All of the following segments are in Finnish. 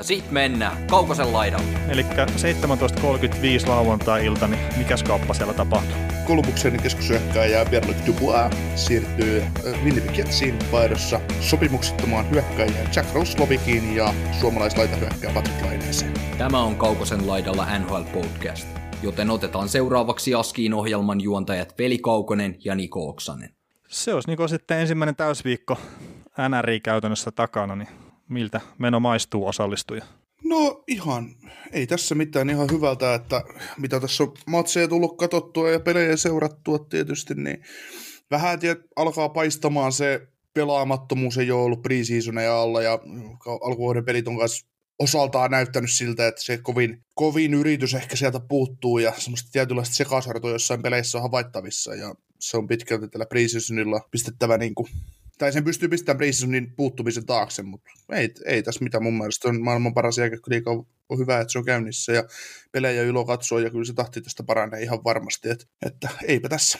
Ja sit mennään Kaukosen laidalle. Eli 17.35 lauantai-ilta, niin mikäs kauppa siellä tapahtuu? Kolumbuksen keskushyökkääjä Berlik Dubois siirtyy äh, Winnipeg Jetsiin vaihdossa sopimuksettomaan hyökkäjään Jack Roslovikiin ja suomalaislaitahyökkääjä Patrick Laineeseen. Tämä on Kaukosen laidalla NHL Podcast, joten otetaan seuraavaksi Askiin ohjelman juontajat Veli Kaukonen ja Niko Oksanen. Se olisi niin sitten ensimmäinen täysviikko NRI käytännössä takana, niin miltä meno maistuu osallistuja? No ihan, ei tässä mitään ihan hyvältä, että mitä tässä on matseja tullut katsottua ja pelejä seurattua tietysti, niin vähän tiedät, alkaa paistamaan se pelaamattomuus ei ole ollut preseasoneja alla ja alkuvuoden pelit on kanssa osaltaan näyttänyt siltä, että se kovin, kovin yritys ehkä sieltä puuttuu ja semmoista tietynlaista sekasartoa jossain peleissä on havaittavissa ja se on pitkälti tällä preseasonilla pistettävä niin kuin tai sen pystyy pistämään preseasonin puuttumisen taakse, mutta ei, ei tässä mitään mun mielestä on maailman paras jääkäkköliiga on, hyvä, että se on käynnissä ja pelejä ilo katsoo ja kyllä se tahti tästä paranee ihan varmasti, että, että eipä tässä.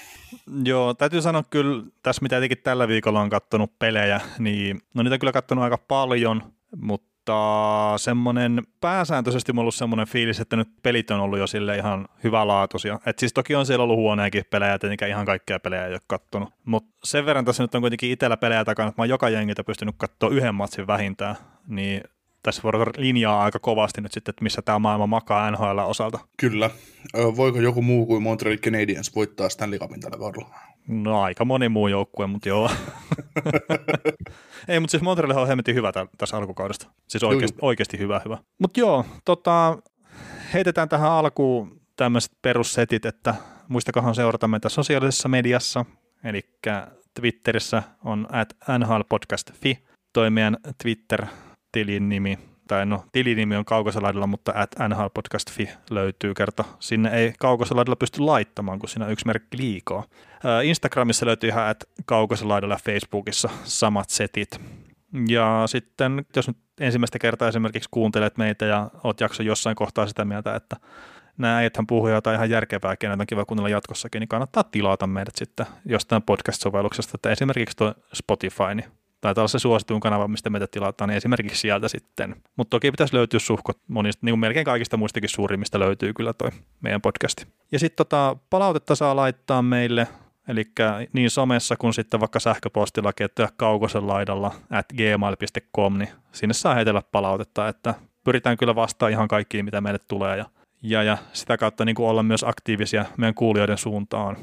Joo, täytyy sanoa kyllä tässä mitä jotenkin tällä viikolla on katsonut pelejä, niin no niitä on kyllä katsonut aika paljon, mutta mutta semmoinen pääsääntöisesti mulla ollut semmoinen fiilis, että nyt pelit on ollut jo sille ihan hyvälaatuisia. Et siis toki on siellä ollut huoneakin pelejä, tietenkään ihan kaikkea pelejä ei ole kattonut. Mutta sen verran tässä nyt on kuitenkin itsellä pelejä takana, että mä oon joka jengiltä pystynyt katsoa yhden matsin vähintään, niin tässä voi linjaa aika kovasti nyt sitten, että missä tämä maailma makaa NHL osalta. Kyllä. Voiko joku muu kuin Montreal Canadiens voittaa Stanley Cupin tällä kaudella? No aika moni muu joukkue, mutta joo. Ei, mutta siis Montreal on hemmetin hyvä täl, tässä alkukaudesta. Siis oikeasti, oikeasti hyvä, hyvä. Mutta joo, tota, heitetään tähän alkuun tämmöiset perussetit, että muistakahan seurata meitä sosiaalisessa mediassa, eli Twitterissä on at nhlpodcast.fi, toi meidän Twitter-tilin nimi, tai no tilinimi on kaukosalaidalla, mutta at nhlpodcast.fi löytyy kerta. Sinne ei kaukosalaidalla pysty laittamaan, kun siinä on yksi merkki liikaa. Instagramissa löytyy ihan at kaukosalaidalla ja Facebookissa samat setit. Ja sitten, jos nyt ensimmäistä kertaa esimerkiksi kuuntelet meitä ja oot jakso jossain kohtaa sitä mieltä, että nämä äijäthän puhuu jotain ihan järkevää, kenet on kiva kuunnella jatkossakin, niin kannattaa tilata meidät sitten jostain podcast-sovelluksesta, että esimerkiksi tuo Spotify, niin taitaa olla se suosituin kanava, mistä meitä tilataan, niin esimerkiksi sieltä sitten. Mutta toki pitäisi löytyä suhkot monista, niin kuin melkein kaikista muistakin suurimmista löytyy kyllä toi meidän podcasti. Ja sitten tota, palautetta saa laittaa meille, eli niin somessa kuin sitten vaikka sähköpostilla että kaukosen laidalla at gmail.com, niin sinne saa heitellä palautetta, että pyritään kyllä vastaamaan ihan kaikkiin, mitä meille tulee ja, ja, ja sitä kautta niin kuin olla myös aktiivisia meidän kuulijoiden suuntaan.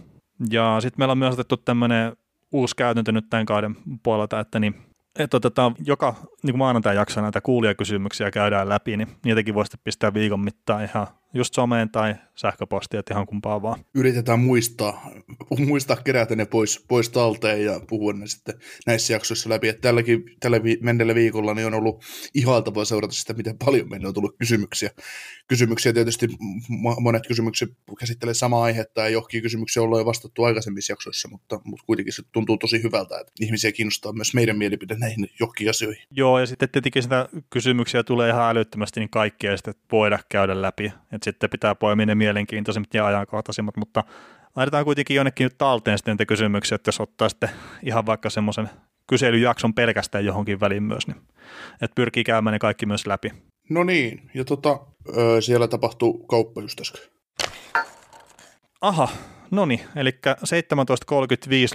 Ja sitten meillä on myös otettu tämmöinen uusi käytäntö nyt tämän kauden puolelta, että niin, että otetaan joka niin maanantai jakso näitä kuulijakysymyksiä käydään läpi, niin niitäkin voisi pistää viikon mittaan ihan just someen tai sähköpostia, ihan kumpaa vaan. Yritetään muistaa, muistaa kerätä ne pois, pois talteen ja puhua ne sitten näissä jaksoissa läpi. Että tälläkin, tällä vi- menneellä viikolla niin on ollut ihaltavaa seurata sitä, miten paljon meillä on tullut kysymyksiä. Kysymyksiä tietysti monet kysymykset käsittelee samaa aihetta ja johonkin kysymyksiä ollaan jo vastattu aikaisemmissa jaksoissa, mutta, mutta kuitenkin se tuntuu tosi hyvältä, että ihmisiä kiinnostaa myös meidän mielipide näihin johonkin asioihin. Joo, ja sitten tietenkin sitä kysymyksiä tulee ihan älyttömästi, niin kaikkia sitten voida käydä läpi että sitten pitää poimia ne mielenkiintoisimmat ja ajankohtaisimmat, mutta laitetaan kuitenkin jonnekin nyt talteen sitten kysymyksiä, että jos ottaa sitten ihan vaikka semmoisen kyselyjakson pelkästään johonkin väliin myös, niin että pyrkii käymään ne kaikki myös läpi. No niin, ja tota, siellä tapahtuu kauppa just äsken. Aha, no niin, eli 17.35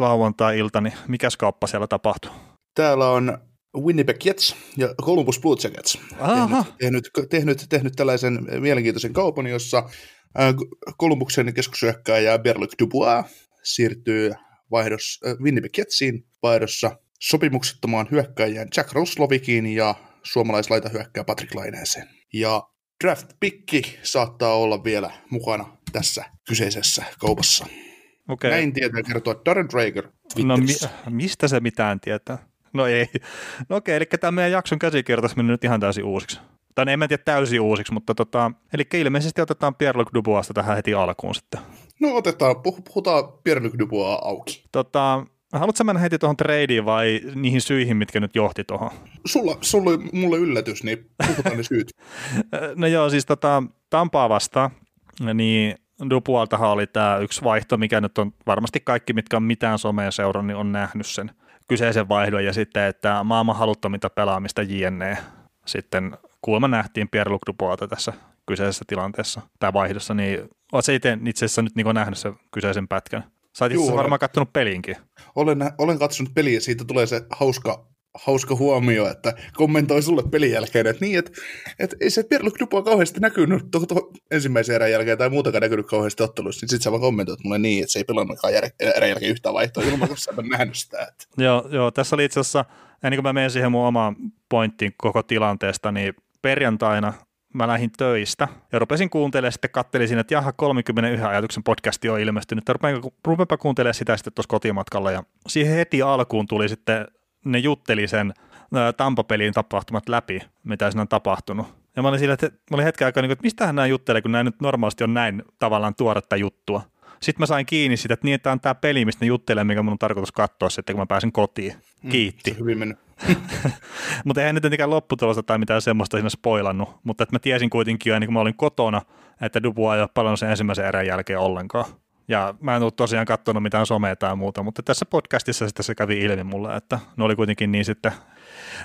lauantai-ilta, niin mikäs kauppa siellä tapahtuu? Täällä on Winnipeg Jets ja Columbus Blue Jackets tehnyt, tehnyt, tehnyt, tehnyt tällaisen mielenkiintoisen kaupan, jossa Columbuksen keskusyökkääjä Berluc Dubois siirtyy vaihdos, Winnipeg Jetsiin vaihdossa sopimuksettomaan hyökkäjään Jack Roslovikiin ja suomalaislaita hyökkää Patrick Laineeseen. Ja draft pikki saattaa olla vielä mukana tässä kyseisessä kaupassa. Okay. Näin tietää kertoa Darren Drager No mi- mistä se mitään tietää? No ei. No okei, eli tämä meidän jakson käsikirjoitus meni nyt ihan täysin uusiksi. Tai en mä tiedä täysin uusiksi, mutta tota, eli ilmeisesti otetaan Pierre-Luc Duboista tähän heti alkuun sitten. No otetaan, puh- puhutaan Pierre-Luc Dubois auki. Tota, haluatko mennä heti tuohon tradeen vai niihin syihin, mitkä nyt johti tuohon? Sulla, sulla oli mulle yllätys, niin puhutaan ne syyt. no joo, siis tota, Tampaa vastaan, niin Dupualtahan oli tämä yksi vaihto, mikä nyt on varmasti kaikki, mitkä on mitään somea seurannut, niin on nähnyt sen kyseisen vaihdon ja sitten, että maailman haluttominta pelaamista JNE sitten kuulemma nähtiin Pierre-Luc tässä kyseisessä tilanteessa tai vaihdossa, niin se itse, itse asiassa nyt niin nähnyt sen kyseisen pätkän? Sä oot varmaan katsonut pelinkin. Olen, olen katsonut peliä siitä tulee se hauska hauska huomio, että kommentoi sulle pelin jälkeen, että niin, että, että ei se Pierre-Luc Dubois kauheasti näkynyt to, to, ensimmäisen erän jälkeen tai muutakaan näkynyt kauheasti ottelussa, niin sitten sä vaan kommentoit mulle niin, että se ei pelannutkaan jär, erän jälkeen yhtään vaihtoa ilman, kun sä nähnyt sitä. Että. Joo, joo, tässä oli itse asiassa, ennen kuin mä menen siihen mun omaan pointtiin koko tilanteesta, niin perjantaina mä lähdin töistä ja rupesin kuuntelemaan sitten kattelisin, että jaha 31 ajatuksen podcasti on ilmestynyt. Rupeanpa kuuntelemaan sitä sitten tuossa kotimatkalla ja siihen heti alkuun tuli sitten ne jutteli sen Tampapeliin tapahtumat läpi, mitä siinä on tapahtunut. Ja mä olin sillä, että mä olin hetken aikaa, niin että mistähän nämä juttelee, kun nämä nyt normaalisti on näin tavallaan tuoretta juttua. Sitten mä sain kiinni sitä, että niin, että tämä on tämä peli, mistä ne juttelee, mikä mun on tarkoitus katsoa sitten, kun mä pääsen kotiin. Mm, Kiitti. Mm, hyvin mennyt. mutta eihän nyt tietenkään lopputulosta tai mitään semmoista siinä spoilannut, mutta että mä tiesin kuitenkin jo ennen kuin mä olin kotona, että Dubois ei ole palannut sen ensimmäisen erän jälkeen ollenkaan. Ja mä en ole tosiaan katsonut mitään somea tai muuta, mutta tässä podcastissa sitten se kävi ilmi mulle, että ne oli kuitenkin niin sitten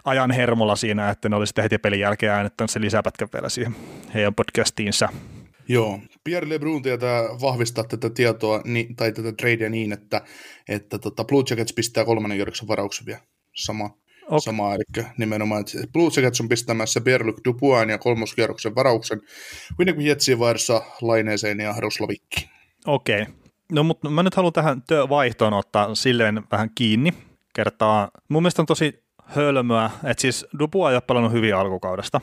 ajan hermolla siinä, että ne oli sitten heti pelin jälkeen äänettänyt se lisäpätkä vielä siihen heidän podcastiinsa. Joo, Pierre LeBrun tietää vahvistaa tätä tietoa niin, tai tätä tradea niin, että, että tota Blue Jackets pistää kolmannen kierroksen varauksen vielä. Sama, okay. sama eli nimenomaan, että Blue Jackets on pistämässä Pierre-Luc Dupuan ja kolmoskierroksen varauksen Winnipeg Jetsiin vaihdossa Laineeseen ja Roslovikkiin. Okei. Okay. No mutta mä nyt haluan tähän vaihtoon ottaa silleen vähän kiinni. Kertaa, mun mielestä on tosi hölmöä, että siis Dupu ei ole pelannut hyvin alkukaudesta.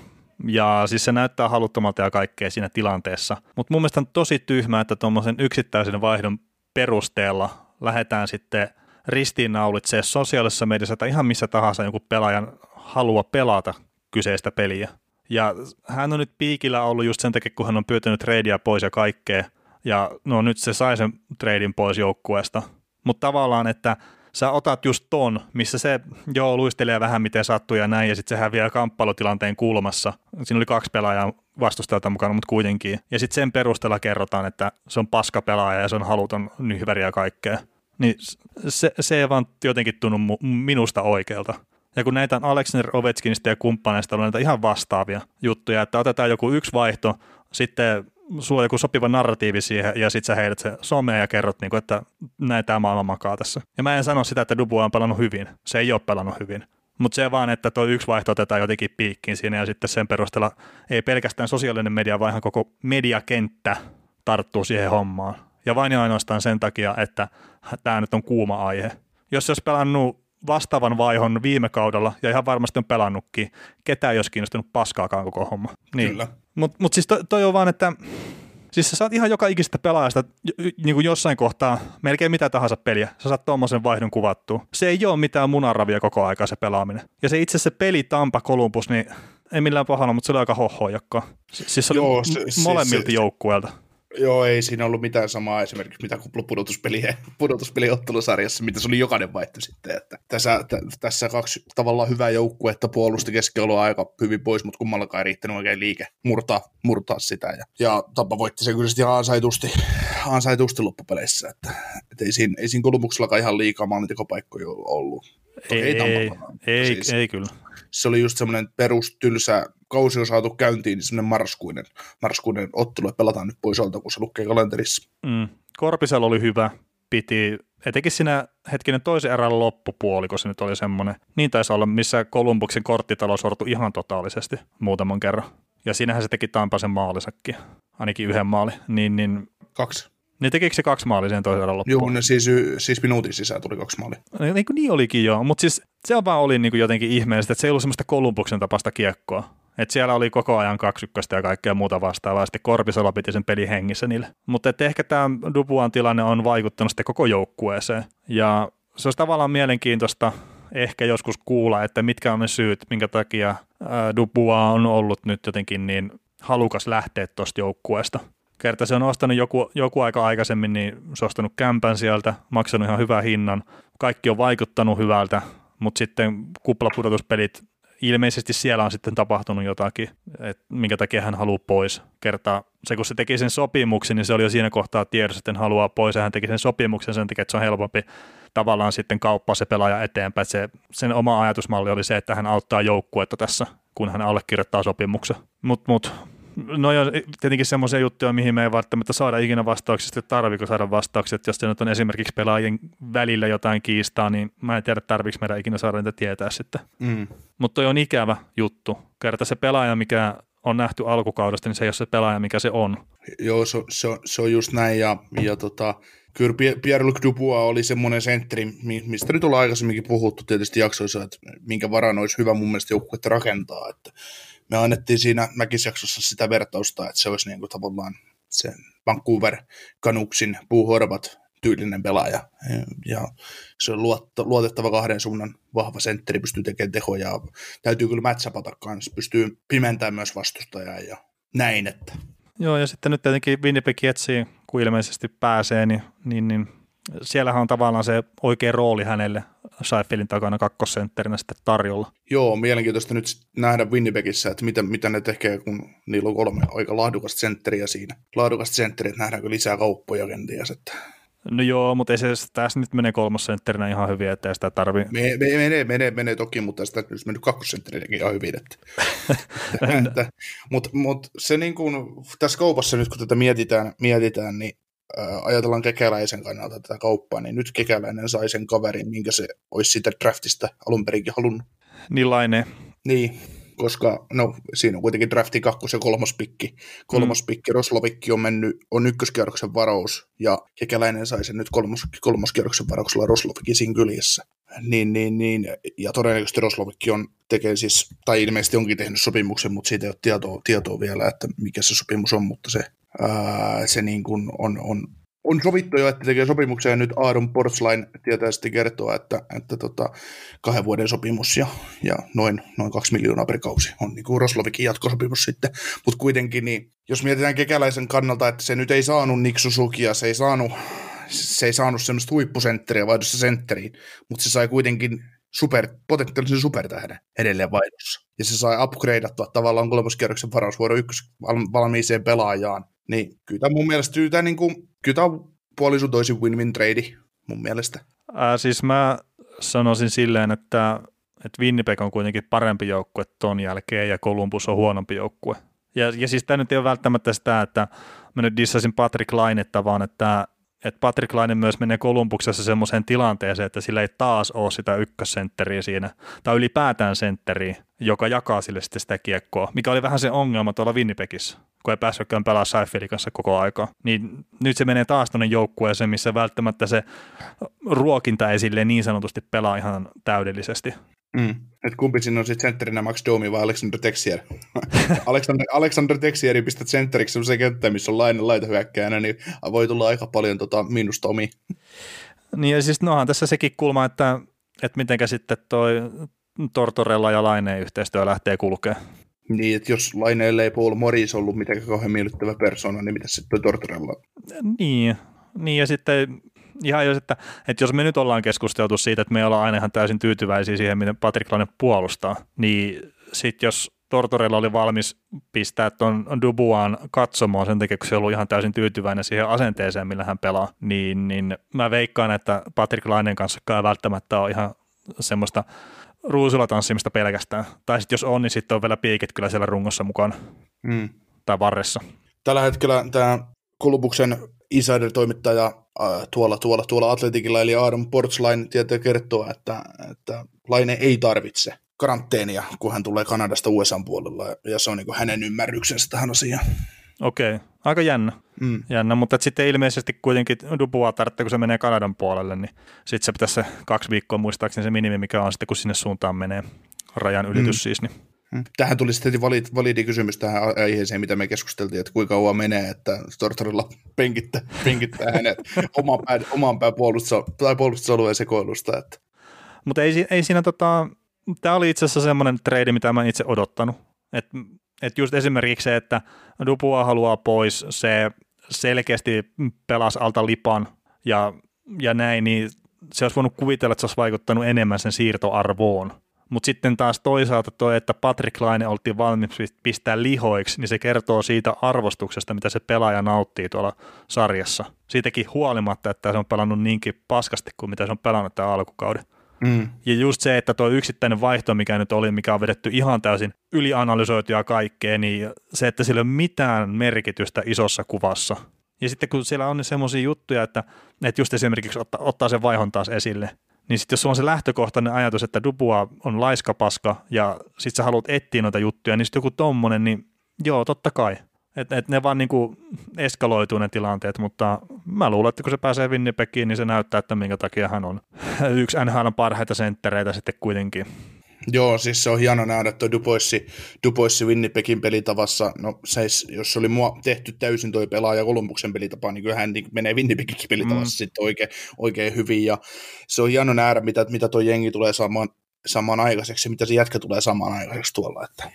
Ja siis se näyttää haluttomalta ja kaikkea siinä tilanteessa. Mutta mun mielestä on tosi tyhmää, että tuommoisen yksittäisen vaihdon perusteella lähdetään sitten ristiinnaulitsee sosiaalisessa mediassa tai ihan missä tahansa joku pelaajan halua pelata kyseistä peliä. Ja hän on nyt piikillä ollut just sen takia, kun hän on pyytänyt treidiä pois ja kaikkea ja no nyt se sai sen treidin pois joukkueesta. Mutta tavallaan, että sä otat just ton, missä se joo luistelee vähän miten sattuu ja näin, ja sitten se häviää kamppailutilanteen kulmassa. Siinä oli kaksi pelaajaa vastustajalta mukana, mutta kuitenkin. Ja sitten sen perusteella kerrotaan, että se on paska pelaaja ja se on haluton nyhväri ja kaikkea. Niin se, se ei vaan jotenkin tunnu minusta oikealta. Ja kun näitä on Alexander Ovechkinista ja kumppaneista on näitä ihan vastaavia juttuja, että otetaan joku yksi vaihto, sitten sulla on joku sopiva narratiivi siihen, ja sitten sä heidät se someen ja kerrot, niin kuin, että näin tämä maailma makaa tässä. Ja mä en sano sitä, että Dubu on pelannut hyvin. Se ei ole pelannut hyvin. Mutta se vaan, että tuo yksi vaihto otetaan jotenkin piikkiin siinä, ja sitten sen perusteella ei pelkästään sosiaalinen media, vaan ihan koko mediakenttä tarttuu siihen hommaan. Ja vain ja ainoastaan sen takia, että tämä nyt on kuuma aihe. Jos se olisi pelannut vastaavan vaihon viime kaudella, ja ihan varmasti on pelannutkin, ketään ei olisi kiinnostunut paskaakaan koko homma. Niin. Kyllä. Mutta mut siis toi, toi on vaan, että Siis sä saat ihan joka ikistä pelaajasta niin kuin jossain kohtaa melkein mitä tahansa peliä. Sä saat tuommoisen vaihdon kuvattua. Se ei ole mitään munanravia koko aika se pelaaminen. Ja se itse se peli Tampa Columbus, niin ei millään pahalla, mutta se oli aika hohojakka. Siis se oli Joo, se, molemmilta se, joukkueelta. Joo, ei siinä ollut mitään samaa esimerkiksi mitä pudotuspelien, pudotuspeliottelusarjassa, mitä se oli jokainen vaihto sitten. Että tässä, t- tässä kaksi tavallaan hyvää joukkuetta puolusti keskiolua aika hyvin pois, mutta kummallakaan ei riittänyt oikein liike murtaa, murtaa sitä. Ja, ja Tampa voitti sen kyllä ihan ansaitusti, ansaitusti loppupeleissä. Että, että ei, siinä, ei siinä ihan liikaa maalintekopaikkoja ollut. Ei, ei, ei, ei, siis. ei kyllä se oli just semmoinen perustylsä kausi on saatu käyntiin, niin semmoinen marraskuinen, marraskuinen ottelu, että pelataan nyt pois alta, kun se lukee kalenterissa. Mm. Korpisella oli hyvä, piti etenkin siinä hetkinen toisen erän loppupuoli, kun se nyt oli semmoinen. Niin taisi olla, missä Kolumbuksen korttitalo sortui ihan totaalisesti muutaman kerran. Ja siinähän se teki Tampasen maalisakin, ainakin yhden maali. Niin, niin Kaksi. Niin tekikö se kaksi maalia sen toisen erän loppuun? Joo, ne siis, siis minuutin sisään tuli kaksi maalia. Niin, niin, niin olikin joo, mutta siis se vaan oli niin kuin jotenkin ihmeellistä, että se ei ollut semmoista Kolumbuksen tapasta kiekkoa. Et siellä oli koko ajan kaksi ykköstä ja kaikkea muuta vastaavaa, sitten Korpisalo piti sen pelin hengissä niille. Mutta ehkä tämä Dubuan tilanne on vaikuttanut sitten koko joukkueeseen. Ja se olisi tavallaan mielenkiintoista ehkä joskus kuulla, että mitkä on ne syyt, minkä takia Dupua on ollut nyt jotenkin niin halukas lähteä tuosta joukkueesta. Kerta se on ostanut joku, joku aika aikaisemmin, niin se on ostanut kämpän sieltä, maksanut ihan hyvän hinnan. Kaikki on vaikuttanut hyvältä, mutta sitten kuplapudotuspelit, ilmeisesti siellä on sitten tapahtunut jotakin, että minkä takia hän haluaa pois. Kertaa se, kun se teki sen sopimuksen, niin se oli jo siinä kohtaa tiedossa, että hän haluaa pois, ja hän teki sen sopimuksen sen takia, että se on helpompi tavallaan sitten kauppaa se pelaaja eteenpäin. Se, sen oma ajatusmalli oli se, että hän auttaa joukkuetta tässä, kun hän allekirjoittaa sopimuksen. Mutta mut, no on tietenkin semmoisia juttuja, mihin me ei välttämättä saada ikinä vastauksia, että tarviiko saada vastauksia, että jos se nyt on esimerkiksi pelaajien välillä jotain kiistaa, niin mä en tiedä, tarviiko meidän ikinä saada niitä tietää sitten. Mm. Mutta toi on ikävä juttu. Kerta se pelaaja, mikä on nähty alkukaudesta, niin se ei ole se pelaaja, mikä se on. Joo, se, se, se on just näin, ja, ja tota, kyllä Pierre-Luc Dubois oli semmoinen sentteri, mistä nyt ollaan aikaisemminkin puhuttu tietysti jaksoissa, että minkä varan olisi hyvä mun mielestä joukkuetta rakentaa, että me annettiin siinä Mäkisjaksossa sitä vertausta, että se olisi niin kuin tavallaan se Vancouver Canucksin puuhorvat tyylinen pelaaja. Ja se on luotettava kahden suunnan vahva sentteri, pystyy tekemään tehoja. Täytyy kyllä matchapata kanssa, pystyy pimentämään myös vastustajaa ja näin. Että. Joo, ja sitten nyt tietenkin Winnipeg Jetsiin, kun ilmeisesti pääsee, niin, niin, niin siellähän on tavallaan se oikea rooli hänelle Seifelin takana kakkosentterinä sitten tarjolla. Joo, mielenkiintoista nyt nähdä Winnipegissä, että mitä, mitä ne tekee, kun niillä on kolme aika laadukasta sentteriä siinä. Laadukasta sentteriä, että nähdäänkö lisää kauppoja kenties. Että... No joo, mutta ei se tässä nyt menee kolmosentterinä ihan hyvin, että sitä tarvii. Me, me, menee, menee, menee, toki, mutta sitä olisi mennyt kakkosentterinäkin ihan hyvin. Että, että, mutta, mutta se niin kuin, tässä kaupassa nyt kun tätä mietitään, mietitään niin ajatellaan kekäläisen kannalta tätä kauppaa, niin nyt kekäläinen sai sen kaverin, minkä se olisi sitä draftista alun perinkin halunnut. Niin Laine. Niin, koska no, siinä on kuitenkin drafti kakkos- ja kolmospikki. Kolmospikki, mm. Roslovikki on mennyt, on ykköskierroksen varaus, ja kekäläinen sai sen nyt kolmos, kolmoskierroksen varauksella Roslovikin siinä kyljessä. Niin, niin, niin, ja todennäköisesti Roslovikki on tekee siis, tai ilmeisesti onkin tehnyt sopimuksen, mutta siitä ei ole tietoa, tietoa vielä, että mikä se sopimus on, mutta se ää, se niin kuin on, on, on sovittu jo, että tekee sopimuksen ja nyt Aaron Portsline tietää sitten kertoa, että, että tota, kahden vuoden sopimus ja, ja noin, noin kaksi miljoonaa per kausi on niin kuin Roslovikin jatkosopimus sitten, mutta kuitenkin niin, jos mietitään kekäläisen kannalta, että se nyt ei saanut Nick Suzukia, se ei saanut, se ei saanut semmoista huippusentteriä vaihdossa sentteriin, mutta se sai kuitenkin super, potentiaalisen supertähden edelleen vaihdossa. Ja se sai upgradeattua tavallaan kolmoskierroksen varausvuoro ykkös valmiiseen pelaajaan niin kyllä tämä mun mielestä tämä, niin kuin, kyllä tämä on puolisun toisin win-win trade mun mielestä. Ää, siis mä sanoisin silleen, että, että Winnipeg on kuitenkin parempi joukkue ton jälkeen ja Columbus on huonompi joukkue. Ja, ja siis tämä nyt ei ole välttämättä sitä, että mä nyt dissasin Patrick Lainetta, vaan että, että Patrick Laine myös menee Kolumbuksessa semmoiseen tilanteeseen, että sillä ei taas ole sitä ykkössentteriä siinä, tai ylipäätään sentteriä, joka jakaa sille sitten sitä kiekkoa, mikä oli vähän se ongelma tuolla Winnipegissä kun ei päässytkään pelaamaan Seifelin kanssa koko aika. Niin nyt se menee taas tuonne joukkueeseen, missä välttämättä se ruokinta ei niin sanotusti pelaa ihan täydellisesti. Mm. Et kumpi siinä on sitten sentterinä Max Domi vai Alexander Texier? Alexander, Alexander Texieri pistät sentteriksi sellaisen kenttään, missä on lainen laitahyökkäjänä, niin voi tulla aika paljon tota miinusta omi. Niin ja siis nohan tässä sekin kulma, että, että mitenkä sitten toi Tortorella ja Laineen yhteistyö lähtee kulkemaan. Niin, että jos Laineelle ei Paul Morris ollut mitenkään kauhean miellyttävä persona, niin mitä sitten Tortorella? Niin, niin ja sitten ihan jos, että, että jos me nyt ollaan keskusteltu siitä, että me ollaan aina ihan täysin tyytyväisiä siihen, miten Patrick Laine puolustaa, niin sitten jos Tortorella oli valmis pistää tuon Dubuan katsomaan sen takia, kun se on ollut ihan täysin tyytyväinen siihen asenteeseen, millä hän pelaa, niin, niin mä veikkaan, että Patrick Lainen kanssa ei välttämättä ole ihan semmoista ruusulla tanssimista pelkästään. Tai sitten jos on, niin sitten on vielä piikit kyllä siellä rungossa mukana. Mm. Tai varressa. Tällä hetkellä tämä Kulubuksen insider-toimittaja äh, tuolla, tuolla, tuolla Atletikilla, eli Adam Portsline, tietää kertoa, että, että Laine ei tarvitse karanteenia, kun hän tulee Kanadasta USA puolella, ja se on niin hänen ymmärryksensä tähän asiaan. Okei, okay. aika jännä. Mm. jännä mutta sitten ilmeisesti kuitenkin Dupua tarvitsee, kun se menee Kanadan puolelle, niin sitten se pitäisi se kaksi viikkoa muistaakseni se minimi, mikä on sitten, kun sinne suuntaan menee rajan ylitys mm. siis. Niin. Mm. Tähän tuli sitten validi, validi kysymys tähän aiheeseen, mitä me keskusteltiin, että kuinka kauan menee, että Tortorella penkittää, penkittää hänet oman, pää, oman pää puolustus, tai puolustusalueen sekoilusta. Että. Mutta ei, ei siinä tota, tämä oli itse asiassa semmoinen trade, mitä mä itse odottanut. Että et just esimerkiksi se, että Dupua haluaa pois, se selkeästi pelasi alta lipan ja, ja näin, niin se olisi voinut kuvitella, että se olisi vaikuttanut enemmän sen siirtoarvoon. Mutta sitten taas toisaalta toi, että Patrick Laine oltiin valmis pistää lihoiksi, niin se kertoo siitä arvostuksesta, mitä se pelaaja nauttii tuolla sarjassa. Siitäkin huolimatta, että se on pelannut niinkin paskasti kuin mitä se on pelannut tämä alkukauden. Mm. Ja just se, että tuo yksittäinen vaihto, mikä nyt oli, mikä on vedetty ihan täysin ylianalysoitua kaikkea, niin se, että sillä ei ole mitään merkitystä isossa kuvassa. Ja sitten kun siellä on semmoisia juttuja, että, että just esimerkiksi ottaa, ottaa sen vaihon taas esille, niin sitten jos sulla on se lähtökohtainen ajatus, että Dupua on laiskapaska ja sitten sä haluat etsiä noita juttuja, niin sitten joku tommonen, niin joo, totta kai. Että et ne vaan niinku eskaloituu ne tilanteet, mutta mä luulen, että kun se pääsee Winnipegiin, niin se näyttää, että minkä takia hän on yksi NHL parhaita senttereitä sitten kuitenkin. Joo, siis se on hieno nähdä tuo Duboissi, Duboissi Winnipegin pelitavassa. No se, jos oli mua tehty täysin toi pelaaja Kolumbuksen pelitapa, niin kyllähän niin menee Winnipegin pelitavassa mm. sitten oikein, oikein hyvin. Ja se on hieno nähdä, mitä, mitä tuo jengi tulee saamaan, saamaan aikaiseksi, mitä se jätkä tulee saamaan aikaiseksi tuolla. Että.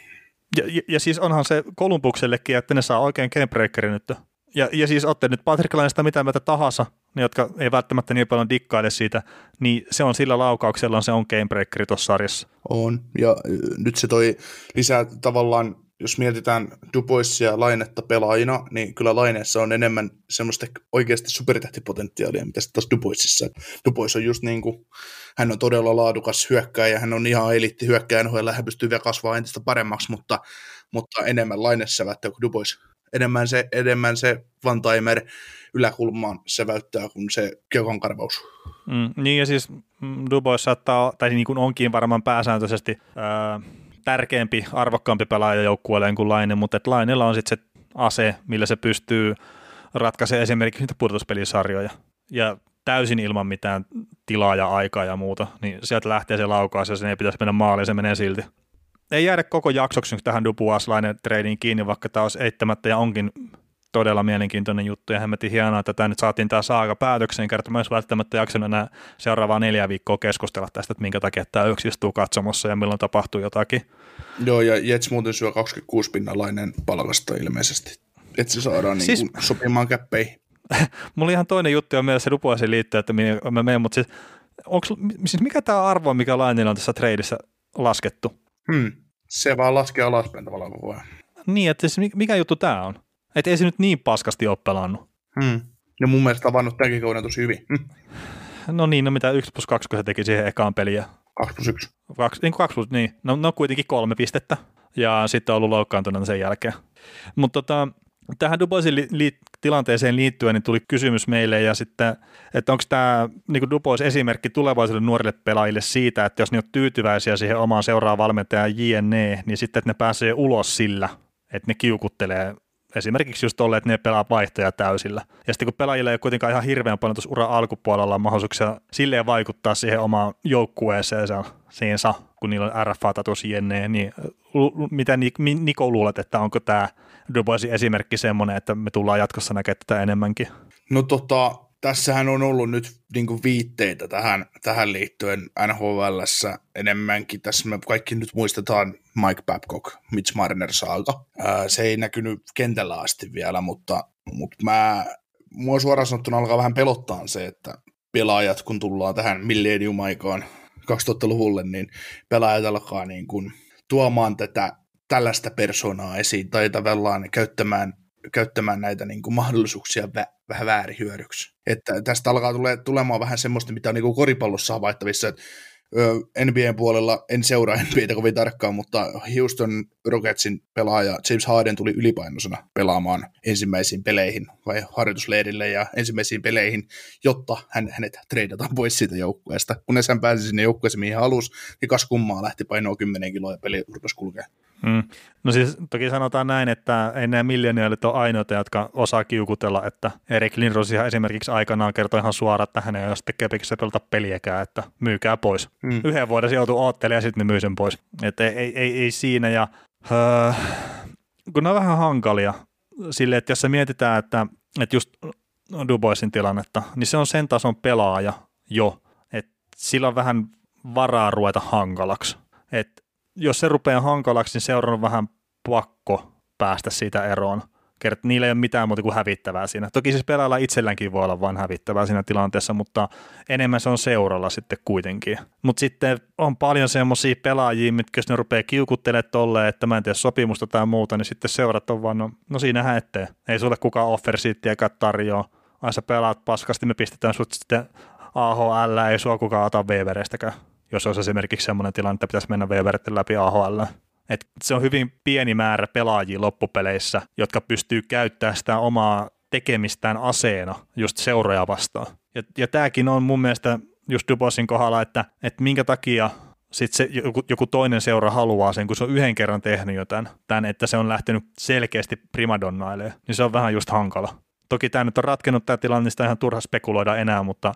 Ja, ja, ja, siis onhan se Kolumbuksellekin, että ne saa oikein gamebreakerin nyt. Ja, ja siis olette nyt Patrick Lainesta mitä mieltä tahansa, ne jotka ei välttämättä niin paljon dikkaile siitä, niin se on sillä laukauksella, se on gamebreakeri tuossa sarjassa. On, ja nyt se toi lisää tavallaan, jos mietitään Duboisia Lainetta pelaajina, niin kyllä Laineessa on enemmän semmoista oikeasti supertähtipotentiaalia, mitä sitten taas Duboisissa. Dubois on just niin kuin, hän on todella laadukas hyökkääjä, hän on ihan elitti hyökkääjä NHL, hän pystyy vielä kasvaa entistä paremmaksi, mutta, mutta enemmän Lainessa välttää kuin Dubois. Enemmän se, enemmän se Van Timer yläkulmaan se välttää kuin se kiekon karvaus. Mm, niin ja siis mm, Dubois saattaa, tai niin kuin onkin varmaan pääsääntöisesti ää, tärkeämpi, arvokkaampi pelaaja joukkueelleen kuin Laine, mutta että Lainella on sitten se ase, millä se pystyy ratkaisemaan esimerkiksi niitä pudotuspelisarjoja. Ja täysin ilman mitään tilaa ja aikaa ja muuta, niin sieltä lähtee se laukaus ja sen ei pitäisi mennä maaliin, se menee silti. Ei jäädä koko jaksoksi tähän Dubuaslainen treidiin kiinni, vaikka tämä olisi eittämättä ja onkin todella mielenkiintoinen juttu ja hemmetin hienoa, että tämä nyt saatiin tämä saaga päätökseen, kerta myös välttämättä jaksanut enää seuraavaa neljä viikkoa keskustella tästä, että minkä takia tämä yksi istuu katsomossa ja milloin tapahtuu jotakin. Joo, ja Jets muuten syö 26 pinnalainen palkasta ilmeisesti, että se saadaan niin siis... niin sopimaan käppeihin. Mulla oli ihan toinen juttu on mielessä Dupuasin liittyen, että mä menen, mutta siis, onks, siis mikä tämä arvo, mikä Lainilla on tässä treidissä laskettu? Hmm. Se vaan laskee alaspäin tavallaan koko ajan. Niin, että siis mikä juttu tämä on? Että ei se nyt niin paskasti ole pelannut. Hmm. Ja mun mielestä avannut tämänkin kauden tosi hyvin. Hmm. No niin, no mitä 1 plus 2, kun se teki siihen ekaan peliä? 2 plus 1. 2, niin 2 plus, niin. No, no kuitenkin kolme pistettä. Ja sitten on ollut loukkaantunut sen jälkeen. Mutta tota, tähän Duboisin li- li- tilanteeseen liittyen niin tuli kysymys meille ja sitten, että onko tämä niin Dubois esimerkki tulevaisuuden nuorille pelaajille siitä, että jos ne on tyytyväisiä siihen omaan seuraavaan valmentajan JNE, niin sitten, että ne pääsee ulos sillä, että ne kiukuttelee esimerkiksi just tolle, että ne pelaa vaihtoja täysillä. Ja sitten kun pelaajilla ei ole kuitenkaan ihan hirveän paljon tuossa ura alkupuolella mahdollisuuksia silleen vaikuttaa siihen omaan joukkueeseen siinsä, kun niillä on RFA-tatus jenne, niin mitä Niko luulet, että onko tämä Duboisin esimerkki semmoinen, että me tullaan jatkossa näkemään tätä enemmänkin? No tota, tässähän on ollut nyt niin viitteitä tähän, tähän liittyen NHLssä enemmänkin. Tässä me kaikki nyt muistetaan Mike Babcock, Mitch Marner saaga. se ei näkynyt kentällä asti vielä, mutta, mutta mä, mua suoraan sanottuna alkaa vähän pelottaa se, että pelaajat, kun tullaan tähän millennium-aikaan 2000-luvulle, niin pelaajat alkaa niin kuin tuomaan tätä tällaista persoonaa esiin tai tavallaan käyttämään käyttämään näitä niin kuin mahdollisuuksia vä- vähän väärin hyödyksi. Että tästä alkaa tule, tulemaan vähän semmoista, mitä on niin kuin koripallossa havaittavissa, että NBAn puolella en seuraa NBAtä kovin tarkkaan, mutta Houston Rocketsin pelaaja James Harden tuli ylipainoisena pelaamaan ensimmäisiin peleihin vai harjoitusleirille ja ensimmäisiin peleihin, jotta hän, hänet treidataan pois siitä joukkueesta. Kunnes hän pääsi sinne joukkueeseen, mihin halusi, niin kas kummaa lähti painoa 10 kiloa ja peli rupesi kulkea. Mm. No siis toki sanotaan näin, että ei nämä miljonäärit ole ainoita, jotka osaa kiukutella, että Erik Lindros esimerkiksi aikanaan kertoi ihan suoraan, että hän ei ole sitten pelata peliäkään, että myykää pois. Mm. Yhden vuoden se joutuu oottelemaan ja sitten ne myy sen pois. Että ei, ei, ei, ei siinä ja öö, kun ne on vähän hankalia sille, että jos se mietitään, että, että just Duboisin tilannetta, niin se on sen tason pelaaja jo, että sillä on vähän varaa ruveta hankalaksi. Et jos se rupeaa hankalaksi, niin seuran on vähän pakko päästä siitä eroon. Kert, niillä ei ole mitään muuta kuin hävittävää siinä. Toki siis pelaajalla itselläänkin voi olla vain hävittävää siinä tilanteessa, mutta enemmän se on seuralla sitten kuitenkin. Mutta sitten on paljon semmoisia pelaajia, mitkä jos ne rupeaa kiukuttelemaan tolleen, että mä en tee sopimusta tai muuta, niin sitten seurat on vaan, no, no siinähän ettei. Ei sulle kukaan offersiittiäkään tarjoa. Ai sä pelaat paskasti, me pistetään sut sitten AHL, ei sua kukaan ota Weberestäkään, jos olisi esimerkiksi semmoinen tilanne, että pitäisi mennä Weberetten läpi AHL. Et se on hyvin pieni määrä pelaajia loppupeleissä, jotka pystyy käyttämään sitä omaa tekemistään aseena just seuroja vastaan. Ja, ja tämäkin on mun mielestä just Dubosin kohdalla, että, että minkä takia sitten se joku, joku toinen seura haluaa sen, kun se on yhden kerran tehnyt jo tämän, että se on lähtenyt selkeästi primadonnailemaan, niin se on vähän just hankala. Toki tämä nyt on ratkennut tämä tilanne, niin sitä ihan turha spekuloida enää, mutta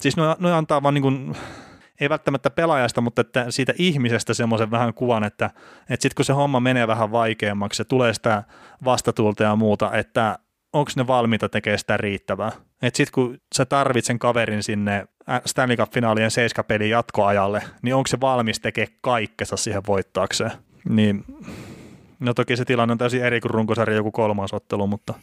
siis noin no antaa vaan niin kuin ei välttämättä pelaajasta, mutta että siitä ihmisestä semmoisen vähän kuvan, että, että sitten kun se homma menee vähän vaikeammaksi, se tulee sitä vastatulta ja muuta, että onko ne valmiita tekemään sitä riittävää. Että sitten kun sä tarvit sen kaverin sinne Stanley Cup-finaalien seiskapelin jatkoajalle, niin onko se valmis tekemään kaikkensa siihen voittaakseen. Niin, no toki se tilanne on täysin eri kuin runkosarja joku kolmas ottelu, mutta,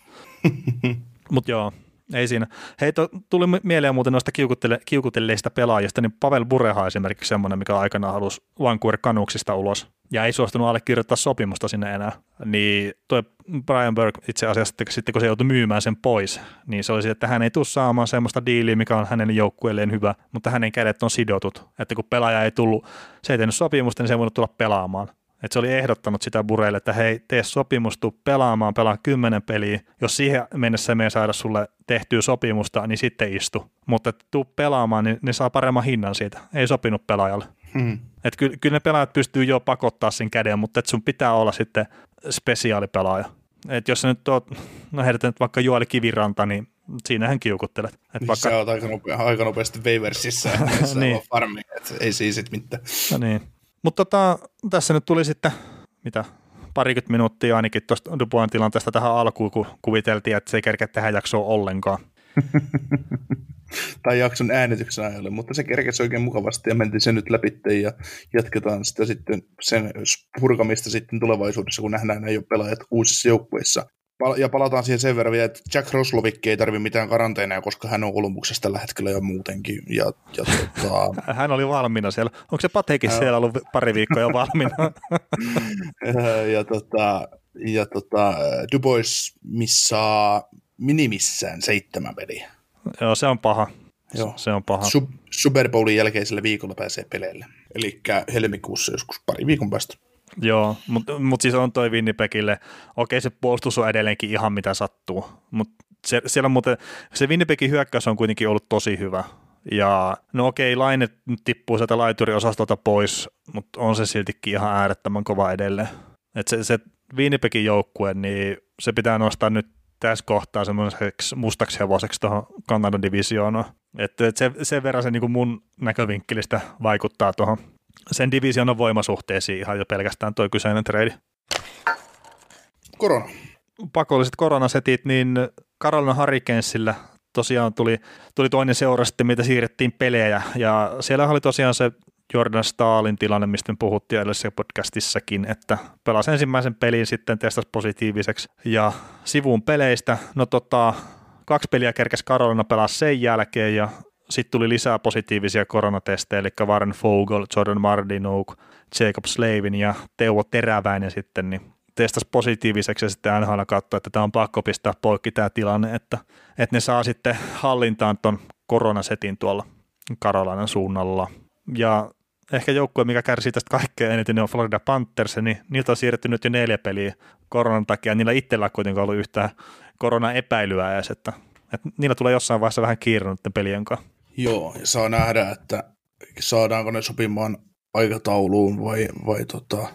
mutta joo, ei siinä. Hei, to, tuli mieleen muuten noista kiukutelle, kiukutelleista pelaajista, niin Pavel Bureha esimerkiksi semmoinen, mikä aikanaan halusi Vancouver Canucksista ulos ja ei suostunut allekirjoittaa sopimusta sinne enää. Niin toi Brian Burke itse asiassa sitten kun se joutui myymään sen pois, niin se oli että hän ei tule saamaan semmoista diiliä, mikä on hänen joukkueelleen hyvä, mutta hänen kädet on sidotut. Että kun pelaaja ei tullut, se ei tehnyt sopimusta, niin se ei voinut tulla pelaamaan. Et se oli ehdottanut sitä Bureille, että hei, tee sopimus, tuu pelaamaan, pelaa kymmenen peliä. Jos siihen mennessä me ei saada sulle tehtyä sopimusta, niin sitten istu. Mutta tuu pelaamaan, niin ne saa paremman hinnan siitä. Ei sopinut pelaajalle. Hmm. Et ky- kyllä ne pelaajat pystyy jo pakottaa sen käden, mutta et sun pitää olla sitten spesiaalipelaaja. Et jos sä nyt oot, no nyt vaikka Juoli Kiviranta, niin siinähän kiukuttelet. Et niin vaikka... Sä oot aika, nope- aika nopeasti Waversissä, niin. farmi, et ei siis mitään. No niin. Mutta tota, tässä nyt tuli sitten, mitä, parikymmentä minuuttia ainakin tuosta Duboin tilanteesta tähän alkuun, kun kuviteltiin, että se ei kerkeä tehdä jaksoa ollenkaan. tai jakson äänityksen ajalle, mutta se kerkesi oikein mukavasti ja mentiin sen nyt läpi ja jatketaan sitä sitten sen purkamista sitten tulevaisuudessa, kun nähdään nämä jo pelaajat uusissa joukkueissa ja palataan siihen sen verran vielä, että Jack Roslovik ei tarvitse mitään karanteeneja, koska hän on Kolumbuksessa tällä hetkellä jo muutenkin. Ja, ja tota... hän oli valmiina siellä. Onko se Patekin siellä ollut pari viikkoa jo valmiina? ja, tota, ja tota, Dubois missaa minimissään seitsemän peliä. Joo, se on paha. Joo. Se on paha. Sub- Super Bowlin jälkeisellä viikolla pääsee peleille. Eli helmikuussa joskus pari viikon päästä. Joo, mutta mut siis on toi Winnipegille, okei se puolustus on edelleenkin ihan mitä sattuu, mutta se, siellä muuten, se Winnipegin hyökkäys on kuitenkin ollut tosi hyvä. Ja no okei, Laine tippuu sieltä laituriosastolta pois, mutta on se siltikin ihan äärettömän kova edelleen. Et se, se Winnipegin joukkue, niin se pitää nostaa nyt tässä kohtaa semmoiseksi mustaksi hevoseksi tuohon Kanadan divisioonaan. Että et se, sen verran se niin mun näkövinkkelistä vaikuttaa tuohon sen divisionan voimasuhteisiin ihan jo pelkästään tuo kyseinen trade. Korona. Pakolliset koronasetit, niin Carolina Hurricanesillä tosiaan tuli, tuli toinen seura sitten, mitä siirrettiin pelejä, ja siellä oli tosiaan se Jordan Staalin tilanne, mistä me puhuttiin edellisessä podcastissakin, että pelasi ensimmäisen pelin sitten testasi positiiviseksi, ja sivuun peleistä, no tota, kaksi peliä kerkesi Carolina pelaa sen jälkeen, ja sitten tuli lisää positiivisia koronatestejä, eli Warren Fogel, Jordan Mardinouk, Jacob Slavin ja Teuvo Teräväinen sitten, niin testasi positiiviseksi ja sitten NHL katsoi, että tämä on pakko pistää poikki tämä tilanne, että, että ne saa sitten hallintaan tuon koronasetin tuolla Karolainen suunnalla. Ja ehkä joukkue, mikä kärsii tästä kaikkein eniten, niin on Florida Panthers, niin niiltä on siirretty nyt jo neljä peliä koronan takia. Niillä itsellä kuitenkaan ollut yhtään koronaepäilyä edes, että, että niillä tulee jossain vaiheessa vähän kiire pelien kanssa. Joo, ja saa nähdä, että saadaanko ne sopimaan aikatauluun vai, vai, tota,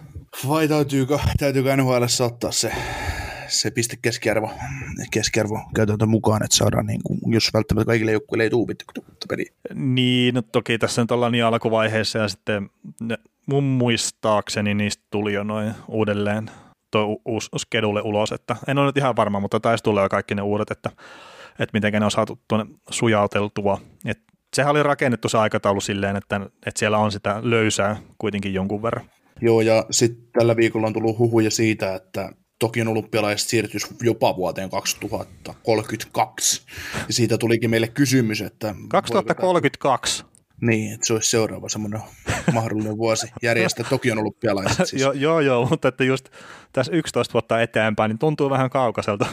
vai täytyykö, täytyykö NHL ottaa se, se piste keskiarvo, keskiarvo käytäntö mukaan, että saadaan, niin kuin, jos välttämättä kaikille joukkueille ei tuu peli. Niin, no toki tässä nyt ollaan niin alkuvaiheessa ja sitten ne, mun muistaakseni niistä tuli jo noin uudelleen tuo uusi skedulle ulos, että en ole nyt ihan varma, mutta taisi tulla jo kaikki ne uudet, että, että miten ne on saatu tuonne sujauteltua. Et sehän oli rakennettu se aikataulu silleen, että, että siellä on sitä löysää kuitenkin jonkun verran. Joo, ja sitten tällä viikolla on tullut huhuja siitä, että Tokion olympialaiset siirtyisi jopa vuoteen 2032. Ja siitä tulikin meille kysymys, että... 2032? Niin, että se olisi seuraava semmoinen mahdollinen vuosi järjestää Tokion olympialaiset. Siis. joo, joo, joo, mutta että just tässä 11 vuotta eteenpäin, niin tuntuu vähän kaukaiselta.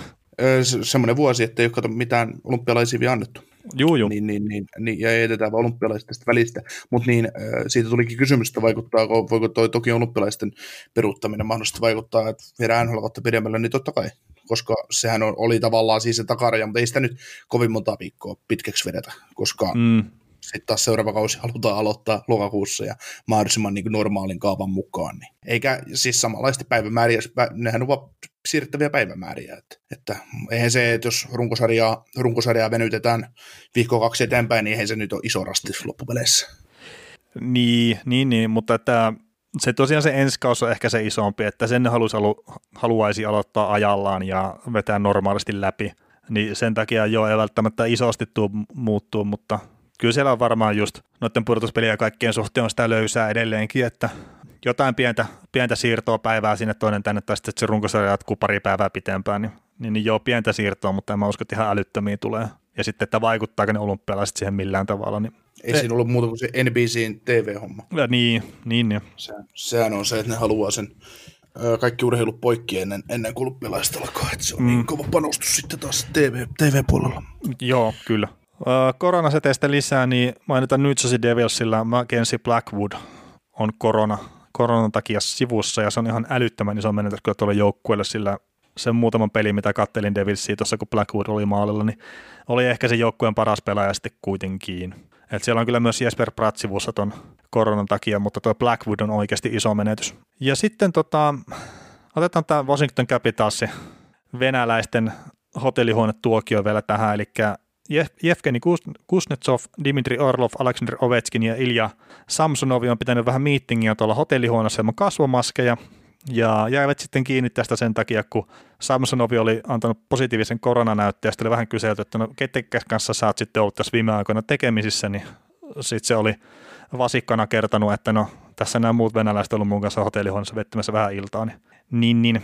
Se, semmoinen vuosi, että ei ole mitään olympialaisia vielä annettu. Juu, juu. Niin, niin, niin, niin, ja jätetään vaan olympialaiset tästä välistä. Mutta niin, siitä tulikin kysymys, että vaikuttaako, voiko toi Tokion olympialaisten peruuttaminen mahdollisesti vaikuttaa, että viedään NHL pidemmälle, niin totta kai koska sehän on, oli tavallaan siis se takaraja, mutta ei sitä nyt kovin monta viikkoa pitkäksi vedetä, koska mm sitten taas seuraava kausi halutaan aloittaa lokakuussa ja mahdollisimman niin normaalin kaavan mukaan. Niin. Eikä siis samanlaista päivämääriä, nehän ovat siirrettäviä päivämääriä. Että, että eihän se, että jos runkosarjaa, runkosarjaa venytetään viikko kaksi eteenpäin, niin eihän se nyt ole iso rasti loppupeleissä. Niin, niin, niin mutta että se tosiaan se ensi kausi on ehkä se isompi, että sen haluaisi, haluaisi aloittaa ajallaan ja vetää normaalisti läpi. Niin sen takia jo ei välttämättä isosti tuu muuttuu, mutta kyllä siellä on varmaan just noiden pudotuspeliä ja kaikkien suhteen on sitä löysää edelleenkin, että jotain pientä, pientä siirtoa päivää sinne toinen tänne, tai sitten se runkosarja jatkuu pari päivää pitempään, niin, niin, niin joo, pientä siirtoa, mutta en mä usko, että ihan älyttömiä tulee. Ja sitten, että vaikuttaako ne olympialaiset siihen millään tavalla. Niin ei siinä ollut muuta kuin se NBCin TV-homma. Ja niin, niin, niin. Sehän, sehän on se, että ne haluaa sen kaikki urheilut poikki ennen, ennen kuin alkaa, että se on mm. niin kova panostus sitten taas TV, TV-puolella. Joo, kyllä koronaseteistä lisää, niin mainitaan New Jersey Devilsillä Mackenzie Blackwood on korona, koronan takia sivussa ja se on ihan älyttömän iso menetys kyllä tuolle joukkueelle, sillä sen muutaman pelin, mitä kattelin Devilsia tuossa, kun Blackwood oli maalilla, niin oli ehkä se joukkueen paras pelaaja sitten kuitenkin. Et siellä on kyllä myös Jesper Pratt sivussa ton koronan takia, mutta tuo Blackwood on oikeasti iso menetys. Ja sitten tota, otetaan tämä Washington Capitalsi venäläisten hotellihuonetuokio vielä tähän, eli Jevgeni Kuznetsov, Dimitri Orlov, Alexander Ovechkin ja Ilja Samsonovi on pitänyt vähän miittingiä tuolla hotellihuoneessa ilman kasvomaskeja, ja jäivät sitten kiinni tästä sen takia, kun Samsonovi oli antanut positiivisen koronanäytteen, ja sitten oli vähän kyselty, että no ketekäs kanssa sä oot sitten ollut tässä viime aikoina tekemisissä, niin sitten se oli vasikkana kertonut, että no tässä nämä muut venäläiset ovat mun kanssa hotellihuoneessa vettämässä vähän iltaa, niin, niin, niin.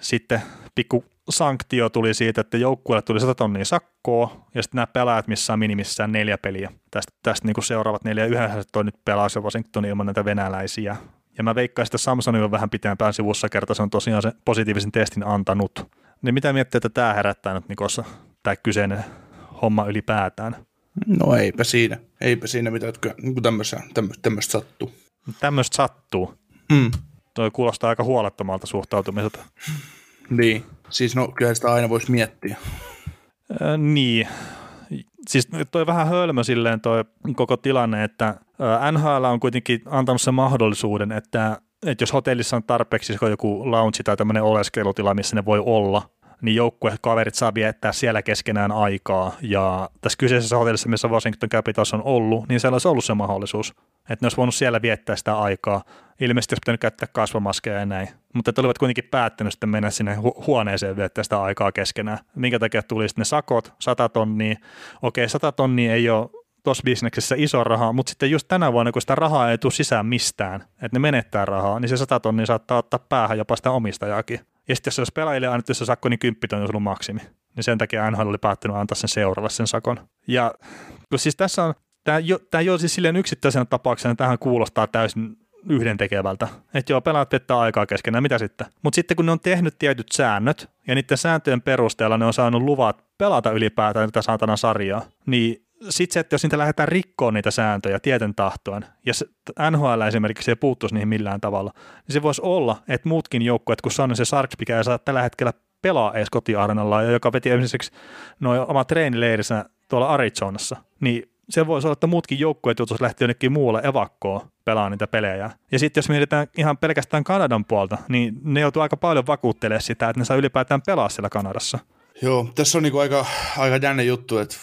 Sitten pikku sanktio tuli siitä, että joukkueelle tuli 100 tonnia sakkoa, ja sitten nämä pelaajat missään minimissään neljä peliä. Tästä, tästä niin kuin seuraavat neljä, yhdessä toi nyt pelasi Washington ilman näitä venäläisiä. Ja mä että Samsoni on vähän pitempään sivussa kerta, se on tosiaan se positiivisen testin antanut. Niin mitä miettii, että tämä herättää nyt Nikossa, tämä kyseinen homma ylipäätään? No eipä siinä, eipä siinä mitä, niin tämmöistä, tämmöistä sattuu. Tämmöistä sattuu? Mm. Toi kuulostaa aika huolettomalta suhtautumiselta. Niin, siis no kyllä sitä aina voisi miettiä. Äh, niin, siis toi vähän hölmö silleen toi koko tilanne, että NHL on kuitenkin antanut sen mahdollisuuden, että, että jos hotellissa on tarpeeksi joku lounge tai tämmöinen oleskelutila, missä ne voi olla, niin joukkuekaverit saa viettää siellä keskenään aikaa. Ja tässä kyseisessä hotellissa, missä Washington Capitals on ollut, niin siellä olisi ollut se mahdollisuus, että ne olisi voinut siellä viettää sitä aikaa. Ilmeisesti olisi pitänyt käyttää kasvomaskeja ja näin. Mutta että olivat kuitenkin päättänyt sitten mennä sinne hu- huoneeseen viettää sitä aikaa keskenään. Minkä takia tuli sitten ne sakot, 100 tonnia. Okei, 100 tonnia ei ole tuossa bisneksessä iso raha, mutta sitten just tänä vuonna, kun sitä rahaa ei tule sisään mistään, että ne menettää rahaa, niin se 100 tonnia saattaa ottaa päähän jopa sitä omistajaakin. Ja sitten jos olisi pelaajille annettu se sakko, niin 10 tonnia olisi ollut maksimi. Niin sen takia NHL oli päättänyt antaa sen seuraavalle sen sakon. Ja kun siis tässä on, tämä, jo, tämä jo siis silleen yksittäisenä tapauksena, tähän kuulostaa täysin yhdentekevältä. Että joo, pelaat vettää aikaa keskenään, mitä sitten? Mutta sitten kun ne on tehnyt tietyt säännöt, ja niiden sääntöjen perusteella ne on saanut luvat pelata ylipäätään tätä saatana sarjaa, niin sitten se, että jos niitä lähdetään rikkoon niitä sääntöjä tieten tahtoen, ja NHL esimerkiksi ei puuttuisi niihin millään tavalla, niin se voisi olla, että mikä joukkueet, kun San se Sarks, mikä ei saa tällä hetkellä pelaa edes kotiarnalla, ja joka veti esimerkiksi noin oma treenileirissä tuolla Arizonassa, niin se voisi olla, että muutkin joukkueet joutuisi lähteä jonnekin muualle evakkoon pelaamaan niitä pelejä. Ja sitten jos mietitään ihan pelkästään Kanadan puolta, niin ne joutuu aika paljon vakuuttelemaan sitä, että ne saa ylipäätään pelaa siellä Kanadassa. Joo, tässä on niinku aika, aika jännä juttu, että,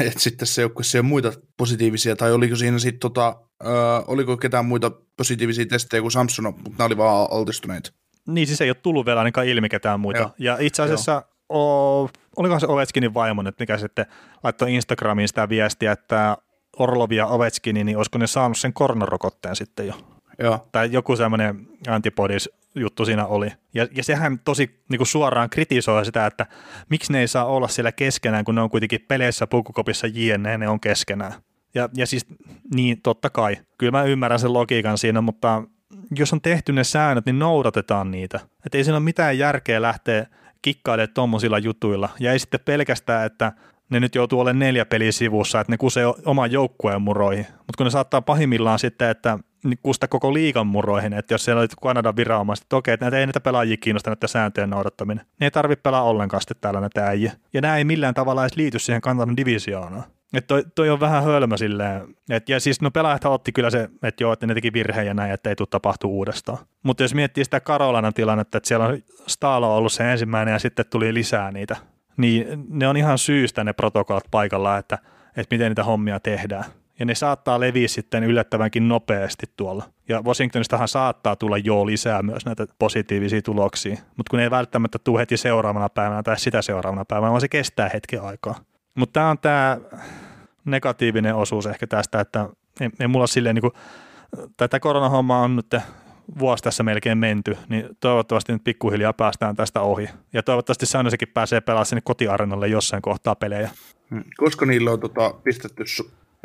että sitten tässä joukkueessa ei ole muita positiivisia, tai oliko siinä sitten tota, äh, oliko ketään muita positiivisia testejä kuin Samson, mutta nämä oli vaan altistuneita. Niin, siis ei ole tullut vielä ainakaan ilmi ketään muita. Joo. Ja itse asiassa, o, olikohan se Ovechkinin vaimo nyt, mikä sitten laittoi Instagramiin sitä viestiä, että Orlovia Ovechkini, niin olisiko ne saanut sen koronarokotteen sitten jo? Joo. Tai joku semmoinen antibodies juttu siinä oli. Ja, ja sehän tosi niin kuin suoraan kritisoi sitä, että miksi ne ei saa olla siellä keskenään, kun ne on kuitenkin peleissä, pukukopissa, jne, ne on keskenään. Ja, ja siis niin, totta kai. Kyllä mä ymmärrän sen logiikan siinä, mutta jos on tehty ne säännöt, niin noudatetaan niitä. Että ei siinä ole mitään järkeä lähteä kikkailemaan tuommoisilla jutuilla. Ja ei sitten pelkästään, että ne nyt joutuu olemaan neljä peliä sivussa, että ne kusee oman joukkueen muroihin. Mutta kun ne saattaa pahimmillaan sitten, että kusta koko liikan muroihin, että jos siellä oli Kanadan viranomaiset, että okei, että näitä ei näitä pelaajia kiinnosta näitä sääntöjen noudattaminen. Ne ei tarvitse pelaa ollenkaan sitten täällä näitä äijä. Ja nämä ei millään tavalla edes liity siihen Kanadan divisioonaan. Että toi, toi, on vähän hölmö silleen. Et, ja siis no pelaajat otti kyllä se, että joo, että ne teki virheen ja näin, että ei tule tapahtua uudestaan. Mutta jos miettii sitä Karolanan tilannetta, että siellä on Stalo ollut se ensimmäinen ja sitten tuli lisää niitä, niin ne on ihan syystä ne protokollat paikalla, että, että miten niitä hommia tehdään. Ja ne saattaa leviä sitten yllättävänkin nopeasti tuolla. Ja Washingtonistahan saattaa tulla jo lisää myös näitä positiivisia tuloksia, mutta kun ne ei välttämättä tule heti seuraavana päivänä tai sitä seuraavana päivänä, vaan se kestää hetken aikaa. Mutta tämä on tämä negatiivinen osuus ehkä tästä, että ei, ei mulla silleen niin kuin, tätä koronahommaa on nyt vuosi tässä melkein menty, niin toivottavasti nyt pikkuhiljaa päästään tästä ohi. Ja toivottavasti Säännösekin pääsee pelaamaan sinne kotiarenalle jossain kohtaa pelejä. Hmm. Koska niillä on tota, pistetty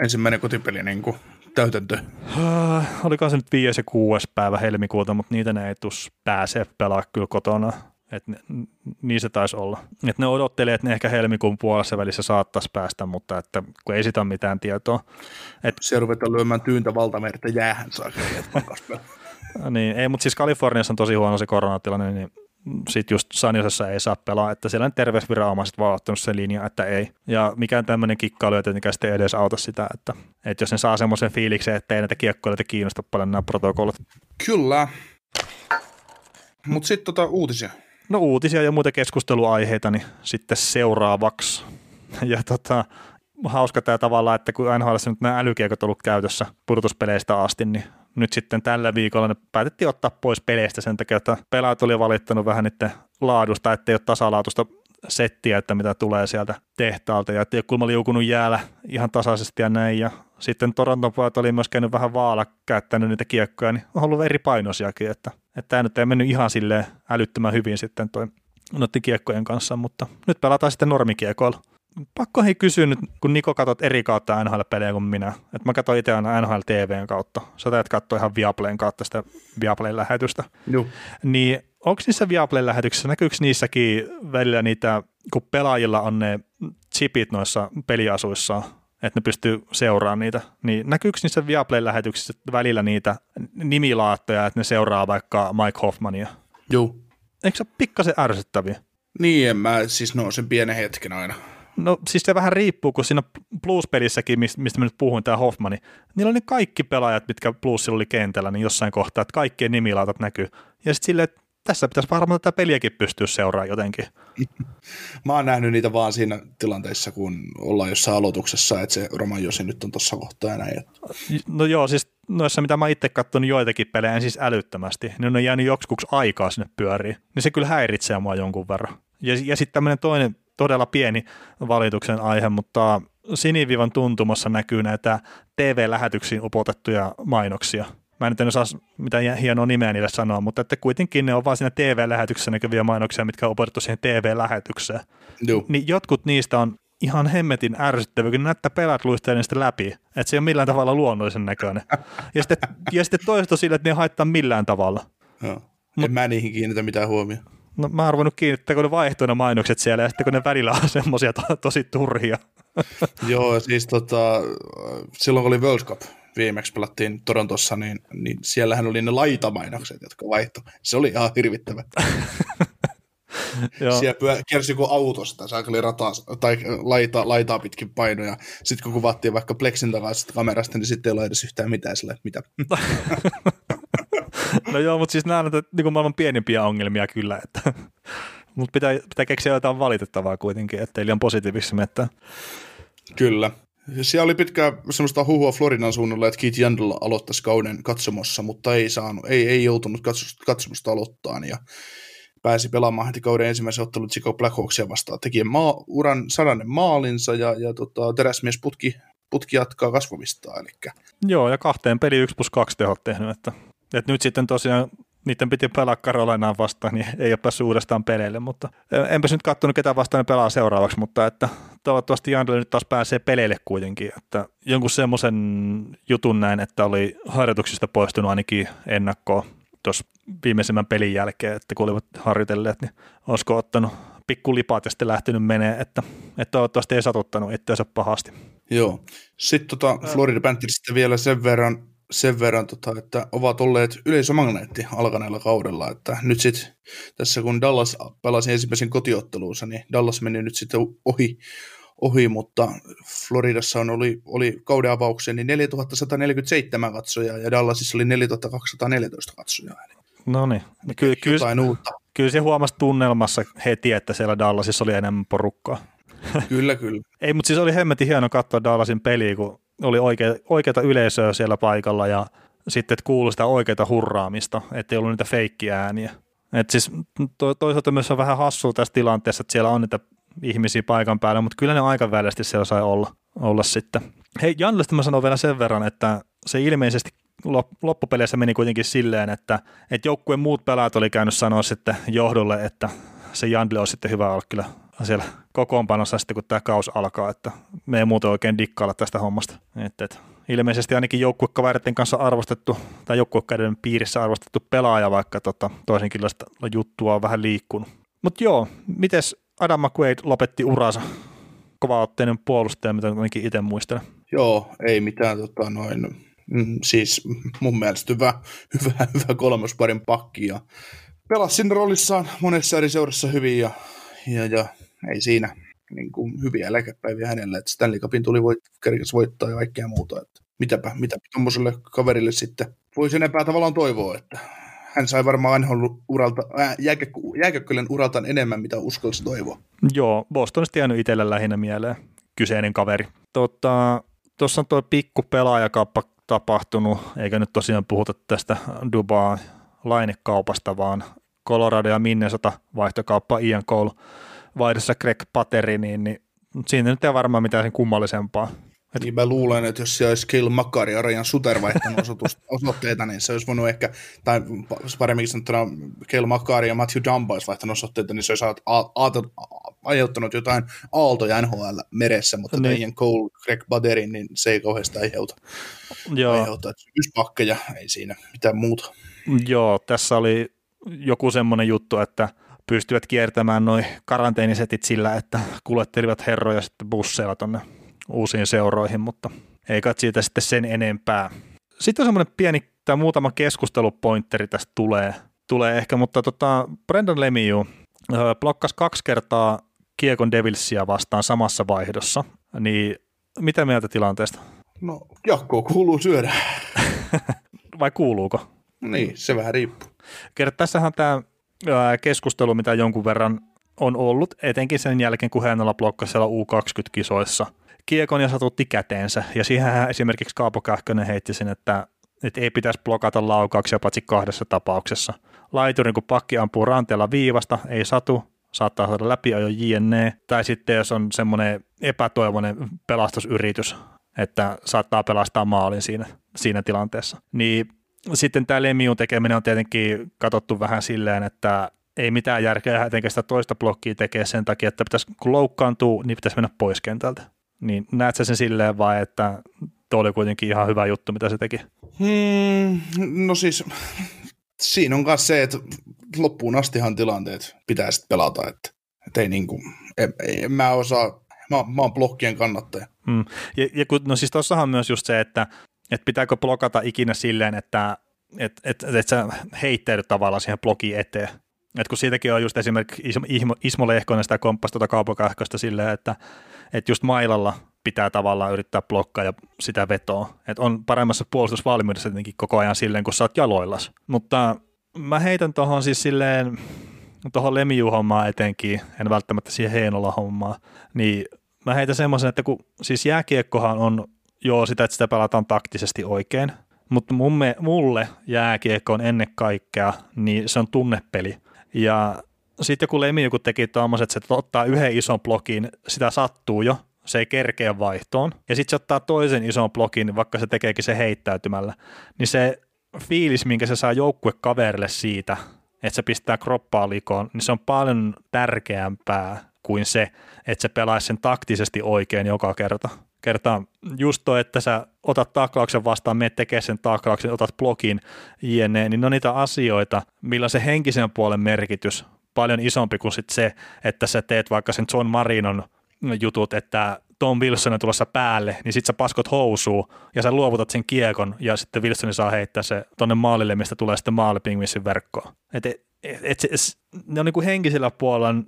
ensimmäinen kotipeli niin kuin täytäntö? Uh, olikohan se nyt 5. ja 6. päivä helmikuuta, mutta niitä ne ei tus pääse pelaa kyllä kotona. Et ne, niin se taisi olla. Et ne odottelee, että ne ehkä helmikuun puolessa välissä saattaisi päästä, mutta että kun ei sitä ole mitään tietoa. Et, se ruvetaan lyömään tyyntä valtamerta jäähän saa niin, ei, mutta siis Kaliforniassa on tosi huono se koronatilanne, niin sitten just Sanjosessa ei saa pelaa, että siellä on terveysviranomaiset vaan ottanut sen linjan, että ei. Ja mikään tämmöinen kikkailu ei tietenkään sitten edes auta sitä, että, että jos ne saa semmoisen fiiliksen, että ei näitä kiekkoilijoita kiinnosta paljon nämä protokollat. Kyllä. Mutta sitten tota uutisia. No uutisia ja muita keskusteluaiheita, niin sitten seuraavaksi. Ja tota, hauska tämä tavalla, että kun NHL nyt nämä älykiekot ollut käytössä pudotuspeleistä asti, niin nyt sitten tällä viikolla ne päätettiin ottaa pois peleistä sen takia, että pelaajat oli valittanut vähän niiden laadusta, ettei ole tasalaatusta settiä, että mitä tulee sieltä tehtaalta. Ja ettei ole kulma liukunut jäällä ihan tasaisesti ja näin. Ja sitten Toronton pojat oli myös käynyt vähän vaala käyttänyt niitä kiekkoja, niin on ollut eri painosiakin, että, että tämä nyt ei mennyt ihan silleen älyttömän hyvin sitten toi noiden kiekkojen kanssa, mutta nyt pelataan sitten normikiekoilla pakko hei kysyä nyt, kun Niko katsot eri kautta NHL-pelejä kuin minä. Että mä katson itse aina NHL TVn kautta. Sä teet katsoa ihan Viaplayn kautta sitä Viaplayn lähetystä. Joo. Niin onko niissä Viaplayn lähetyksissä, näkyykö niissäkin välillä niitä, kun pelaajilla on ne chipit noissa peliasuissa, että ne pystyy seuraamaan niitä, niin näkyykö niissä Viaplayn lähetyksissä välillä niitä nimilaattoja, että ne seuraa vaikka Mike Hoffmania? Joo. Eikö se ole pikkasen ärsyttäviä? Niin, en mä siis no sen pienen hetken aina. No siis se vähän riippuu, kun siinä Blues-pelissäkin, mistä mä nyt puhuin, tämä Hoffmani, niillä oli ne kaikki pelaajat, mitkä Bluesilla oli kentällä, niin jossain kohtaa, että kaikkien nimilautat näkyy. Ja sitten silleen, että tässä pitäisi varmaan tätä peliäkin pystyä seuraamaan jotenkin. Mä oon nähnyt niitä vaan siinä tilanteessa, kun ollaan jossain aloituksessa, että se Roman Josi nyt on tuossa kohtaa ja näin. No joo, siis noissa mitä mä itse katson joitakin pelejä, en siis älyttömästi, niin on jäänyt joksikuksi aikaa sinne pyöriin, niin se kyllä häiritsee mua jonkun verran. Ja, ja sitten tämmöinen toinen todella pieni valituksen aihe, mutta sinivivan tuntumassa näkyy näitä TV-lähetyksiin upotettuja mainoksia. Mä en nyt en osaa mitään hienoa nimeä niille sanoa, mutta että kuitenkin ne on vaan siinä TV-lähetyksessä näkyviä mainoksia, mitkä on upotettu siihen TV-lähetykseen. Joo. Niin jotkut niistä on ihan hemmetin ärsyttäviä, kun näyttää pelät luistelee sitä läpi, että se ei ole millään tavalla luonnollisen näköinen. Ja sitten, ja sitten toiset on sillä, että ne ei haittaa millään tavalla. Joo. Mut, en mä niihin kiinnitä mitään huomioon. No mä oon ruvennut kiinnittää, kun ne vaihtoina mainokset siellä ja sitten kun ne välillä on semmoisia to- tosi turhia. Joo, siis tota, silloin kun oli World Cup, viimeksi pelattiin Torontossa, niin, niin siellähän oli ne laitamainokset, jotka vaihto. Se oli ihan hirvittävä. Siellä pyö, kiersi joku autosta, se oli rataa, tai laita, laitaa pitkin painoja. Sitten kun kuvattiin vaikka Plexin takaisin kamerasta, niin sitten ei ole edes yhtään mitään sille, mitä. No joo, mutta siis nämä on niin maailman pienimpiä ongelmia kyllä, että mutta pitää, pitää keksiä jotain valitettavaa kuitenkin, ettei liian positiivisesti mettä. Kyllä. Siellä oli pitkään semmoista huhua Floridan suunnalla, että Keith Jandl aloittaisi kauden katsomossa, mutta ei saanut, ei, ei joutunut katsomusta aloittaa ja pääsi pelaamaan heti kauden ensimmäisen ottelun Chicago Blackhawksia vastaan. Teki maa, uran sadannen maalinsa ja, ja tota, teräsmies putki putki jatkaa kasvamista. Eli. Joo, ja kahteen peli 1 plus 2 tehot tehnyt, että, että nyt sitten tosiaan niiden piti pelaa Carolinaan vastaan, niin ei ole päässyt uudestaan peleille, mutta enpä nyt katsonut, ketä vastaan ne pelaa seuraavaksi, mutta että toivottavasti Jandle nyt taas pääsee peleille kuitenkin, että jonkun semmoisen jutun näin, että oli harjoituksista poistunut ainakin ennakkoon tuossa viimeisimmän pelin jälkeen, että kun olivat harjoitelleet, niin olisiko ottanut pikku lipat ja sitten lähtenyt menee, että, että toivottavasti ei satuttanut itseänsä pahasti. Joo. Sitten tota Florida Panthersista vielä sen verran, sen verran tota, että ovat olleet yleisömagneetti alkaneella kaudella, että nyt sitten tässä kun Dallas pelasi ensimmäisen kotiotteluunsa, niin Dallas meni nyt sitten ohi, ohi mutta Floridassa on oli, oli kauden avauksia niin 4147 katsojaa ja Dallasissa oli 4214 katsojaa. Eli no niin, kyllä, kyllä, kyllä se huomasi tunnelmassa heti, että siellä Dallasissa oli enemmän porukkaa. Kyllä, kyllä. Ei, mutta siis oli hemmetin hieno katsoa Dallasin peliä, kun oli oikea, oikeata yleisöä siellä paikalla ja sitten että kuului sitä oikeaa hurraamista, ettei ollut niitä feikkiääniä. Et siis to, toisaalta myös on vähän hassua tässä tilanteessa, että siellä on niitä ihmisiä paikan päällä, mutta kyllä ne aika välisti siellä sai olla, olla sitten. Hei, Janlesta mä sanon vielä sen verran, että se ilmeisesti loppupeleissä meni kuitenkin silleen, että, että joukkueen muut pelaat oli käynyt sanoa sitten johdolle, että se Jandle on sitten hyvä olla kyllä siellä kokoonpanossa sitten, kun tämä kaus alkaa, että me ei muuten oikein dikkailla tästä hommasta. Et, et, ilmeisesti ainakin joukkuekavereiden kanssa arvostettu, tai joukkuekavereiden piirissä arvostettu pelaaja, vaikka tota, toisenkin juttua on vähän liikkunut. Mutta joo, mites Adam McQuaid lopetti uransa? Kovaotteinen puolustaja, mitä ainakin itse muistelen. Joo, ei mitään tota, noin, mm, siis mun mielestä hyvä, hyvä, hyvä kolmosparin pakki ja pelasi siinä roolissaan monessa eri seurassa hyvin ja, ja, ja ei siinä niin kuin hyviä eläkepäiviä hänelle, että Stanley Cupin tuli voit, kerkäs voittaa ja kaikkea muuta. Että mitäpä, mitä tuommoiselle kaverille sitten voisi enempää tavallaan toivoa, että hän sai varmaan uralta, äh, jääkökkölän uraltaan enemmän, mitä uskalsi toivoa. Joo, Bostonista jäänyt itselle lähinnä mieleen kyseinen kaveri. Tuossa tota, on tuo pikku pelaajakappa tapahtunut, eikä nyt tosiaan puhuta tästä Dubaa lainekaupasta, vaan Colorado ja Minnesota vaihtokauppa Ian Cole vaihdossa Greg Patteriniin, niin siinä nyt ei varmaan mitään sen kummallisempaa. Et... Niin mä luulen, että jos siellä olisi Kill Makari ja Ryan Suter vaihtanut osoitteita, niin se olisi voinut ehkä, tai paremmin sanottuna Kill Makari ja Matthew Dumba olisi vaihtanut osoitteita, niin se olisi aiheuttanut jotain aaltoja NHL meressä, mutta niin. Ian Cole, Greg Baderin, niin se ei kauheasti aiheuta. Joo. aiheuta. Yspakkeja, ei siinä mitään muuta. Joo, tässä oli joku semmoinen juttu, että pystyvät kiertämään noin karanteenisetit sillä, että kuljettelivat herroja sitten busseilla tuonne uusiin seuroihin, mutta ei kai siitä sitten sen enempää. Sitten on semmoinen pieni tai muutama keskustelupointteri tästä tulee, tulee ehkä, mutta tota, Brendan Lemieux blokkasi kaksi kertaa Kiekon Devilsia vastaan samassa vaihdossa, niin mitä mieltä tilanteesta? No, jakkoa kuuluu syödä. Vai kuuluuko? Niin, se vähän riippuu. Kerro, tässähän tämä keskustelu, mitä jonkun verran on ollut, etenkin sen jälkeen, kun hänellä blokkasi siellä U20-kisoissa kiekon ja satutti käteensä. Ja siihen esimerkiksi Kaapo Kähkönen heitti sen, että, että ei pitäisi blokata laukauksia paitsi kahdessa tapauksessa. Laiturin, kun pakki ampuu ranteella viivasta, ei satu, saattaa saada läpi ajo JNE, tai sitten jos on semmoinen epätoivoinen pelastusyritys, että saattaa pelastaa maalin siinä, siinä tilanteessa. Niin sitten tämä Lemiun tekeminen on tietenkin katsottu vähän silleen, että ei mitään järkeä etenkin sitä toista blokkia tekee sen takia, että pitäisi, kun loukkaantuu, niin pitäisi mennä pois kentältä. Niin näet sä sen silleen vai, että tuo oli kuitenkin ihan hyvä juttu, mitä se teki? Hmm, no siis siinä on myös se, että loppuun astihan tilanteet pitää sitten pelata, että, että ei niin kuin, en, en mä osaa, mä, mä oon blokkien kannattaja. Hmm. Ja, ja kun, no siis tuossahan myös just se, että että pitääkö blokata ikinä silleen, että et, et, et, sä heitteydy tavallaan siihen blogiin eteen. Et kun siitäkin on just esimerkiksi Ismo, Ismo Lehkonen sitä komppasi tuota kaupakähköstä silleen, että et just mailalla pitää tavallaan yrittää blokkaa ja sitä vetoa. Et on paremmassa puolustusvalmiudessa tietenkin koko ajan silleen, kun sä oot jaloillas. Mutta mä heitän tuohon siis silleen, tuohon Lemiu-hommaan etenkin, en välttämättä siihen Heinola-hommaan, niin mä heitän semmoisen, että kun siis jääkiekkohan on joo sitä, että sitä pelataan taktisesti oikein, mutta mumme, mulle jääkiekko on ennen kaikkea, niin se on tunnepeli. Ja sitten joku Lemi joku teki tuommoiset, että se ottaa yhden ison blokin, sitä sattuu jo, se ei kerkeä vaihtoon, ja sitten se ottaa toisen ison blokin, vaikka se tekeekin se heittäytymällä, niin se fiilis, minkä se saa joukkuekaverille siitä, että se pistää kroppaa likoon, niin se on paljon tärkeämpää kuin se, että se pelaisi sen taktisesti oikein joka kerta. Kertaa just to, että sä otat taklauksen vastaan, menet tekemään sen taklauksen, otat blokin, jne, niin ne on niitä asioita, millä se henkisen puolen merkitys paljon isompi kuin sit se, että sä teet vaikka sen John Marinon jutut, että Tom Wilson on tulossa päälle, niin sit sä paskot housuu ja sä luovutat sen kiekon ja sitten Wilson saa heittää se tonne maalille, mistä tulee sitten maali pingvissin verkkoon. Et, et, et, et, ne on niinku henkisellä puolella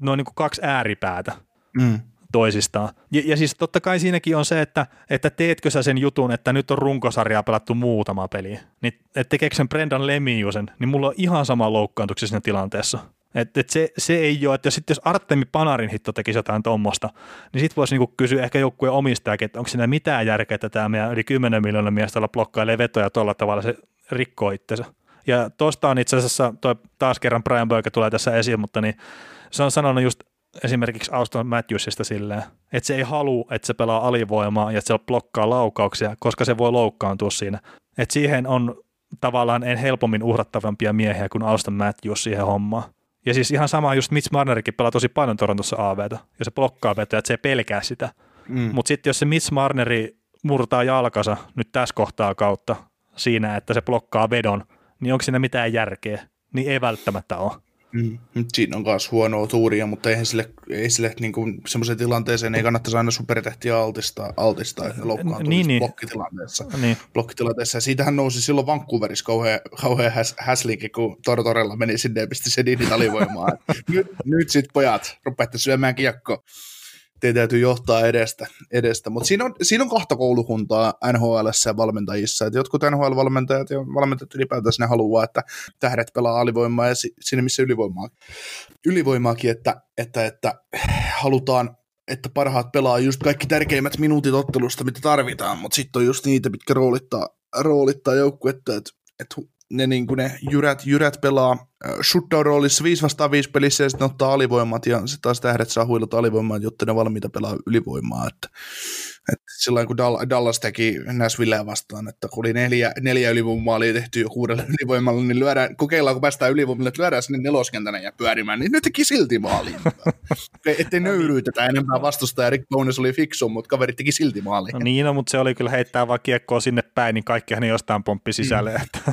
ne on niinku kaksi ääripäätä. Mm toisistaan. Ja, ja siis totta kai siinäkin on se, että, että teetkö sä sen jutun, että nyt on runkosarjaa pelattu muutama peli, niin että tekeekö sen Brendan Lemiusen, niin mulla on ihan sama loukkaantuksia siinä tilanteessa. Et, et se, se ei ole, että jos, jos Artemi Panarin hitto tekisi jotain tuommoista, niin sitten voisi niinku kysyä ehkä joukkueen omistajakin, että onko siinä mitään järkeä, että tämä meidän yli 10 miljoonaa miestä blokkailee vetoja tuolla tavalla, se rikkoo itsensä. Ja tuosta on itse asiassa, toi taas kerran Brian Burke tulee tässä esiin, mutta niin se on sanonut just esimerkiksi Auston Matthewsista silleen, että se ei halua, että se pelaa alivoimaa ja että se blokkaa laukauksia, koska se voi loukkaantua siinä. Että siihen on tavallaan en helpommin uhrattavampia miehiä kuin Auston Matthews siihen hommaan. Ja siis ihan sama, just Mitch Marnerikin pelaa tosi paljon Torontossa AVtä, ja se blokkaa vetoja, että se ei pelkää sitä. Mm. Mutta sitten jos se Mitch Marneri murtaa jalkansa nyt tässä kohtaa kautta siinä, että se blokkaa vedon, niin onko siinä mitään järkeä? Niin ei välttämättä ole. Mm. Siinä on myös huonoa tuuria, mutta eihän sille, ei sille niin kuin, semmoiseen tilanteeseen ei kannattaisi aina supertähtiä altistaa, altistaa loukkaantuu niin, niin. blokkitilanteessa. Niin. blokkitilanteessa. Ja siitähän nousi silloin Vancouverissa kauhean, kauhean häs, häslinki, kun Tortorella meni sinne ja pisti Sedinit alivoimaan. nyt, nyt sitten pojat, rupeatte syömään kiekko teidän täytyy johtaa edestä. edestä. Mutta siinä on, siinä on kahta koulukuntaa NHL ja valmentajissa. Et jotkut NHL-valmentajat ja valmentajat ylipäätänsä ne haluaa, että tähdet pelaa alivoimaa ja sinne missä ylivoimaa, ylivoimaakin, että, että, että halutaan että parhaat pelaa just kaikki tärkeimmät minuutit ottelusta, mitä tarvitaan, mutta sitten on just niitä, mitkä roolittaa, roolittaa joukkuetta, että et ne, niin kuin ne jyrät, jyrät pelaa shutdown-roolissa 5 vastaan 5 pelissä ja sitten ottaa alivoimat ja sitten taas tähdet saa huilata alivoimaa, jotta ne valmiita pelaa ylivoimaa. Että, että silloin kun Dallas teki Nashvilleä vastaan, että kun oli neljä, neljä ylivoimaalia tehty jo kuudella ylivoimalla, niin lyödään, kokeillaan kun päästään ylivoimalle, että lyödään sinne neloskentänä ja pyörimään, niin ne teki silti maaliin. Ettei nöyryytetä enempää vastusta ja Rick Bones oli fiksu, mutta kaveri teki silti maaliin. No niin, no, mutta se oli kyllä heittää vaan kiekkoa sinne päin, niin kaikkihan ne jostain pomppi sisälle. Mm. Että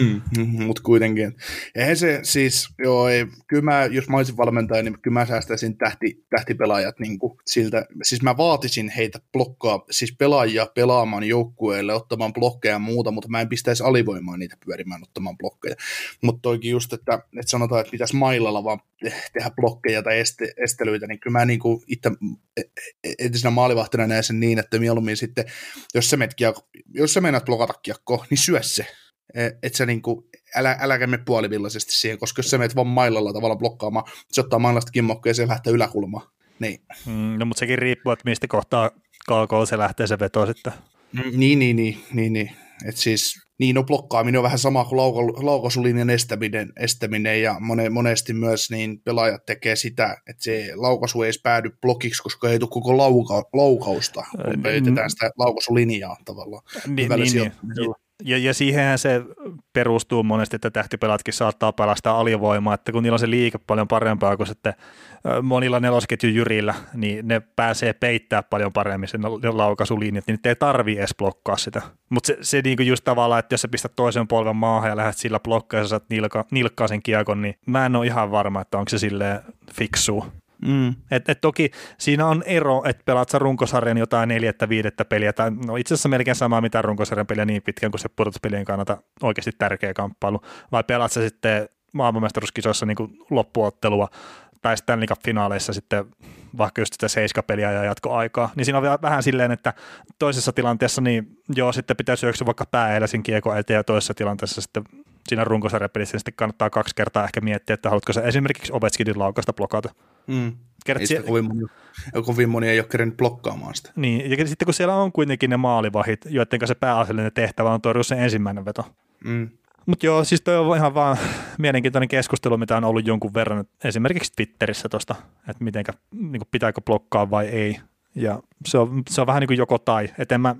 Mm, mm, mutta kuitenkin. Eihän se siis, joo, ei, kyllä mä, jos mä olisin valmentaja, niin kyllä mä säästäisin tähti, tähtipelaajat niin kuin siltä. Siis mä vaatisin heitä blokkaa, siis pelaajia pelaamaan joukkueelle, ottamaan blokkeja ja muuta, mutta mä en pistäisi alivoimaan niitä pyörimään ottamaan blokkeja. Mutta toikin just, että, että sanotaan, että pitäisi mailalla vaan tehdä blokkeja tai este, estelyitä, niin kyllä mä niin kuin itse e, e, entisenä maalivahtina näen sen niin, että mieluummin sitten, jos sä, kiekko, jos sä menet blokata kiekko, niin syö se että sä niinku, älä, äläkä mene puolivillaisesti siihen, koska jos sä menet vaan mailalla tavalla blokkaamaan, se ottaa mailasta kimmokkoa ja se lähtee yläkulmaan. Niin. Mm, no, mutta sekin riippuu, että mistä kohtaa kalkolla se lähtee se veto sitten. Mm, niin, niin, niin, niin, niin. Et siis niin no blokkaaminen on vähän sama kuin lauko, laukaisulinjan estäminen, estäminen ja mone, monesti myös niin pelaajat tekee sitä, että se laukaisu ei edes päädy blokiksi, koska ei tule koko lauka, laukausta, kun peitetään sitä laukaisulinjaa tavallaan. Niin, niin, niin. Ja, ja siihenhän se perustuu monesti, että tähtipelatkin saattaa pelastaa alivoimaa, että kun niillä on se liike paljon parempaa kuin sitten monilla nelosketjun jyrillä, niin ne pääsee peittää paljon paremmin sen laukaisulinjat, niin ei tarvii edes blokkaa sitä. Mutta se, se niinku just tavallaan, että jos sä pistät toisen polven maahan ja lähdet sillä blokkaa ja sä saat nilka, nilkkaa sen kiekon, niin mä en ole ihan varma, että onko se silleen fiksu. Mm. Et, et toki siinä on ero, että pelaat sä runkosarjan jotain neljättä, viidettä peliä, tai no itse asiassa melkein samaa mitä runkosarjan peliä niin pitkään kuin se pudotuspelien kannalta oikeasti tärkeä kamppailu, vai pelaat sä sitten maailmanmestaruuskisoissa niin loppuottelua, tai Stanley Cup-finaaleissa sitten vaikka just sitä seiskapeliä ja jatkoaikaa, niin siinä on vähän silleen, että toisessa tilanteessa niin joo, sitten pitäisi syöksyä vaikka pää sen kiekon eteen ja toisessa tilanteessa sitten siinä runkosarjapelissä niin sitten kannattaa kaksi kertaa ehkä miettiä, että haluatko se esimerkiksi Ovechkinin laukasta blokata. Mm. Kerrot, ei sitä kovin, moni, kovin moni ei ole kerennyt blokkaamaan sitä. Niin, ja sitten kun siellä on kuitenkin ne maalivahit, joiden se pääasiallinen tehtävä on torjua se ensimmäinen veto. Mm. Mutta joo, siis toi on ihan vaan mielenkiintoinen keskustelu, mitä on ollut jonkun verran esimerkiksi Twitterissä tuosta, että mitenkä, niin pitääkö blokkaa vai ei. Ja se on, se on vähän niin kuin joko tai. Et en mä,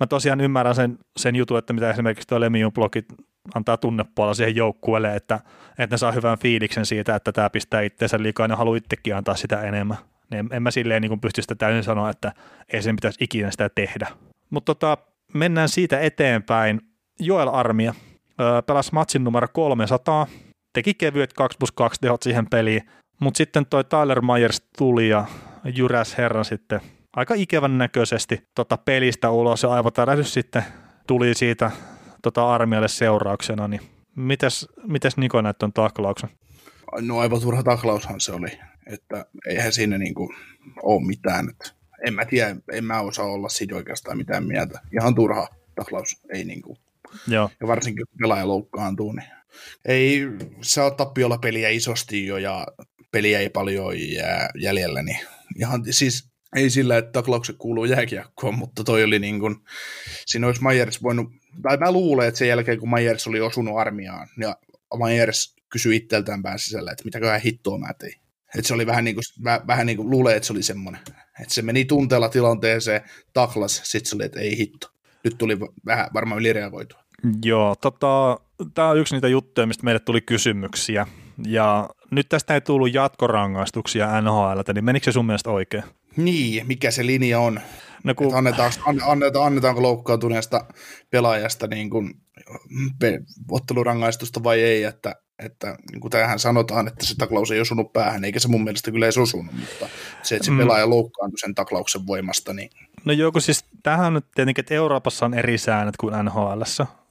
mä tosiaan ymmärrän sen, sen jutun, että mitä esimerkiksi tuo Lemion blogit antaa tunnepuolella siihen joukkueelle, että, että ne saa hyvän fiiliksen siitä, että tämä pistää itseensä liikaa ja ne haluaa itsekin antaa sitä enemmän. Niin en, mä silleen niin pysty sitä täysin sanoa, että ei sen pitäisi ikinä sitä tehdä. Mutta tota, mennään siitä eteenpäin. Joel Armia öö, pelasi matsin numero 300, teki kevyet 2 plus 2 tehot siihen peliin, mutta sitten toi Tyler Myers tuli ja jyräs herran sitten aika ikävän näköisesti tota pelistä ulos ja aivotärähdys sitten tuli siitä tota armialle seurauksena, niin mites, mites Niko näet tuon taklauksen? No aivan turha taklaushan se oli, että eihän siinä niinku ole mitään. Että en mä tiedä, en mä osaa olla siitä oikeastaan mitään mieltä. Ihan turha taklaus, ei niinku. Joo. Ja varsinkin kun pelaaja loukkaantuu, niin ei, se on tappiolla peliä isosti jo ja peliä ei paljon jää jäljellä, niin ihan siis ei sillä, että taklaukset kuuluu jääkiekkoon, mutta toi oli niin kuin, siinä olisi Myers voinut, tai mä luulen, että sen jälkeen kun Myers oli osunut armiaan, ja Myers kysyi itseltään pään sisällä, että mitäköhän hittoa mä tein. Että se oli vähän niin kuin, vähän niin kuin luulee, että se oli semmoinen. Että se meni tunteella tilanteeseen, taklas, sitten se oli, että ei hitto. Nyt tuli vähän varmaan ylireagoitua. Joo, tota, tämä on yksi niitä juttuja, mistä meille tuli kysymyksiä. Ja nyt tästä ei tullut jatkorangaistuksia NHL, niin menikö se sun mielestä oikein? Niin, mikä se linja on? No kun... annetaanko, annetaanko, annetaanko loukkaantuneesta pelaajasta niin kuin pe- ottelurangaistusta vai ei, että, että niin kuin tähän sanotaan, että se taklaus ei osunut päähän, eikä se mun mielestä kyllä edes osunut, mutta se, että se mm. pelaaja loukkaantui sen taklauksen voimasta, niin... No joo, kun siis tähän nyt tietenkin, että Euroopassa on eri säännöt kuin NHL,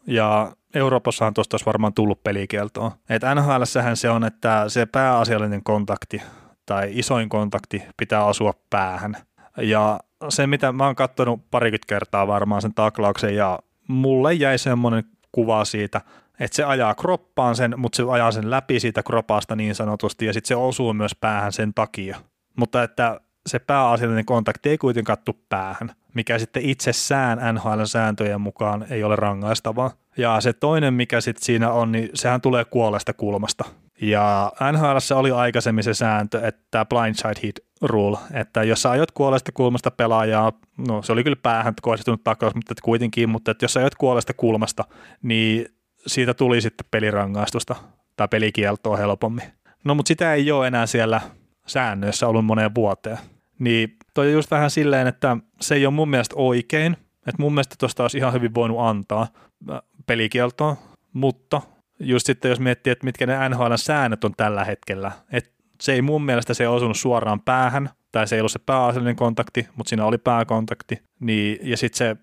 ja Euroopassahan tuosta olisi varmaan tullut pelikieltoon. Että nhl se on, että se pääasiallinen kontakti tai isoin kontakti pitää asua päähän. Ja se, mitä mä oon katsonut parikymmentä kertaa varmaan sen taklauksen, ja mulle jäi semmoinen kuva siitä, että se ajaa kroppaan sen, mutta se ajaa sen läpi siitä kropasta niin sanotusti, ja sitten se osuu myös päähän sen takia. Mutta että se pääasiallinen kontakti ei kuitenkaan kattu päähän, mikä sitten itsessään NHL-sääntöjen mukaan ei ole rangaistavaa. Ja se toinen, mikä sitten siinä on, niin sehän tulee kuolesta kulmasta. Ja NHL oli aikaisemmin se sääntö, että blindside hit rule, että jos sä ajot kuolesta kulmasta pelaajaa, no se oli kyllä päähän kohdistunut takaus, mutta kuitenkin, mutta että jos sä ajot kuolesta kulmasta, niin siitä tuli sitten pelirangaistusta tai pelikieltoa helpommin. No mutta sitä ei ole enää siellä säännöissä ollut moneen vuoteen. Niin toi on just vähän silleen, että se ei ole mun mielestä oikein, että mun mielestä tuosta olisi ihan hyvin voinut antaa äh, pelikieltoa, mutta just sitten jos miettii, että mitkä ne NHL-säännöt on tällä hetkellä, että se ei mun mielestä se osunut suoraan päähän, tai se ei ollut se pääasiallinen kontakti, mutta siinä oli pääkontakti, niin, ja sitten se,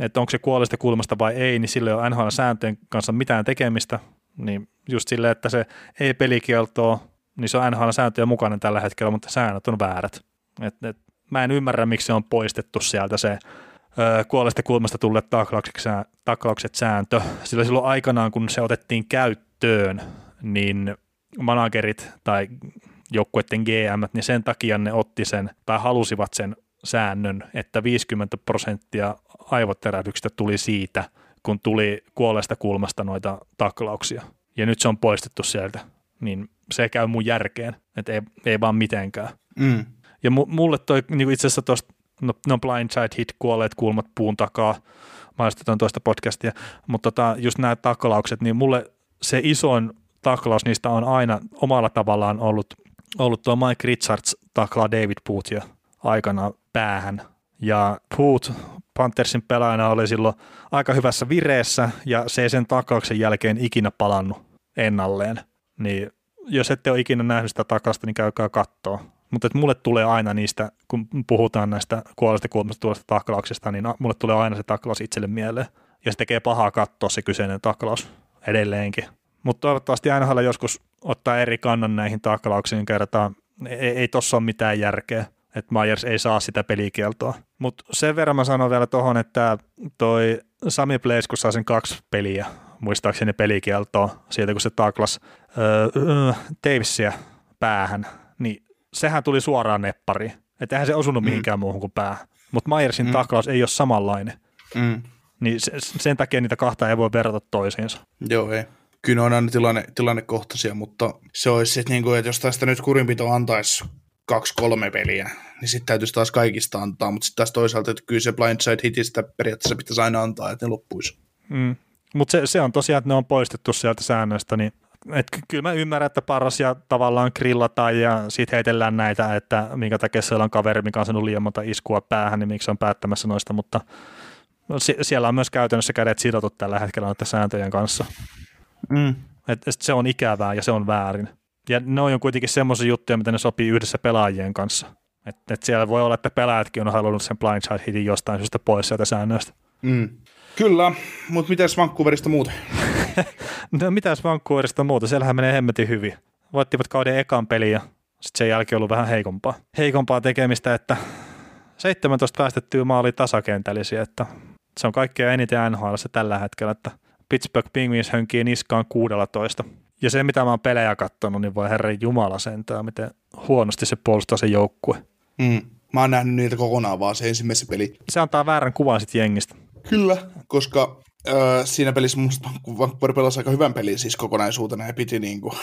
että onko se kuolesta kulmasta vai ei, niin sillä ei ole NHL-sääntöjen kanssa mitään tekemistä, niin just silleen, että se ei pelikieltoa, niin se on NHL-sääntöjen mukainen tällä hetkellä, mutta säännöt on väärät. Et, et, mä en ymmärrä, miksi se on poistettu sieltä se kuolesta kulmasta tulleet taklaukset sääntö, sillä silloin aikanaan, kun se otettiin käyttöön, niin managerit tai joukkueiden GM, niin sen takia ne otti sen tai halusivat sen säännön, että 50 prosenttia aivoterähdyksistä tuli siitä, kun tuli kuolesta kulmasta noita taklauksia. Ja nyt se on poistettu sieltä, niin se käy mun järkeen, että ei, ei vaan mitenkään. Mm. Ja mulle toi niin itse asiassa tuosta no, no blindside hit, kuolleet kulmat puun takaa, maistetaan toista podcastia, mutta tota, just nämä taklaukset, niin mulle se isoin taklaus niistä on aina omalla tavallaan ollut, ollut tuo Mike Richards taklaa David Boothia aikana päähän. Ja Booth Panthersin pelaajana oli silloin aika hyvässä vireessä ja se ei sen taklauksen jälkeen ikinä palannut ennalleen. Niin jos ette ole ikinä nähnyt sitä takasta, niin käykää kattoa mutta mulle tulee aina niistä, kun puhutaan näistä kuolesta kulmasta tuosta taklauksesta, niin mulle tulee aina se taklaus itselle mieleen. Ja se tekee pahaa katsoa se kyseinen taklaus edelleenkin. Mutta toivottavasti aina joskus ottaa eri kannan näihin taklauksiin kertaan. Ei, ei tossa ole mitään järkeä, että Myers ei saa sitä pelikieltoa. Mutta sen verran mä sanon vielä tuohon, että toi Sami Blaze, kun saa sen kaksi peliä, muistaakseni pelikieltoa, siitä kun se taklas öö, Davisia päähän, niin sehän tuli suoraan neppariin. Että eihän se osunut mm. mihinkään muuhun kuin päähän. Mutta Myersin mm. taklaus ei ole samanlainen. Mm. Niin sen takia niitä kahta ei voi verrata toisiinsa. Joo, ei. Kyllä on aina tilanne, tilannekohtaisia, mutta se olisi, että, niin kuin, että jos tästä nyt kurinpito antaisi kaksi-kolme peliä, niin sitten täytyisi taas kaikista antaa, mutta sitten taas toisaalta, että kyllä se blindside hitistä periaatteessa pitäisi aina antaa, että ne loppuisi. Mm. Mutta se, se, on tosiaan, että ne on poistettu sieltä säännöistä, niin et kyllä mä ymmärrän, että paras ja tavallaan grillataan ja sitten heitellään näitä, että minkä takia siellä on kaveri, mikä on saanut liian monta iskua päähän, niin miksi on päättämässä noista, mutta siellä on myös käytännössä kädet sidotut tällä hetkellä noiden sääntöjen kanssa. Mm. Et se on ikävää ja se on väärin. Ja ne on kuitenkin semmoisia juttuja, mitä ne sopii yhdessä pelaajien kanssa. Et, et siellä voi olla, että pelaajatkin on halunnut sen blindside hitin jostain syystä pois sieltä säännöistä. Mm. Kyllä, mutta mitäs Vancouverista muuta? no mitäs Vancouverista muuta? Siellähän menee hemmetin hyvin. Voittivat kauden ekan pelin ja sitten sen jälkeen ollut vähän heikompaa. Heikompaa tekemistä, että 17 päästettyä maali tasakentällisiä, että se on kaikkea eniten NHL tällä hetkellä, että Pittsburgh Penguins hönkii niskaan 16. Ja se, mitä mä oon pelejä katsonut, niin voi herran jumala sentää, miten huonosti se puolustaa se joukkue. Mm. Mä oon nähnyt niitä kokonaan vaan se ensimmäisen peli. Se antaa väärän kuvan sitten jengistä. Kyllä, koska äh, siinä pelissä mun Vancouver pelasi aika hyvän pelin siis kokonaisuutena ja piti niin kuin,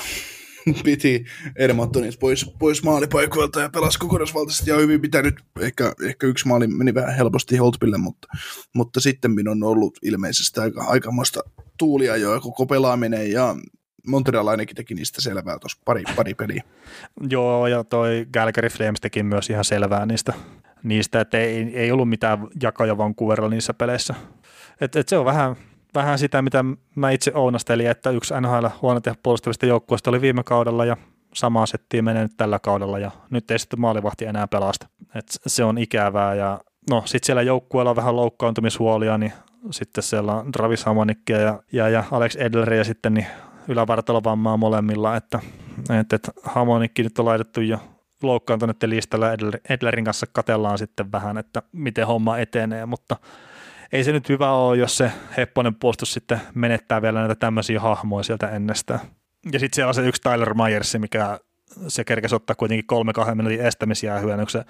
piti Edmontonit pois, pois maalipaikoilta ja pelasi kokonaisvaltaisesti ja hyvin pitänyt. Ehkä, ehkä yksi maali meni vähän helposti Holtpille, mutta, mutta sitten on ollut ilmeisesti aika, aikamoista tuulia jo koko pelaaminen ja Montreal ainakin teki niistä selvää tuossa pari, pari peliä. Joo, ja toi Calgary Flames teki myös ihan selvää niistä, niistä että ei, ei ollut mitään jakoja Vancouverilla niissä peleissä. Et, et se on vähän, vähän sitä, mitä mä itse ounastelin, että yksi NHL huono tehdä puolustavista joukkueista oli viime kaudella ja samaa settiä menee nyt tällä kaudella ja nyt ei sitten maalivahti enää pelasta. Et se on ikävää ja no sitten siellä joukkueella on vähän loukkaantumishuolia, niin sitten siellä on Travis Hamonikkia ja, ja, ja Alex Edler ja sitten niin ylävartalovammaa molemmilla, että, että, että Hamonikki nyt on laitettu jo loukkaantuneiden listalla Edler, Edlerin kanssa katellaan sitten vähän, että miten homma etenee, mutta ei se nyt hyvä ole, jos se hepponen puolustus sitten menettää vielä näitä tämmöisiä hahmoja sieltä ennestään. Ja sitten siellä on se yksi Tyler Myers, mikä se kerkesi ottaa kuitenkin kolme kahden minuutin estämisjäähyä, kun se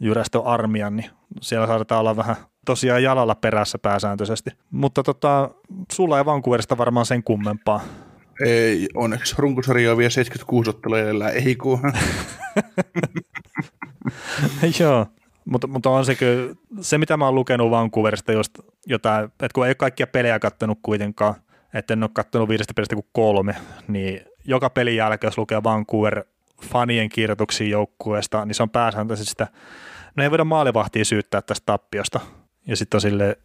jyrästö armian, niin siellä saadaan olla vähän tosiaan jalalla perässä pääsääntöisesti. Mutta tota, sulla ei Vancouverista varmaan sen kummempaa. Ei, onneksi runkosarja on vielä 76 ottelua ei kun. Joo, mutta, mutta on se kyllä, se mitä mä oon lukenut Vancouverista just jotain, että kun ei ole kaikkia pelejä kattonut kuitenkaan, että en ole kattonut viidestä pelistä kuin kolme, niin joka pelin jälkeen, jos lukee Vancouver fanien kirjoituksia joukkueesta, niin se on pääsääntöisesti sitä, no ei voida maalivahtia syyttää tästä tappiosta. Ja sitten on sille,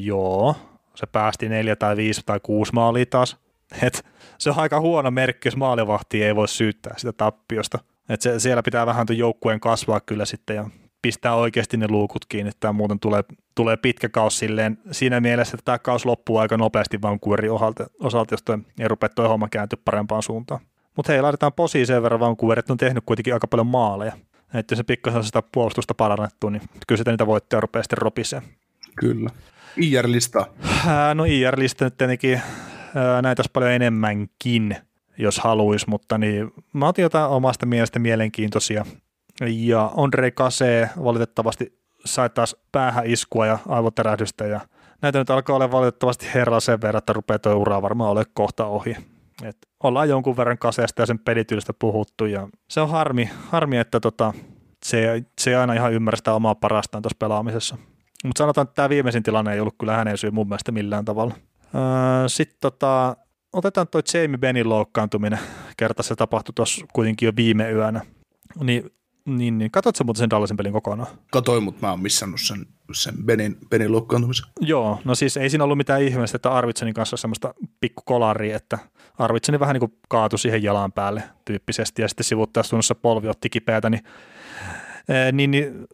joo, se päästi neljä tai viisi tai kuusi maalia taas. Et se on aika huono merkki, jos maalivahti ei voi syyttää sitä tappiosta. Et se, siellä pitää vähän tuon joukkueen kasvaa kyllä sitten ja pistää oikeasti ne luukut kiinni. Tämä muuten tulee, tulee pitkä kaus silleen siinä mielessä, että tämä kaus loppuu aika nopeasti Vancouverin osalta, osalta jos toi, ei rupea tuo homma kääntyä parempaan suuntaan. Mutta hei, laitetaan posi sen verran Vancouver, että on tehnyt kuitenkin aika paljon maaleja. Että jos se pikkasen sitä puolustusta parannettu, niin kyllä sitä niitä voittoja rupeaa sitten ropiseen. Kyllä. IR-lista. No IR-lista nyt tietenkin näitä olisi paljon enemmänkin, jos haluaisi, mutta niin, mä otin jotain omasta mielestä mielenkiintoisia. Ja Andre Kase valitettavasti sai taas päähän iskua ja aivoterähdystä ja näitä nyt alkaa olla valitettavasti herra sen verran, että rupeaa tuo ura varmaan ole kohta ohi. Et ollaan jonkun verran kaseesta ja sen pelityylistä puhuttu ja se on harmi, harmi että tota, se, se ei aina ihan ymmärrä sitä omaa parastaan tuossa pelaamisessa. Mutta sanotaan, että tämä viimeisin tilanne ei ollut kyllä hänen syy mun mielestä millään tavalla. Öö, Sitten tota, otetaan toi Jamie Benin loukkaantuminen. Kerta se tapahtui tuossa kuitenkin jo viime yönä. Niin, niin, niin. katsotko muuten sen Dallasin pelin kokonaan? Katoin, mutta mä oon missannut sen, sen Benin, Benin loukkaantumisen. Joo, no siis ei siinä ollut mitään ihmeellistä, että Arvitsenin kanssa semmoista pikku kolaria, että Arvitseni vähän niin kuin kaatui siihen jalan päälle tyyppisesti ja sitten sivuttaessa polvi otti kipeätä, niin niin, niin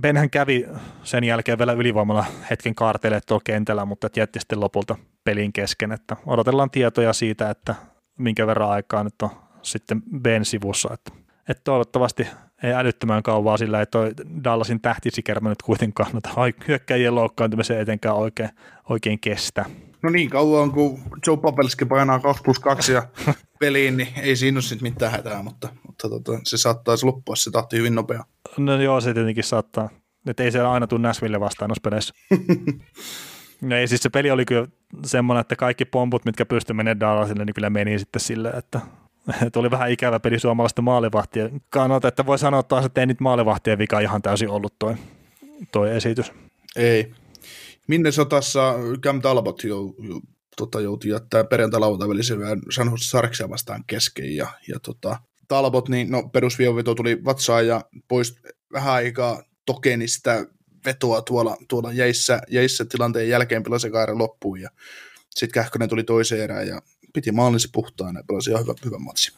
Benhän kävi sen jälkeen vielä ylivoimalla hetken kaarteille tuolla kentällä, mutta jätti sitten lopulta pelin kesken, että odotellaan tietoja siitä, että minkä verran aikaa nyt on sitten Ben sivussa, että, että toivottavasti ei älyttömän kauan sillä ei toi Dallasin tähtisikermä nyt kuitenkaan noita hyökkäjien loukkaantumisen etenkään oikein, oikein kestä. No niin kauan, kun Joe Papelski painaa 2 plus 2 ja peliin, niin ei siinä ole sitten mitään hätää, mutta, mutta tota, se saattaisi loppua se tahti hyvin nopea. No joo, se tietenkin saattaa. Että ei siellä aina tule Nashville vastaan noissa peleissä. no ei, siis se peli oli kyllä semmoinen, että kaikki pomput, mitkä pystyi menemään Dallasille, niin kyllä meni sitten silleen, että Tuli vähän ikävä peli suomalaisten maalivahtien kannalta, että voi sanoa taas, että ei nyt maalivahtien vika ihan täysin ollut toi, toi esitys. Ei. Minne sotassa Cam Talbot jo, jo, tota, joutui jättää perjantai välisen San Jose Sarksia vastaan kesken ja, ja tota, Talbot, niin no perusvioveto tuli vatsaan ja pois vähän aikaa tokeni sitä vetoa tuolla, tuolla jäissä, jäissä tilanteen jälkeen pelasi loppuun ja sitten Kähkönen tuli toiseen erään ja piti maalinsa puhtaana ja pelasi ihan hyvä, hyvä matsi.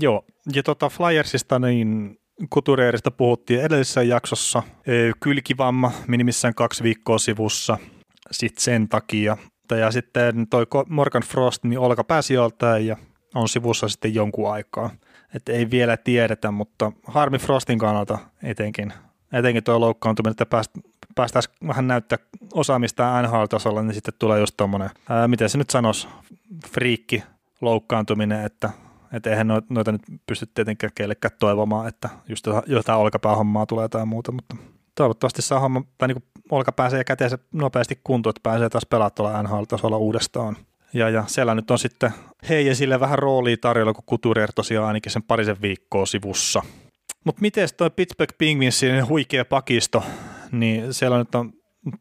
Joo, ja tota Flyersista niin Kutureerista puhuttiin edellisessä jaksossa. Kylkivamma minimissään kaksi viikkoa sivussa sitten sen takia. Ja sitten toi Morgan Frost niin olkapääsi joltain ja on sivussa sitten jonkun aikaa. Että ei vielä tiedetä, mutta harmi Frostin kannalta etenkin, etenkin tuo loukkaantuminen, että pääst, päästäisiin vähän näyttää osaamista NHL-tasolla, niin sitten tulee just tuommoinen, miten se nyt sanoisi, friikki loukkaantuminen, että että eihän noita nyt pysty tietenkään kellekään toivomaan, että just jotain olkapäähommaa tulee tai muuta, mutta toivottavasti saa homma, tai niin olka pääsee käteensä nopeasti kuntoon, että pääsee taas pelaa tuolla NHL-tasolla uudestaan. Ja, ja siellä nyt on sitten heidän sille vähän roolia tarjolla, kun Couturier tosiaan ainakin sen parisen viikkoa sivussa. Mutta miten toi Pittsburgh Penguinsin huikea pakisto, niin siellä nyt on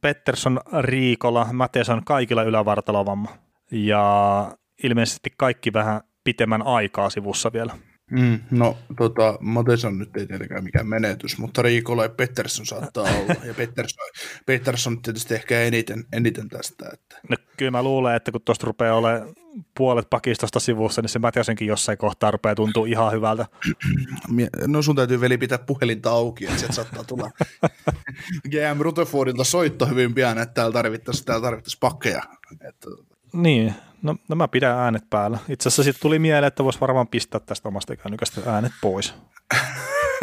Pettersson, Riikola, Mateson kaikilla ylävartalovamma. Ja ilmeisesti kaikki vähän pitemmän aikaa sivussa vielä. Mm, no, tota, Mateson nyt ei tietenkään mikään menetys, mutta Riikola ja Pettersson saattaa olla. Ja Pettersson, Pettersson tietysti ehkä eniten, eniten tästä. Että. No, kyllä mä luulen, että kun tuosta rupeaa olemaan puolet pakistosta sivussa, niin se Matthewsenkin jossain kohtaa rupeaa tuntua ihan hyvältä. No sun täytyy veli pitää puhelinta auki, että sieltä saattaa tulla GM Rutherfordilta soitto hyvin pian, että täällä tarvittaisiin, täällä tarvittaisiin pakkeja. Että... Niin, No, no mä pidän äänet päällä. Itse asiassa sitten tuli mieleen, että voisi varmaan pistää tästä omasta kännykästä äänet pois.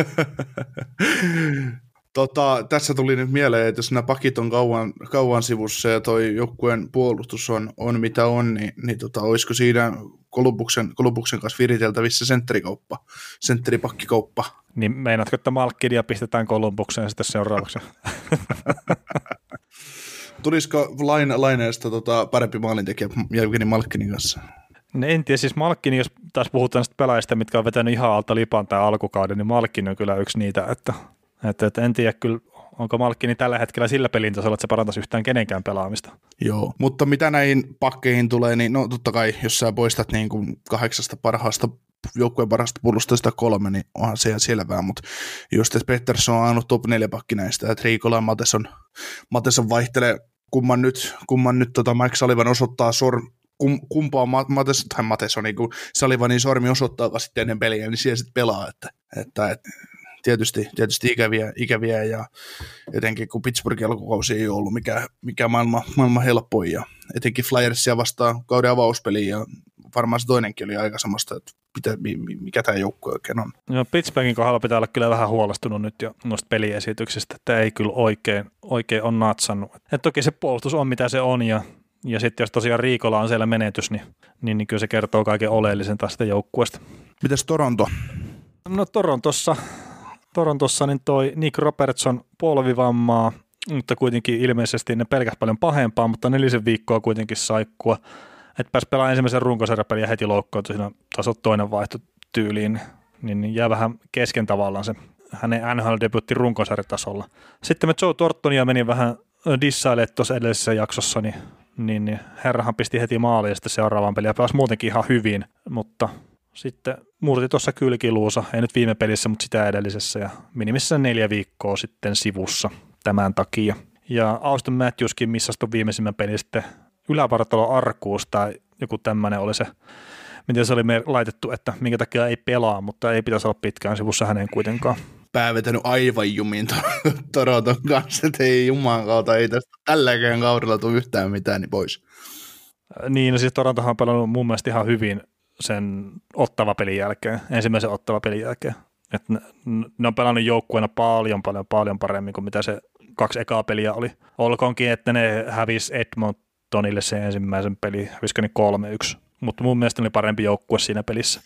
tota, tässä tuli nyt mieleen, että jos nämä pakit on kauan, kauan sivussa ja toi joukkueen puolustus on, on mitä on, niin, niin tota, olisiko siinä Kolumbuksen, Kolumbuksen kanssa viriteltävissä sentterikauppa, sentteripakkikauppa? Niin meinaatko, että Malkkidia pistetään Kolumbukseen sitten seuraavaksi? Tulisiko lain, laineesta tota, parempi maalintekijä Jevgeni Malkkinin kanssa? No en tiedä, siis Malkkini, jos taas puhutaan näistä pelaajista, mitkä on vetänyt ihan alta lipan tämä alkukauden, niin Malkkini on kyllä yksi niitä, että, että, että en tiedä kyllä, onko Malkkini tällä hetkellä sillä pelin tasolla, että se parantaisi yhtään kenenkään pelaamista. Joo, mutta mitä näihin pakkeihin tulee, niin no totta kai, jos sä poistat niin kuin kahdeksasta parhaasta joukkueen parasta puolustajista kolme, niin onhan se ihan selvää, mutta just, että Pettersson on ainut top 4 pakki näistä, että Riikola ja Mateson, Mateson vaihtelee. Kumman nyt, kumman nyt tota Mike Sullivan osoittaa sorm, kum, kumpaa Mates, tai Mateson, niin kuin Sullivanin sormi osoittaa sitten ennen peliä, niin siellä sitten pelaa, että, että, että tietysti, tietysti ikäviä, ikäviä ja etenkin kun Pittsburghin alkukausi ei ollut mikä, mikä maailman, maailman helppoin ja etenkin Flyersia vastaan kauden avauspeli ja varmaan se toinenkin oli aika samasta, että mitä, mikä tämä joukkue oikein on. No, Pittsburghin kohdalla pitää olla kyllä vähän huolestunut nyt jo noista peliesityksistä, että ei kyllä oikein, oikein on natsannut. Et toki se puolustus on mitä se on ja, ja sitten jos tosiaan Riikola on siellä menetys, niin, niin, niin kyllä se kertoo kaiken oleellisen tästä joukkueesta. Mites Toronto? No Torontossa, Torontossa niin toi Nick Robertson polvivammaa, mutta kuitenkin ilmeisesti ne pelkäs paljon pahempaa, mutta nelisen viikkoa kuitenkin saikkua että pääsi pelaamaan ensimmäisen runkosarjapelin ja heti loukkaantui siinä taas toinen vaihto tyyliin, niin, jää vähän kesken tavallaan se hänen NHL-debutti runkosarjatasolla. Sitten me Joe Tortonia meni vähän dissaille tuossa edellisessä jaksossa, niin, niin, niin herrahan pisti heti maaliin ja sitten seuraavaan peliin ja pääsi muutenkin ihan hyvin, mutta sitten murti tuossa kylkiluusa, ei nyt viime pelissä, mutta sitä edellisessä ja minimissä neljä viikkoa sitten sivussa tämän takia. Ja Auston Matthewskin missastui viimeisimmän pelin sitten ylävartalo arkuus tai joku tämmöinen oli se, miten se oli laitettu, että minkä takia ei pelaa, mutta ei pitäisi olla pitkään sivussa hänen kuitenkaan. Pää vetänyt aivan jumiin Toronton kanssa, että ei juman kautta, ei tästä tälläkään kaudella tule yhtään mitään, niin pois. Niin, no siis Torontohan on pelannut mun mielestä ihan hyvin sen ottava pelin jälkeen, ensimmäisen ottava pelin jälkeen. Et ne, ne on pelannut joukkueena paljon, paljon, paljon paremmin kuin mitä se kaksi ekaa peliä oli. Olkoonkin, että ne hävisi Edmont Tonille se ensimmäisen peli, hävisikö niin 3-1, mutta mun mielestä oli parempi joukkue siinä pelissä.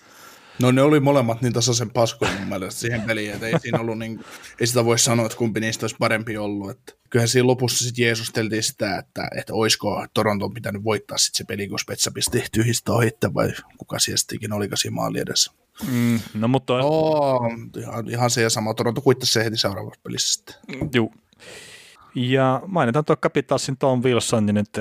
No ne oli molemmat niin tasaisen paskoja mun mielestä siihen peliin, että ei siinä ollut niin, ei sitä voi sanoa, että kumpi niistä olisi parempi ollut. Että kyllähän siinä lopussa sitten jeesusteltiin sitä, että, että olisiko Toronton pitänyt voittaa sitten se peli, kun Spetsa pisti tyhjistä ohitte vai kuka siestikin olikaan siinä maali edessä. Mm, no mutta... Oh, ihan, ihan se ja sama. Toronto kuittasi se heti seuraavassa pelissä sitten. Juu. Ja mainitaan tuo Capitalsin Tom Wilson, niin nyt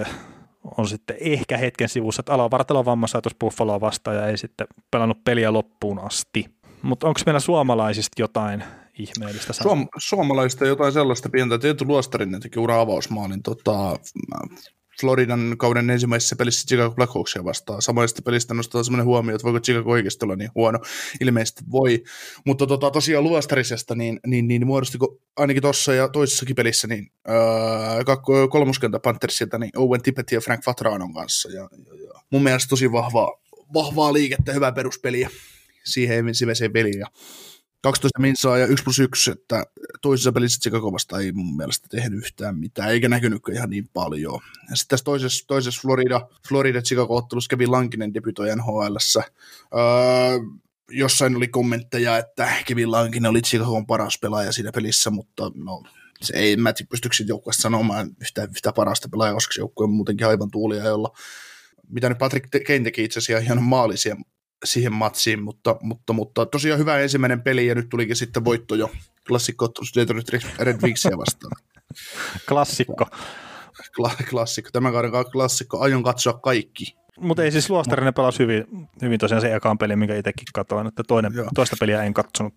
on sitten ehkä hetken sivussa, että alavartalon vamma saatus Buffaloa vastaan ja ei sitten pelannut peliä loppuun asti. Mutta onko meillä suomalaisista jotain ihmeellistä Suom- suomalaisista jotain sellaista pientä, Eetu Luostarinen teki ura avausmaalin tota, Floridan kauden ensimmäisessä pelissä Chicago Blackhawksia vastaan. Samoista pelistä nostetaan sellainen huomio, että voiko Chicago oikeasti olla niin huono. Ilmeisesti voi. Mutta tota, tosiaan luostarisesta, niin, niin, niin muodostiko ainakin tuossa ja toisessakin pelissä, niin öö, kolmoskenttä Panthersilta, niin Owen Tippett ja Frank Fatranon kanssa. Ja, ja, ja. Mun mielestä tosi vahvaa, vahvaa liikettä, hyvää peruspeliä siihen ensimmäiseen peliin. 12 minsaa ja 1 plus 1, että toisessa pelissä Chicago vasta ei mun mielestä tehnyt yhtään mitään, eikä näkynyt ihan niin paljon. Ja sitten tässä toisessa, toisessa Florida, Florida Chicago-ottelussa kävi Lankinen debytoi nhl öö, jossain oli kommentteja, että Kevin Lankinen oli Chicagon paras pelaaja siinä pelissä, mutta no, se ei, mä pystyykö joukkueesta sanomaan yhtä, yhtä parasta pelaajaa, koska joukkue on muutenkin aivan tuulia, jolla mitä nyt Patrick Kane teki itse asiassa ihan maalisia siihen matsiin, mutta, mutta, mutta tosiaan hyvä ensimmäinen peli ja nyt tulikin sitten voitto jo klassikko Detroit Red Wingsia vastaan. klassikko. Kla- klassikko. Tämän kauden klassikko. Aion katsoa kaikki. Mutta ei siis Luostarinen pelasi hyvin, hyvin tosiaan se ekaan peli, minkä itsekin katsoin, että toinen, toista peliä en katsonut.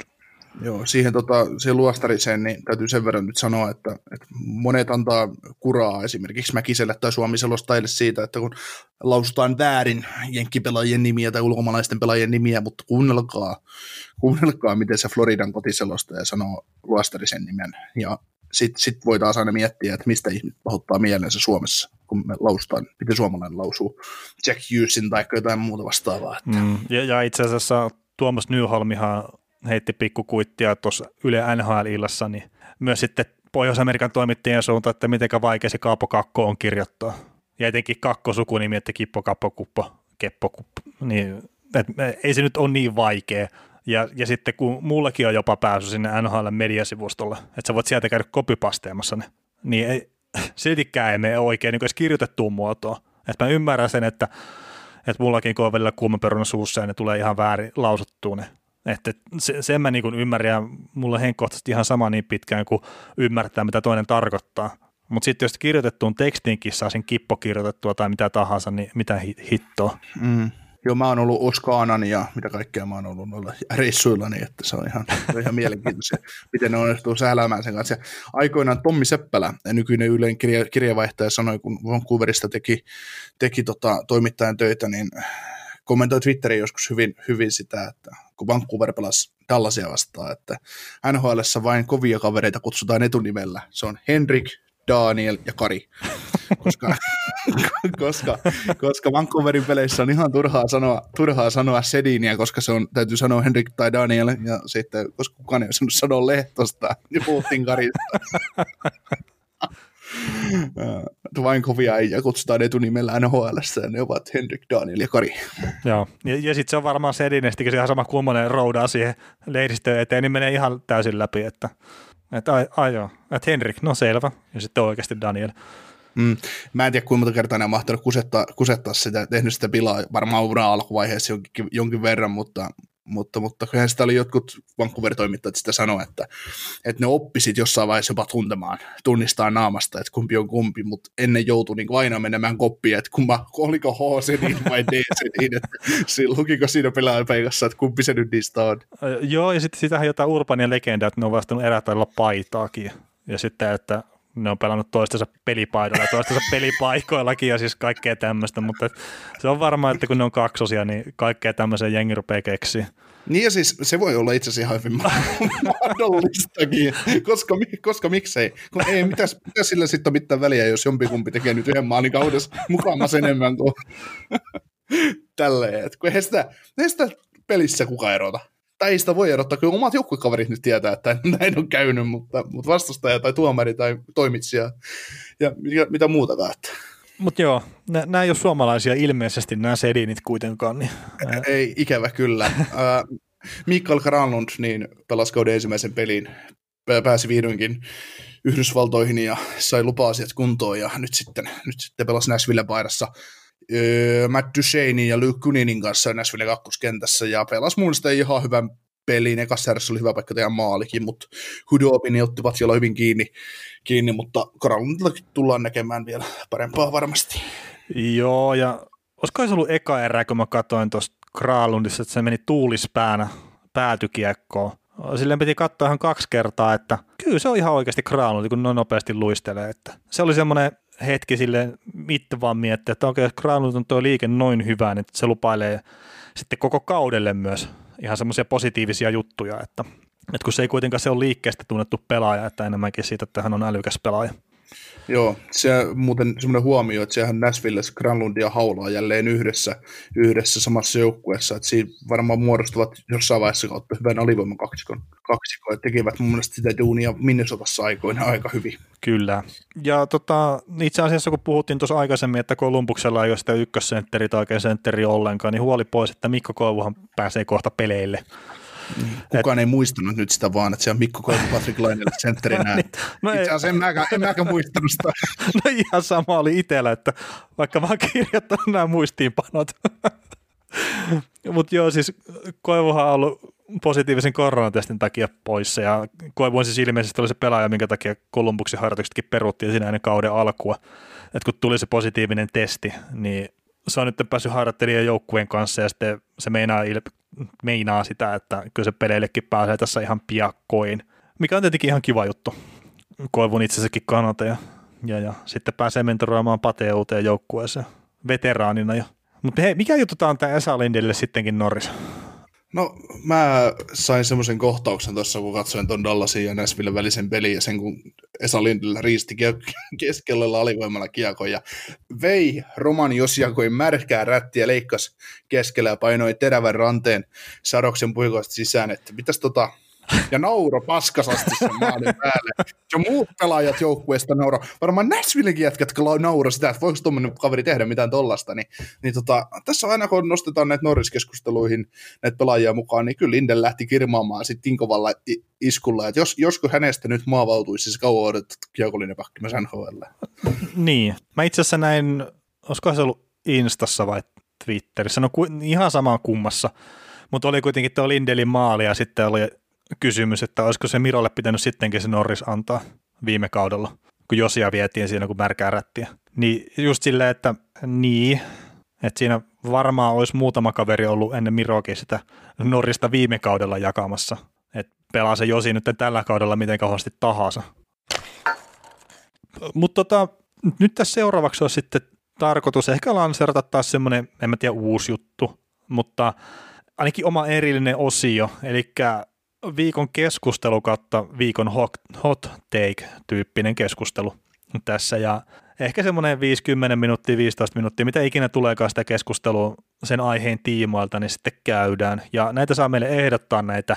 Joo, siihen tota, se luostariseen, niin täytyy sen verran nyt sanoa, että, että monet antaa kuraa esimerkiksi Mäkiselle tai Suomi-selostajille siitä, että kun lausutaan väärin jenkkipelaajien nimiä tai ulkomaalaisten pelaajien nimiä, mutta kuunnelkaa, kuunnelkaa miten se Floridan kotiselostaja sanoo luostarisen nimen. Ja sitten sit voi taas aina miettiä, että mistä ihmiset pahoittaa mielensä Suomessa, kun me lausutaan, miten suomalainen lausuu Jack Hughesin tai jotain muuta vastaavaa. Että. Mm, ja, ja itse asiassa Tuomas Nyholmihan heitti pikkukuittia tuossa Yle NHL-illassa, niin myös sitten Pohjois-Amerikan toimittajien suuntaan, että miten vaikea se Kaapo Kakko on kirjoittaa. Ja etenkin Kakko-sukunimi, että Kippo, Kappo, Kuppo, Keppo, Kuppo. Niin, et, ei se nyt ole niin vaikea. Ja, ja sitten kun mullakin on jopa päässyt sinne NHL mediasivustolle, että sä voit sieltä käydä kopipasteemassa ne, niin ei, siltikään ei mene oikein niin edes kirjoitettuun muotoon. Että mä ymmärrän sen, että, että mullakin kun on välillä kuuma peruna suussa ja ne tulee ihan väärin lausuttuun ne että se, sen mä niin ymmärrän ja mulla henkkohtaisesti ihan sama niin pitkään kuin ymmärtää, mitä toinen tarkoittaa. Mutta sitten jos kirjoitettuun tekstinkin saa sen kippo kirjoitettua tai mitä tahansa, niin mitä hittoa. Mm. Joo, mä oon ollut Oskaanan ja mitä kaikkea mä oon ollut noilla reissuilla, niin että se on ihan, ihan mielenkiintoista, miten ne onnistuu sähläämään sen kanssa. Ja aikoinaan Tommi Seppälä, nykyinen Ylen kirja, kirjavaihtaja, sanoi, kun Vancouverista teki, teki tota, toimittajan töitä, niin kommentoi Twitteriin joskus hyvin, hyvin sitä, että kun Vancouver pelasi Dallasia vastaan, että nhl vain kovia kavereita kutsutaan etunimellä. Se on Henrik, Daniel ja Kari. Koska, koska, koska Vancouverin peleissä on ihan turhaa sanoa, turhaa sanoa Sediniä, koska se on, täytyy sanoa Henrik tai Daniel, ja sitten, koska kukaan ei osannut sanoa Lehtosta, niin puhuttiin Karista. vain kovia ja kutsutaan etunimellä NHL, ja ne ovat Henrik, Daniel ja Kari. Joo, ja, ja sitten se on varmaan se Edinestikin se ihan sama kummonen roudaa siihen lehdistöön eteen, niin menee ihan täysin läpi, että että ai, ai joo, että Henrik, no selvä, ja sitten oikeasti Daniel. Mm. Mä en tiedä kuinka monta kertaa ne on mahtanut kusettaa, kusettaa sitä, tehnyt sitä pilaa varmaan uran alkuvaiheessa jonkin, jonkin verran, mutta, mutta, mutta kyllähän sitä oli jotkut Vancouver-toimittajat sitä sanoa, että, että ne oppisit jossain vaiheessa jopa tuntemaan, tunnistaa naamasta, että kumpi on kumpi, mutta ennen joutui niin aina menemään koppia, että kumma, oliko H se niin vai D se niin, että lukiko siinä pelaajapeikassa, että kumpi se nyt niistä on. Joo, ja sitten sitähän jotain urbania legendaa, että ne on vastannut erätailla paitaakin, ja sitten, että ne on pelannut toistensa pelipaidoilla ja toistensa pelipaikoillakin ja siis kaikkea tämmöistä, mutta se on varmaan, että kun ne on kaksosia, niin kaikkea tämmöisen jengi rupeaa keksiä. Niin ja siis se voi olla itse asiassa ihan hyvin mahdollistakin, koska, koska miksei. Kun ei, mitäs, mitäs sillä sitten ole mitään väliä, jos jompikumpi tekee nyt yhden maalin kaudessa mukamas enemmän kuin tälleen. kun eihän sitä, eihän sitä pelissä kuka erota tai ei sitä voi erottaa, kun omat joukkuekaverit nyt tietää, että näin on käynyt, mutta, mutta vastustaja tai tuomari tai toimitsija ja mitä, mitä muutakaan. Että. Mutta joo, nämä ei ole suomalaisia ilmeisesti, nämä sedinit kuitenkaan. Niin, ei, ikävä kyllä. Mikael Granlund niin pelasi kauden ensimmäisen pelin, pääsi vihdoinkin Yhdysvaltoihin ja sai lupa-asiat kuntoon ja nyt sitten, nyt sitten pelasi Nashville paidassa Matt Duchesnein ja Luke Kuninin kanssa Nashville kakkoskentässä ja pelasi mun mielestä ihan hyvän pelin. Ekassa oli hyvä paikka tehdä maalikin, mutta Hudobin ottivat siellä hyvin kiinni, kiinni mutta Granlundillakin tullaan näkemään vielä parempaa varmasti. Joo, ja olisiko se ollut eka erä, kun mä katsoin tuosta Kralundissa, että se meni tuulispäänä päätykiekkoon. Silleen piti katsoa ihan kaksi kertaa, että kyllä se on ihan oikeasti Kralundi, kun noin nopeasti luistelee. Että se oli semmoinen hetki sille itse vaan miettiä, että okei, okay, Granlund on tuo liike noin hyvä, niin se lupailee sitten koko kaudelle myös ihan semmoisia positiivisia juttuja, että, että kun se ei kuitenkaan se on liikkeestä tunnettu pelaaja, että enemmänkin siitä, että hän on älykäs pelaaja. Joo, se muuten semmoinen huomio, että sehän Nashville, Granlund ja Haula jälleen yhdessä, yhdessä samassa joukkueessa, että siinä varmaan muodostuvat jossain vaiheessa kautta hyvän alivoiman kaksikon, kaksikon, että tekivät mun mielestä sitä duunia Minnesotassa aikoina aika hyvin. Kyllä, ja tota, itse asiassa kun puhuttiin tuossa aikaisemmin, että Kolumbuksella ei ole sitä ykkössentteri tai oikein sentteri ollenkaan, niin huoli pois, että Mikko Koivuhan pääsee kohta peleille. Niin. Kukaan ei muistanut nyt sitä vaan, että se on Mikko Koivu Patrick Lainelle sentterinä. niin. no Itse asiassa en mäkään, en mäkään muistanut sitä. no ihan sama oli itsellä, että vaikka mä oon kirjoittanut nämä muistiinpanot. Mutta joo, siis Koivuhan on ollut positiivisen koronatestin takia poissa ja Koivu on siis ilmeisesti oli se pelaaja, minkä takia Kolumbuksen harjoituksetkin peruttiin siinä ennen kauden alkua. että kun tuli se positiivinen testi, niin se on nyt päässyt harjoittelijan joukkueen kanssa ja sitten se meinaa, meinaa sitä, että kyllä se peleillekin pääsee tässä ihan piakkoin, mikä on tietenkin ihan kiva juttu. Koivun itsensäkin kannalta ja, ja, ja sitten pääsee mentoroimaan Pateen uuteen joukkueeseen veteraanina. Ja. Mutta hei, mikä juttu tämä on tämä Esa Lindelle sittenkin Norris? No mä sain semmoisen kohtauksen tuossa, kun katsoin ton Dallasin ja Nashville välisen pelin ja sen kun Esa Lindellä riisti keskellä alivoimalla kiekon ja vei Roman Josiakoin märkää rättiä, leikkasi keskellä ja painoi terävän ranteen sadoksen puikoista sisään, että mitäs tota, ja nauro paskasasti sen maalin päälle. Ja muut pelaajat joukkueesta nauro. Varmaan Nashvillekin jätkät nauro sitä, että voiko tuommoinen kaveri tehdä mitään tollasta. Niin, niin tota, tässä aina kun nostetaan näitä Norris-keskusteluihin näitä pelaajia mukaan, niin kyllä Linden lähti kirmaamaan sitten Tinkovalla iskulla, että jos, josko hänestä nyt maavautuisi se kauan odotettu kiekollinen pakki myös NHL. Niin. Mä itse asiassa näin, olisiko se ollut Instassa vai Twitterissä, no ihan sama kummassa, mutta oli kuitenkin tuo Lindelin maali ja sitten oli kysymys, että olisiko se Mirolle pitänyt sittenkin se Norris antaa viime kaudella, kun Josia vietiin siinä kuin märkää rättiä. Niin just silleen, että niin, että siinä varmaan olisi muutama kaveri ollut ennen Mirokin sitä Norrista viime kaudella jakamassa. Että pelaa se Josi nyt tällä kaudella miten kauheasti tahansa. Mutta tota, nyt tässä seuraavaksi on sitten tarkoitus ehkä lanserata taas semmoinen, en mä tiedä, uusi juttu, mutta ainakin oma erillinen osio, eli viikon keskustelu kautta viikon hot, hot take-tyyppinen keskustelu tässä ja ehkä semmoinen 50 minuuttia, 15 minuuttia, mitä ikinä tuleekaan sitä keskustelua sen aiheen tiimoilta, niin sitten käydään. Ja näitä saa meille ehdottaa näitä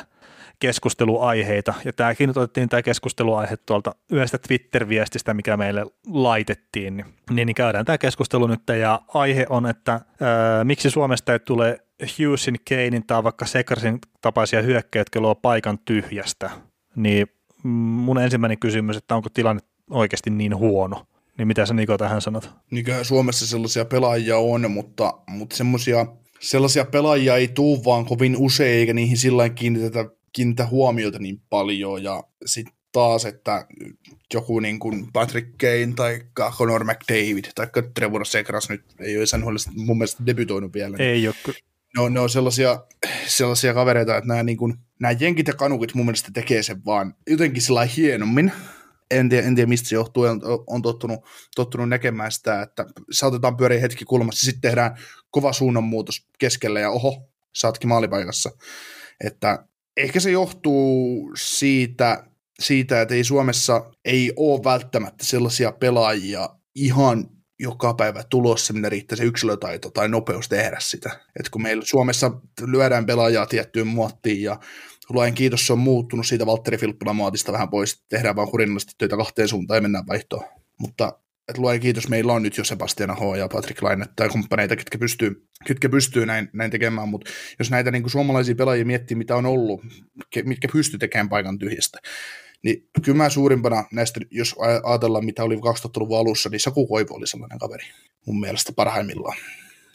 keskusteluaiheita. Ja tämäkin nyt otettiin tämä keskusteluaihe tuolta yhdestä Twitter-viestistä, mikä meille laitettiin. Niin, niin käydään tämä keskustelu nyt. Ja aihe on, että ää, miksi Suomesta ei tule Hughesin, Kanein tai vaikka Sekarsin tapaisia hyökkäjät, jotka luo paikan tyhjästä, niin mun ensimmäinen kysymys, että onko tilanne oikeasti niin huono, niin mitä sä Niko tähän sanot? Niin Suomessa sellaisia pelaajia on, mutta, mutta semmoisia sellaisia pelaajia ei tuu vaan kovin usein, eikä niihin sillä kiinnitetä, kiinnitä huomiota niin paljon, ja sitten taas, että joku niin kuin Patrick Kane tai Conor McDavid tai Trevor Segras nyt ei ole mun mielestä debytoinut vielä. Ei ole ne on, ne on sellaisia, sellaisia kavereita, että nämä, niin kuin, nämä jenkit ja kanukit mun mielestä tekee sen vaan jotenkin sillä hienommin. En tiedä, en tiedä, mistä se johtuu, on, on tottunut, tottunut näkemään sitä, että saatetaan pyöriä hetki kulmassa, sitten tehdään kova suunnanmuutos keskellä ja oho, saatkin maalipaikassa. Että ehkä se johtuu siitä, siitä, että ei Suomessa ei ole välttämättä sellaisia pelaajia ihan joka päivä tulossa, minne riittää se yksilötaito tai nopeus tehdä sitä. Et kun meillä Suomessa lyödään pelaajaa tiettyyn muottiin ja Luen kiitos, se on muuttunut siitä Valtteri Filppula muotista vähän pois, tehdään vaan kurinallisesti töitä kahteen suuntaan ja mennään vaihtoon. Mutta että luen kiitos, meillä on nyt jo Sebastian H. ja Patrick Laine tai kumppaneita, ketkä pystyy, ketkä pystyy näin, näin tekemään, mutta jos näitä niin kuin suomalaisia pelaajia miettii, mitä on ollut, mitkä pystyy tekemään paikan tyhjästä, niin kyllä mä suurimpana näistä, jos ajatellaan mitä oli 2000-luvun alussa, niin Saku Koivu oli sellainen kaveri mun mielestä parhaimmillaan,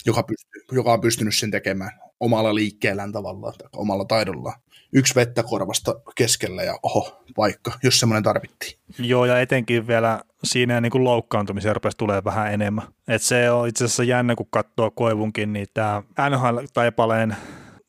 joka, pystyy, joka on pystynyt sen tekemään omalla liikkeellään tavallaan tai omalla taidollaan. Yksi vettä korvasta keskellä ja oho, paikka, jos semmoinen tarvittiin. Joo, ja etenkin vielä siinä niin kuin loukkaantumisia rupesi tulee vähän enemmän. Et se on itse asiassa jännä, kun katsoo Koivunkin, niin tämä NHL-taipaleen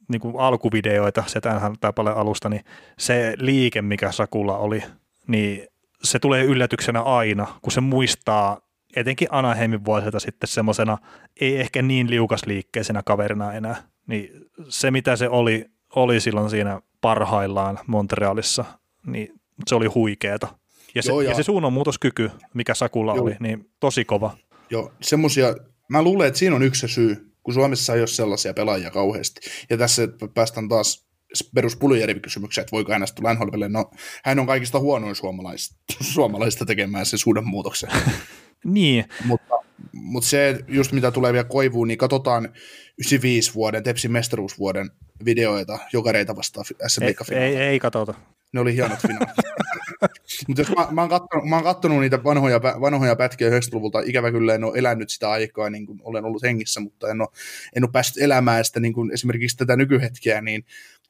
niin kuin alkuvideoita se NHL-taipaleen alusta, niin se liike, mikä Sakulla oli, niin se tulee yllätyksenä aina, kun se muistaa etenkin Anaheimin vuosilta sitten semmoisena ei ehkä niin liukasliikkeisenä kaverina enää. Niin se, mitä se oli, oli silloin siinä parhaillaan Montrealissa, niin se oli huikeeta. Ja se, Joo, ja... ja se suunnanmuutoskyky, mikä Sakulla Joo. oli, niin tosi kova. Joo, semmosia, mä luulen, että siinä on yksi se syy, kun Suomessa ei ole sellaisia pelaajia kauheasti. Ja tässä päästään taas peruspulujärvikysymykseen, että voiko hänestä tulla NHLlle. No, hän on kaikista huonoin suomalaista, suomalaista tekemään sen suunnanmuutoksen. niin. Mutta, mutta se, just mitä tulee vielä koivuun, niin katsotaan 95 vuoden, Tepsin mestaruusvuoden videoita jokareita vastaan SM ei, ei, ei katsota. Ne oli hienot finaalit. Mutta jos mä, mä, oon kattonut, mä oon kattonut niitä vanhoja, vanhoja pätkiä 90-luvulta, ikävä kyllä en ole elänyt sitä aikaa, niin kuin olen ollut hengissä, mutta en ole, en ole päässyt elämään sitä niin kuin esimerkiksi tätä nykyhetkeä, niin,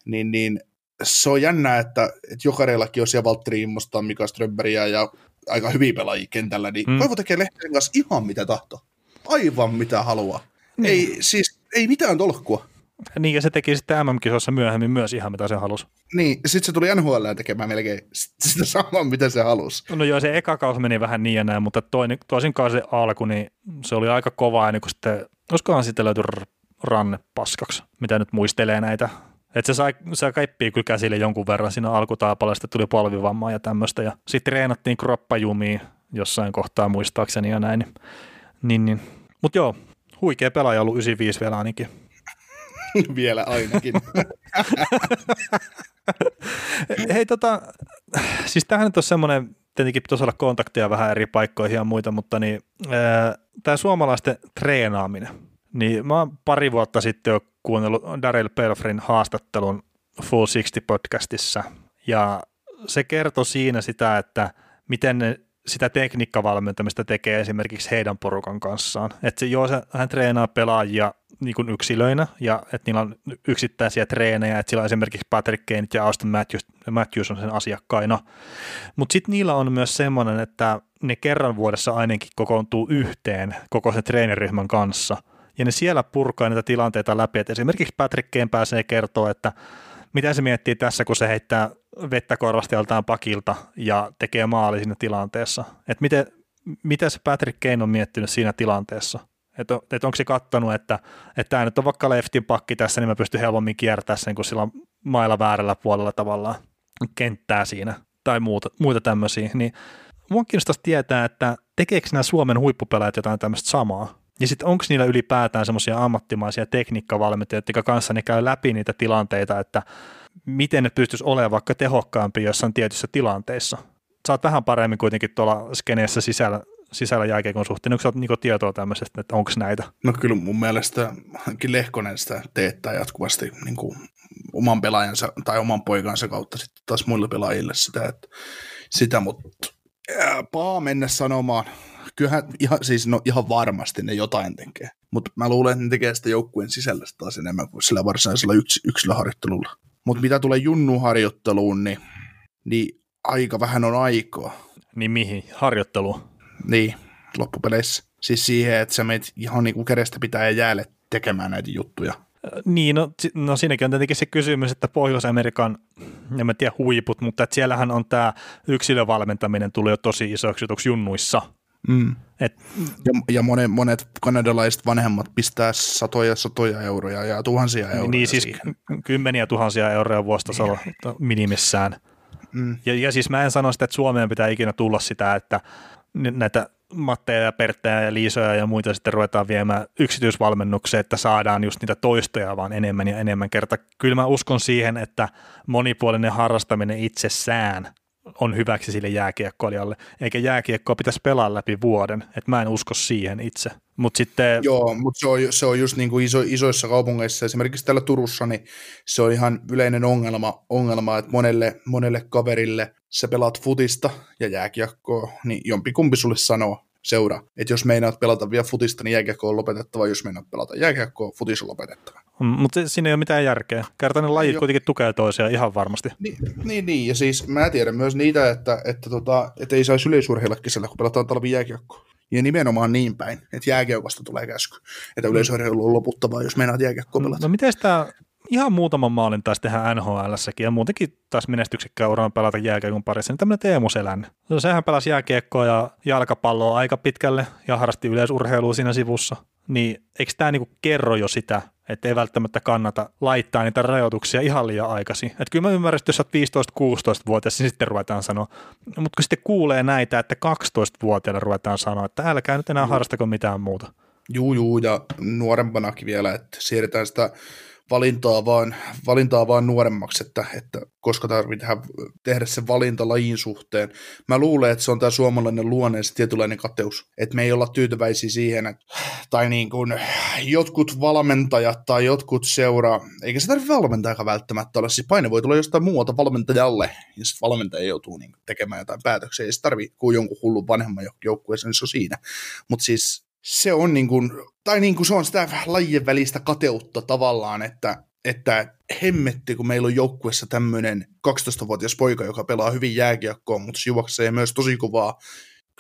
niin, niin se on jännä, että, että jokareillakin on siellä Valtteri Immosta, Mika Strömberiä ja aika hyviä pelaajia kentällä, niin mm. Koivu tekee Lehtisen kanssa ihan mitä tahto. Aivan mitä haluaa. Niin. Ei, siis, ei mitään tolkkua. Niin, ja se teki sitten MM-kisossa myöhemmin myös ihan mitä se halusi. Niin, sitten se tuli NHL tekemään melkein sitä samaa, mitä se halusi. No joo, se eka kausi meni vähän niin ja näin, mutta toinen, toisin se alku, niin se oli aika kova ennen kuin sitten, olisikohan sitten löyty ranne paskaksi, mitä nyt muistelee näitä. Että se sai, sai kaippia kyllä käsille jonkun verran siinä alkutaapaleesta, tuli polvivammaa ja tämmöistä. Ja sitten treenattiin kroppajumiin jossain kohtaa muistaakseni ja näin. Niin, niin. niin. Mutta joo, huikea pelaaja ollut 95 vielä ainakin. vielä ainakin. Hei tota, siis tähän nyt on semmoinen, tietenkin pitäisi olla kontakteja vähän eri paikkoihin ja muita, mutta niin, tämä suomalaisten treenaaminen, niin mä oon pari vuotta sitten jo kuunnellut Daryl Pelfrin haastattelun Full 60 podcastissa, ja se kertoi siinä sitä, että miten ne sitä tekniikkavalmentamista tekee esimerkiksi heidän porukan kanssaan. Että se, joo, hän treenaa pelaajia niin kuin yksilöinä ja että niillä on yksittäisiä treenejä, että sillä on esimerkiksi Patrick Kane ja Austin Matthews, Matthews on sen asiakkaina. Mutta sitten niillä on myös semmoinen, että ne kerran vuodessa ainakin kokoontuu yhteen koko sen treeniryhmän kanssa ja ne siellä purkaa niitä tilanteita läpi, että esimerkiksi Patrick Kane pääsee kertoa, että mitä se miettii tässä, kun se heittää vettä korvasta pakilta ja tekee maali siinä tilanteessa. Että miten, mitä se Patrick Kane on miettinyt siinä tilanteessa? Että et onko se kattanut, että tämä nyt on vaikka leftin pakki tässä, niin mä pystyn helpommin kiertämään sen, kun sillä mailla väärällä puolella tavallaan kenttää siinä tai muuta, muita tämmöisiä. Niin mua kiinnostaisi tietää, että tekeekö nämä Suomen huippupelaajat jotain tämmöistä samaa? Ja sitten onko niillä ylipäätään semmoisia ammattimaisia tekniikkavalmentajia, jotka kanssa ne käy läpi niitä tilanteita, että miten ne pystyisi olemaan vaikka tehokkaampi jossain tietyissä tilanteissa. Saat vähän paremmin kuitenkin tuolla skeneessä sisällä, sisällä jääkeikon suhteen. Onko saat niinku tietoa tämmöisestä, että onko näitä? No kyllä mun mielestä Lehkonen sitä teettää jatkuvasti niin kuin oman pelaajansa tai oman poikansa kautta sitten taas muille pelaajille sitä, että sitä mutta paa mennä sanomaan. Kyllähän ihan, siis no, ihan varmasti ne jotain tekee, mutta mä luulen, että ne tekee sitä joukkueen sisällä taas enemmän kuin sillä varsinaisella yks, yksilöharjoittelulla. Mutta mitä tulee junnuharjoitteluun, niin, niin aika vähän on aikaa. Niin mihin? Harjoitteluun? Niin, loppupeleissä. Siis siihen, että sä menet ihan niin kuin kädestä pitää ja jäälle tekemään näitä juttuja. Niin, no, no siinäkin on tietenkin se kysymys, että Pohjois-Amerikan, en mä tiedä huiput, mutta että siellähän on tämä yksilövalmentaminen tuli jo tosi isoksi jutuksi junnuissa. Mm. Et, ja, ja monet, monet kanadalaiset vanhemmat pistää satoja satoja euroja ja tuhansia euroja Niin siis siihen. kymmeniä tuhansia euroja vuositasolla niin. minimissään. Mm. Ja, ja siis mä en sano sitä, että Suomeen pitää ikinä tulla sitä, että näitä Matteja ja Perttejä ja Liisoja ja muita sitten ruvetaan viemään yksityisvalmennukseen, että saadaan just niitä toistoja vaan enemmän ja enemmän kerta. Kyllä mä uskon siihen, että monipuolinen harrastaminen itsessään on hyväksi sille jääkiekkoilijalle, eikä jääkiekkoa pitäisi pelaa läpi vuoden, että mä en usko siihen itse. Mut sitten... Joo, mutta se on, se on just niin kuin iso, isoissa kaupungeissa, esimerkiksi täällä Turussa, niin se on ihan yleinen ongelma, ongelma että monelle, monelle kaverille sä pelaat futista ja jääkiekkoa, niin jompikumpi sulle sanoo, seura, että jos meinaat pelata vielä futista, niin jääkiekko on lopetettava, jos meinaat pelata jääkiekkoa, futis on lopetettava. Mm, mutta siinä ei ole mitään järkeä. Kertainen lajit kuitenkin tukee toisiaan ihan varmasti. Niin, niin, niin, ja siis mä tiedän myös niitä, että, että, tota, että ei saisi yleisurheilla kesällä, kun pelataan talvi jääkiekkoa. Ja nimenomaan niin päin, että jääkiekosta tulee käsky. Että yleisurheilu on loputtavaa, jos meinaat jääkiekkoa pelata. No miten tämä ihan muutaman maalin taas tehdä NHLssäkin ja muutenkin taas menestyksekkään uran pelata jääkiekon parissa, niin tämmöinen Teemu Selän. No, sehän pelasi jääkiekkoa ja jalkapalloa aika pitkälle ja harrasti yleisurheilua siinä sivussa. Niin eikö tämä niinku kerro jo sitä, että ei välttämättä kannata laittaa niitä rajoituksia ihan liian aikaisin. Että kyllä mä ymmärrän, että jos olet 15-16-vuotias, niin sitten ruvetaan sanoa. Mutta kun sitten kuulee näitä, että 12-vuotiaille ruvetaan sanoa, että älkää nyt enää harrastako mitään muuta. Juu, juu, ja nuorempanakin vielä, että siirretään sitä valintaa vaan, valintaa vaan nuoremmaksi, että, että koska tarvitsee tehdä, se valinta lajin suhteen. Mä luulen, että se on tämä suomalainen luonne se tietynlainen kateus, että me ei olla tyytyväisiä siihen, että, tai niin kuin jotkut valmentajat tai jotkut seuraa, eikä se tarvitse valmentajakaan välttämättä olla, siis paine voi tulla jostain muualta valmentajalle, ja sitten valmentaja joutuu niin tekemään jotain päätöksiä, ei se tarvitse kuin jonkun hullun vanhemman joukkueeseen, niin se on siinä. Mutta siis se on niin kuin, tai niin kuin se on sitä lajien välistä kateutta tavallaan, että, että hemmetti, kun meillä on joukkuessa tämmöinen 12-vuotias poika, joka pelaa hyvin jääkiekkoa, mutta juoksee myös tosi kovaa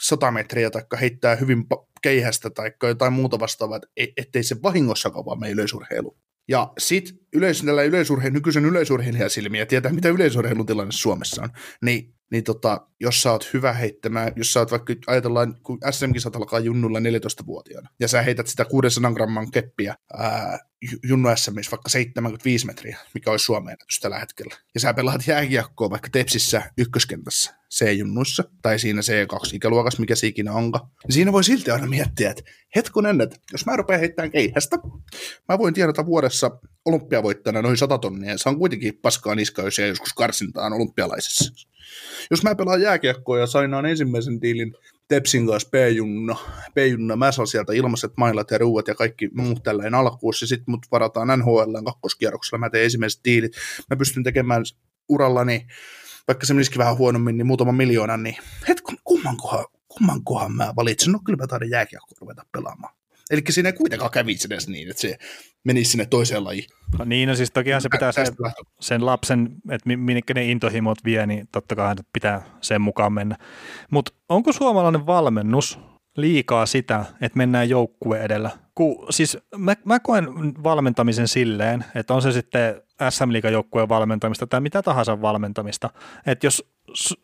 100 metriä tai heittää hyvin keihästä tai jotain muuta vastaavaa, e-, ettei se vahingossakaan vaan meidän yleisurheilu. Ja sitten yleis, yleisurhe, nykyisen yleisurheilijan silmiä tietää, mitä yleisurheilun tilanne Suomessa on, niin niin tota, jos sä oot hyvä heittämään, jos sä oot vaikka, ajatellaan, kun SM-kisat alkaa junnulla 14-vuotiaana, ja sä heität sitä 600 gramman keppiä ää, junnu SMissä vaikka 75 metriä, mikä olisi Suomen ennätys tällä hetkellä, ja sä pelaat jääkiekkoa vaikka Tepsissä ykköskentässä, C-junnuissa, tai siinä C2-ikäluokassa, mikä se ikinä onka, niin siinä voi silti aina miettiä, että hetkonen, että jos mä rupean heittämään keihästä, mä voin tienata vuodessa olympiavoittajana noin 100 tonnia, ja se on kuitenkin paskaa niskaa, jos joskus karsintaan olympialaisessa. Jos mä pelaan jääkiekkoa ja sainaan ensimmäisen diilin Tepsin kanssa P-junna, P-junna, mä saan sieltä ilmaiset mailat ja ruuat ja kaikki muut tällainen alkuussa, sitten mut varataan NHL kakkoskierroksella, mä teen ensimmäiset diilit, mä pystyn tekemään urallani, vaikka se menisikin vähän huonommin, niin muutaman miljoonan, niin hetkon, kumman kohan, kumman kohan mä valitsen, no kyllä mä taidan jääkiekkoa ruveta pelaamaan. Eli siinä ei kuitenkaan kävisi edes niin, että se menisi sinne toiseen lajiin. No niin, no siis tokihan se pitää sen, sen lapsen, että minne ne intohimot vie, niin totta kai pitää sen mukaan mennä. Mutta onko suomalainen valmennus liikaa sitä, että mennään joukkue edellä? Ku, siis mä, mä koen valmentamisen silleen, että on se sitten SM joukkueen valmentamista tai mitä tahansa valmentamista, että jos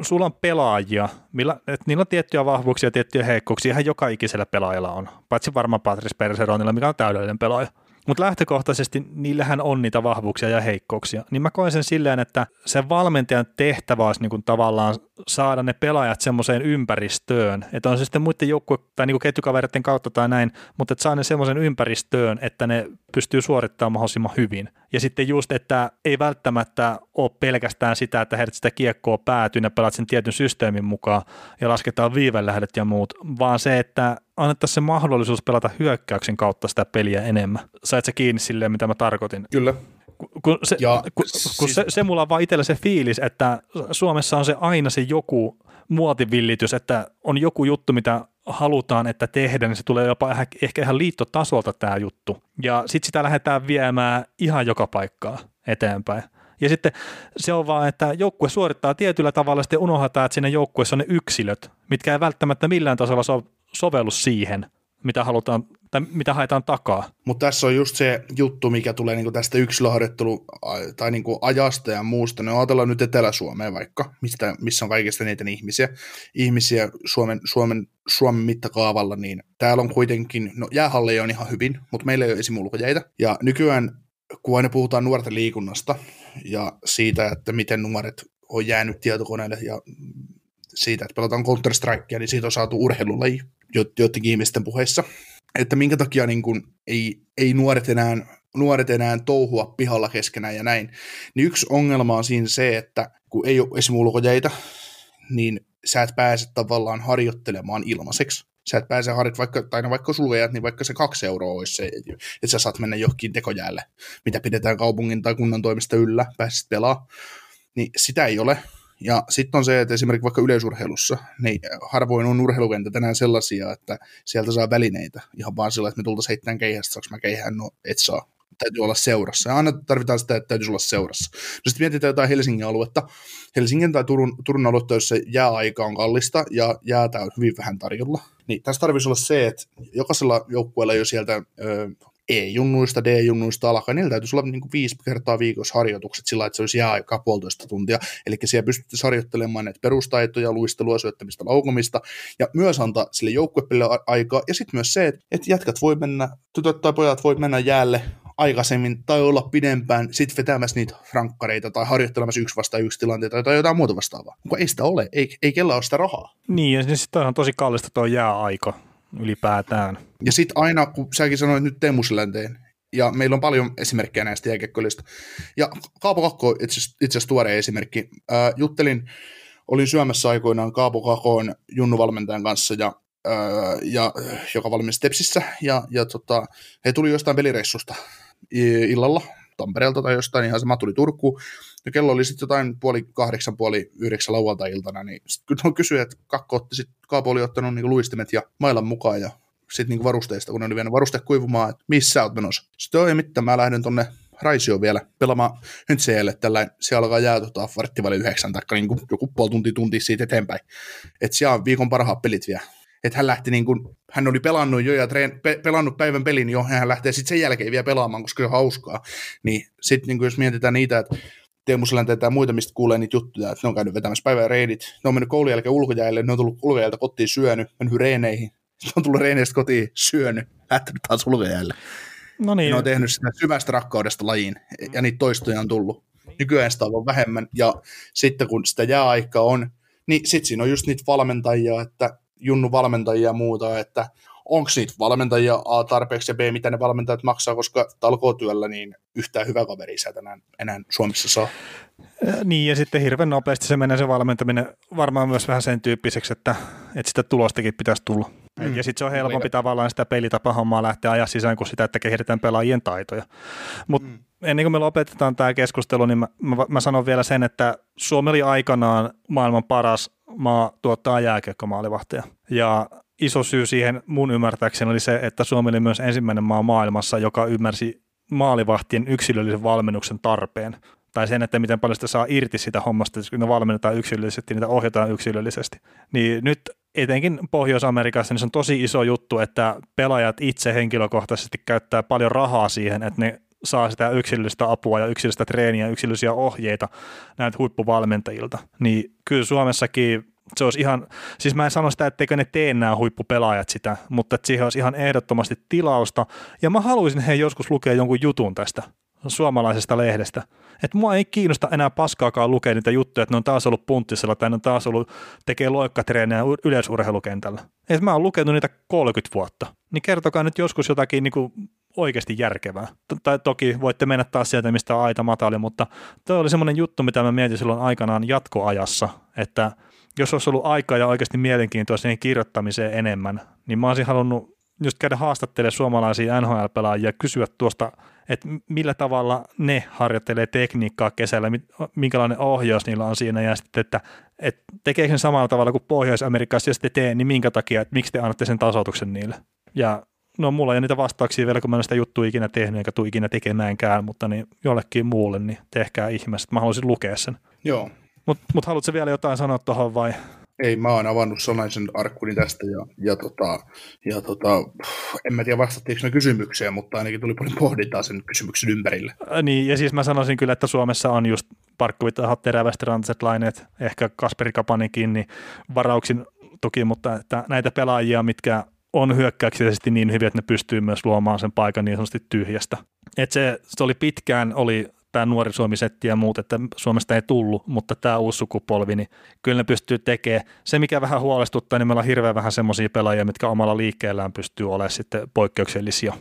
sulla on pelaajia, millä, että niillä on tiettyjä vahvuuksia ja tiettyjä heikkouksia, ihan joka ikisellä pelaajalla on, paitsi varmaan Patrice Perseronilla, mikä on täydellinen pelaaja. Mutta lähtökohtaisesti niillähän on niitä vahvuuksia ja heikkouksia. Niin mä koen sen silleen, että se valmentajan tehtävä olisi niin kuin tavallaan saada ne pelaajat semmoiseen ympäristöön, että on se sitten muiden joukkue- tai niin ketjukavereiden kautta tai näin, mutta että saa ne semmoisen ympäristöön, että ne pystyy suorittamaan mahdollisimman hyvin. Ja sitten just, että ei välttämättä ole pelkästään sitä, että heidät sitä kiekkoa päätyy ja pelaat sen tietyn systeemin mukaan ja lasketaan viivelähdet ja muut, vaan se, että annettaisiin se mahdollisuus pelata hyökkäyksen kautta sitä peliä enemmän. Sait sä kiinni silleen, mitä mä tarkoitin? Kyllä. Kun, se, ja, kun, siis... kun se, se mulla on vaan itsellä se fiilis, että Suomessa on se aina se joku muotivillitys, että on joku juttu, mitä halutaan, että tehdään, niin se tulee jopa ehkä ihan liittotasolta tämä juttu. Ja sitten sitä lähdetään viemään ihan joka paikkaa eteenpäin. Ja sitten se on vaan, että joukkue suorittaa tietyllä tavalla, sitten unohdetaan, että siinä joukkueessa on ne yksilöt, mitkä ei välttämättä millään tasolla so- sovellu siihen, mitä halutaan tai mitä haetaan takaa. Mutta tässä on just se juttu, mikä tulee niinku tästä yksilöharjoittelu tai niinku ajasta ja muusta. No ajatellaan nyt Etelä-Suomea vaikka, mistä, missä on kaikista niitä ihmisiä, ihmisiä Suomen, Suomen, Suomen mittakaavalla, niin täällä on kuitenkin, no jäähalleja on ihan hyvin, mutta meillä ei ole esimulkojäitä. Ja nykyään, kun aina puhutaan nuorten liikunnasta ja siitä, että miten nuoret on jäänyt tietokoneelle ja siitä, että pelataan Counter-Strikea, niin siitä on saatu urheilulaji joidenkin ihmisten puheissa että minkä takia niin kuin ei, ei nuoret, enää, nuoret enää touhua pihalla keskenään ja näin, niin yksi ongelma on siinä se, että kun ei ole esimerkiksi ulkojäitä, niin sä et pääse tavallaan harjoittelemaan ilmaiseksi. Sä et pääse harjoit, vaikka, tai no vaikka sulla jäät, niin vaikka se kaksi euroa olisi se, että sä saat mennä johonkin tekojäälle, mitä pidetään kaupungin tai kunnan toimista yllä, pääsit pelaa. Niin sitä ei ole. Ja sitten on se, että esimerkiksi vaikka yleisurheilussa, niin harvoin on urheilukentät enää sellaisia, että sieltä saa välineitä. Ihan vaan sillä, että me tultaisiin heittämään keihästä, saanko mä keihään, no et saa. Täytyy olla seurassa. Ja aina tarvitaan sitä, että täytyy olla seurassa. No sitten mietitään jotain Helsingin aluetta. Helsingin tai Turun, Turun aluetta, jossa jääaika on kallista ja jäätä on hyvin vähän tarjolla. Niin tässä tarvitsisi olla se, että jokaisella joukkueella jo sieltä ö, E-junnuista, D-junnuista alkaen, niillä täytyisi olla niin kuin viisi kertaa viikossa harjoitukset sillä, että se olisi jääaikaa puolitoista tuntia. Eli siellä pystyttäisiin harjoittelemaan näitä perustaitoja, luistelua, syöttämistä, laukomista, ja myös antaa sille joukkuepille aikaa. Ja sitten myös se, että, jätkät voi mennä, tytöt tai pojat voi mennä jäälle aikaisemmin tai olla pidempään sitten vetämässä niitä frankkareita tai harjoittelemassa yksi vasta yksi tilanteita tai jotain muuta vastaavaa. Mutta ei sitä ole, ei, ei kellä ole sitä rahaa. Niin, ja sitten on tosi kallista tuo jääaika ylipäätään. Ja sitten aina, kun säkin sanoit nyt Teemusilänteen, ja meillä on paljon esimerkkejä näistä jääkiekkoilista. Ja Kaapo Kakko itse asiassa tuore esimerkki. Ää, juttelin, olin syömässä aikoinaan Kaapo Kakon Junnu-valmentajan kanssa, ja, ää, ja, joka valmisti Tepsissä, ja, ja tota, he tuli jostain pelireissusta illalla Tampereelta tai jostain, ihan sama tuli Turkuun, ja kello oli sitten jotain puoli kahdeksan, puoli yhdeksän lauantai-iltana, niin sitten kun kysyi, että Kakko otti sit, Kaapo oli ottanut niin luistimet ja mailan mukaan, ja sitten niin varusteista, kun ne oli vienyt varuste kuivumaan, että missä sä oot menossa. Sitten ei mitään, mä lähden tonne Raisio vielä pelaamaan Hyntsejälle, tällä siellä alkaa jää tota, varttivali yhdeksän, tai niin joku puoli tunti tunti siitä eteenpäin. Että siellä on viikon parhaat pelit vielä. Että hän lähti niin kuin, hän oli pelannut jo ja treen, pe, pelannut päivän pelin jo, ja hän lähtee sitten sen jälkeen vielä pelaamaan, koska se on hauskaa. Niin sitten niin jos mietitään niitä, että Teemu Selänteitä ja muita, mistä kuulee niitä juttuja, että ne on käynyt vetämässä päivän reidit, ne on mennyt koulun jälkeen ulkojäälle, ne on tullut ulkojäältä kotiin syönyt, mennyt reeneihin, sitten on tullut reeneistä kotiin syönyt, lähtenyt taas ulkojäälle. No niin. Ne on tehnyt sitä syvästä rakkaudesta lajiin, ja niitä toistoja on tullut. Nykyään sitä on vähemmän, ja sitten kun sitä jääaikaa on, niin sitten siinä on just niitä valmentajia, että junnu valmentajia ja muuta, että onko niitä valmentajia A tarpeeksi ja B, mitä ne valmentajat maksaa, koska talkootyöllä niin yhtään hyvä kaveri sä enää, enää Suomessa saa. Niin, ja sitten hirveän nopeasti se menee se valmentaminen varmaan myös vähän sen tyyppiseksi, että, että sitä tulostakin pitäisi tulla. Mm. Ja sitten se on helpompi mm. tavallaan sitä pelitapahommaa lähteä ajaa sisään kuin sitä, että kehitetään pelaajien taitoja. Mutta mm. Ennen kuin me lopetetaan tämä keskustelu, niin mä, mä, mä sanon vielä sen, että Suomi oli aikanaan maailman paras maa tuottaa jääkiekkomaalivahtia. Ja iso syy siihen mun ymmärtääkseni oli se, että Suomi oli myös ensimmäinen maa maailmassa, joka ymmärsi maalivahtien yksilöllisen valmennuksen tarpeen. Tai sen, että miten paljon sitä saa irti sitä hommasta, kun ne valmennetaan yksilöllisesti, niitä ohjataan yksilöllisesti. Niin nyt etenkin Pohjois-Amerikassa niin se on tosi iso juttu, että pelaajat itse henkilökohtaisesti käyttää paljon rahaa siihen, että ne saa sitä yksilöllistä apua ja yksilöllistä treeniä, yksilöllisiä ohjeita näiltä huippuvalmentajilta. Niin kyllä Suomessakin se olisi ihan, siis mä en sano sitä, etteikö ne tee nämä huippupelaajat sitä, mutta että siihen olisi ihan ehdottomasti tilausta. Ja mä haluaisin he joskus lukea jonkun jutun tästä suomalaisesta lehdestä. Että mua ei kiinnosta enää paskaakaan lukea niitä juttuja, että ne on taas ollut punttisella tai ne on taas ollut tekee loikkatreenejä yleisurheilukentällä. Että mä oon lukenut niitä 30 vuotta. Niin kertokaa nyt joskus jotakin niin kuin oikeasti järkevää. Tai toki voitte mennä taas sieltä, mistä on aita matali, mutta toi oli semmoinen juttu, mitä mä mietin silloin aikanaan jatkoajassa, että – jos olisi ollut aikaa ja oikeasti mielenkiintoa siihen kirjoittamiseen enemmän, niin mä olisin halunnut just käydä haastattelemaan suomalaisia NHL-pelaajia ja kysyä tuosta, että millä tavalla ne harjoittelee tekniikkaa kesällä, minkälainen ohjaus niillä on siinä ja sitten, että, että tekeekö sen samalla tavalla kuin Pohjois-Amerikassa, jos te tee, niin minkä takia, että miksi te annatte sen tasoituksen niille. Ja no mulla ei ole niitä vastauksia vielä, kun mä en sitä juttua ikinä tehnyt eikä tule ikinä tekemäänkään, mutta niin jollekin muulle, niin tehkää ihmeessä, että mä haluaisin lukea sen. Joo, mutta mut haluatko vielä jotain sanoa tuohon vai? Ei, mä oon avannut sanaisen arkkuni tästä ja, ja, tota, ja tota, en mä tiedä vastattiinko ne kysymykseen, mutta ainakin tuli paljon pohdintaa sen kysymyksen ympärille. Ä, niin, ja siis mä sanoisin kyllä, että Suomessa on just parkkuvit, terävästi rantiset laineet, ehkä Kasperi Kapanikin, niin varauksin toki, mutta että näitä pelaajia, mitkä on hyökkäyksellisesti niin hyviä, että ne pystyy myös luomaan sen paikan niin sanotusti tyhjästä. Et se, se oli pitkään, oli tämä nuori Suomi-setti ja muut, että Suomesta ei tullut, mutta tämä uusi sukupolvi, niin kyllä ne pystyy tekemään. Se, mikä vähän huolestuttaa, niin meillä on hirveän vähän semmoisia pelaajia, mitkä omalla liikkeellään pystyy olemaan sitten poikkeuksellisia.